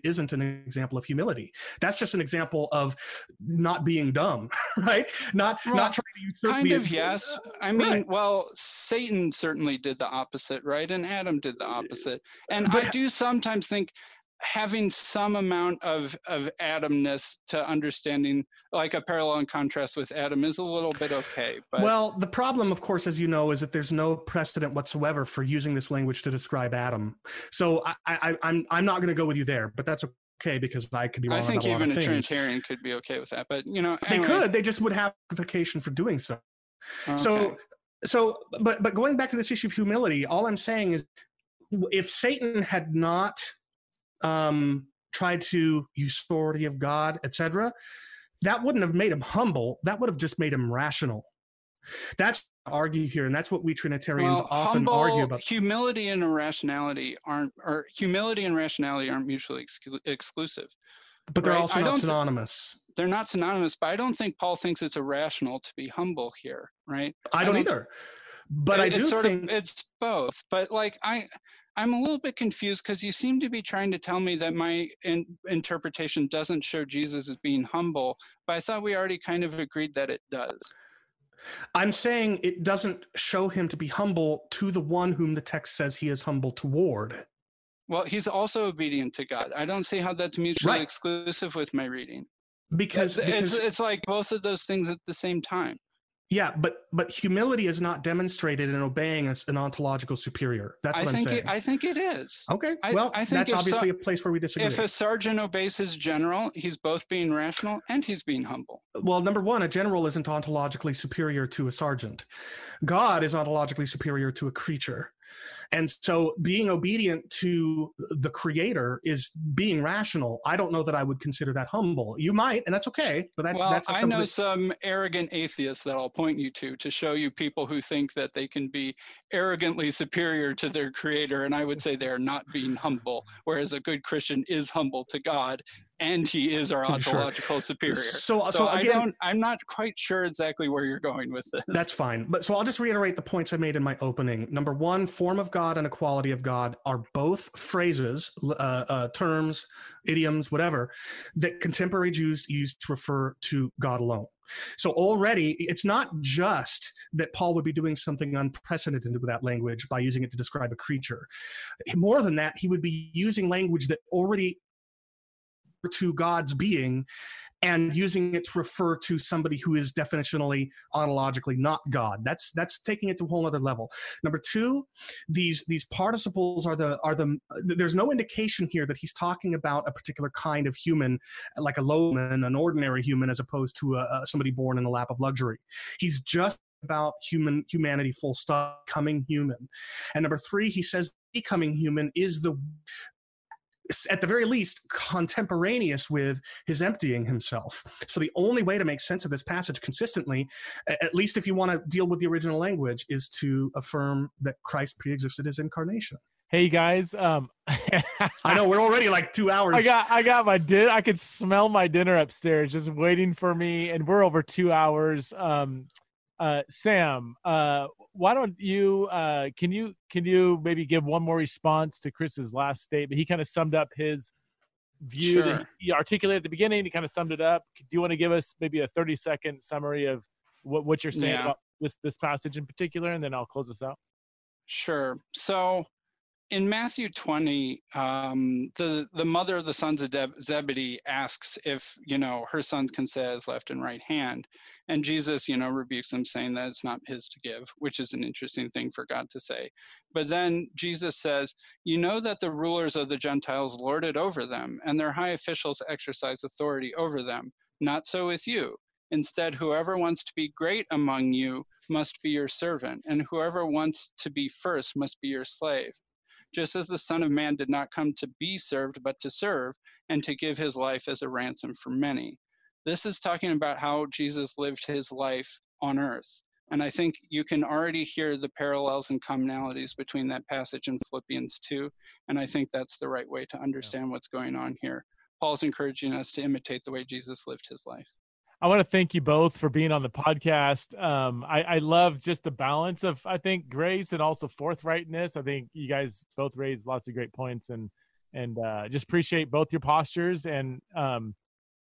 isn't an example of humility. That's just an example of not being dumb, right? Not well, not trying to usurp. Kind of yes. I mean, right. well, Satan certainly did the opposite, right? And Adam did the eh, opposite. And but, I do sometimes think having some amount of of adamness to understanding like a parallel and contrast with adam is a little bit okay but well the problem of course as you know is that there's no precedent whatsoever for using this language to describe adam so i, I i'm i'm not going to go with you there but that's okay because i could be wrong i think even a, a trinitarian could be okay with that but you know anyway. they could they just would have justification for doing so okay. so so but but going back to this issue of humility all i'm saying is if satan had not um, tried to use authority of God, etc., that wouldn't have made him humble. That would have just made him rational. That's argue here, and that's what we Trinitarians well, often humble, argue about. Humility and irrationality aren't, or humility and rationality aren't mutually exclu- exclusive. But they're right? also not synonymous. They're not synonymous, but I don't think Paul thinks it's irrational to be humble here, right? I don't, I don't either. But it, I do it's think of, it's both. But like I, I'm a little bit confused because you seem to be trying to tell me that my in, interpretation doesn't show Jesus as being humble, but I thought we already kind of agreed that it does. I'm saying it doesn't show him to be humble to the one whom the text says he is humble toward. Well, he's also obedient to God. I don't see how that's mutually right. exclusive with my reading. Because, because it's, it's like both of those things at the same time. Yeah, but but humility is not demonstrated in obeying an ontological superior. That's what I think am saying. It, I think it is. Okay. Well, I, I think that's obviously so, a place where we disagree. If a sergeant obeys his general, he's both being rational and he's being humble. Well, number one, a general isn't ontologically superior to a sergeant. God is ontologically superior to a creature. And so being obedient to the creator is being rational. I don't know that I would consider that humble. You might, and that's okay, but that's well, that's I know some arrogant atheists that I'll point you to to show you people who think that they can be arrogantly superior to their creator and I would say they're not being humble, whereas a good Christian is humble to God and he is our ontological sure. superior. So, so, so again, I am not quite sure exactly where you're going with this. That's fine. But so I'll just reiterate the points I made in my opening. Number one, form of God and equality of God are both phrases, uh, uh, terms, idioms, whatever, that contemporary Jews use to refer to God alone. So already, it's not just that Paul would be doing something unprecedented with that language by using it to describe a creature. More than that, he would be using language that already to God's being and using it to refer to somebody who is definitionally ontologically not God. That's that's taking it to a whole other level. Number two, these these participles are the are the there's no indication here that he's talking about a particular kind of human, like a lowman, an ordinary human, as opposed to a, a somebody born in the lap of luxury. He's just about human humanity full stop coming human and number three he says becoming human is the at the very least contemporaneous with his emptying himself. So the only way to make sense of this passage consistently at least if you want to deal with the original language is to affirm that christ pre-existed his incarnation. Hey guys um i know we're already like two hours i got i got my din i could smell my dinner upstairs just waiting for me and we're over two hours um uh, Sam, uh, why don't you uh, can you can you maybe give one more response to Chris's last statement? He kind of summed up his view Sure. that you articulated at the beginning. He kind of summed it up. Do you want to give us maybe a 30 second summary of what, what you're saying Yeah. about this, this passage in particular, and then I'll close this out? Sure. So in Matthew 20, um, the, the mother of the sons of Zebedee asks if, you know, her sons can sit at his left and right hand. And Jesus, you know, rebukes them saying that it's not his to give, which is an interesting thing for God to say. But then Jesus says, you know that the rulers of the Gentiles lord it over them, and their high officials exercise authority over them. Not so with you. Instead, whoever wants to be great among you must be your servant, and whoever wants to be first must be your slave. Just as the Son of Man did not come to be served, but to serve, and to give his life as a ransom for many. This is talking about how Jesus lived his life on earth. And I think you can already hear the parallels and commonalities between that passage and Philippians 2. And I think that's the right way to understand what's going on here. Paul's encouraging us to imitate the way Jesus lived his life. I want to thank you both for being on the podcast. Um, I, I love just the balance of, I think, grace and also forthrightness. I think you guys both raised lots of great points and and uh, just appreciate both your postures. And um,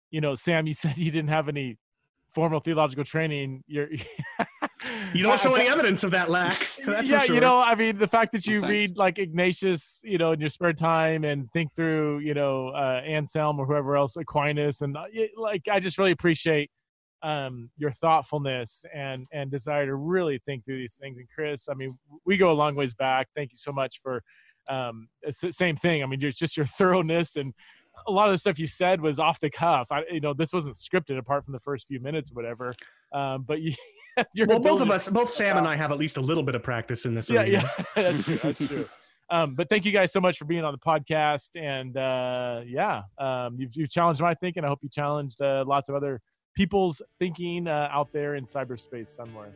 you know, Sam, you said you didn't have any formal theological training. You're You don't show any evidence of that lack. That's yeah, sure. you know, I mean, the fact that you Thanks. read like Ignatius, you know, in your spare time and think through, you know, uh, Anselm or whoever else, Aquinas, and uh, it- like, I just really appreciate um, your thoughtfulness and and desire to really think through these things. And Chris, I mean, we go a long ways back. Thank you so much for um, it's the same thing. I mean, it's just your thoroughness and a lot of the stuff you said was off the cuff. I, you know, this wasn't scripted apart from the first few minutes, or whatever. Um, but you, your well, both of us, both Sam and I, have at least a little bit of practice in this. Area. Yeah, arena. yeah, that's true. That's true. Um, but thank you guys so much for being on the podcast, and uh, yeah, um, you've, you've challenged my thinking. I hope you challenged uh, lots of other people's thinking uh, out there in cyberspace somewhere.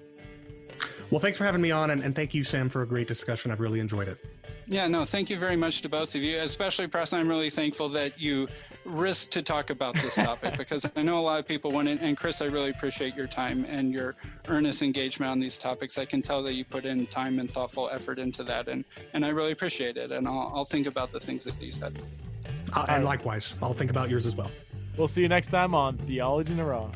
Well, thanks for having me on, and, and thank you, Sam, for a great discussion. I've really enjoyed it. Yeah, no, thank you very much to both of you, especially Preston. I'm really thankful that you risked to talk about this topic because I know a lot of people wouldn't. And Chris, I really appreciate your time and your earnest engagement on these topics. I can tell that you put in time and thoughtful effort into that, and, and I really appreciate it. And I'll, I'll think about the things that you said. Uh, and likewise, I'll think about yours as well. We'll see you next time on Theology in the Raw.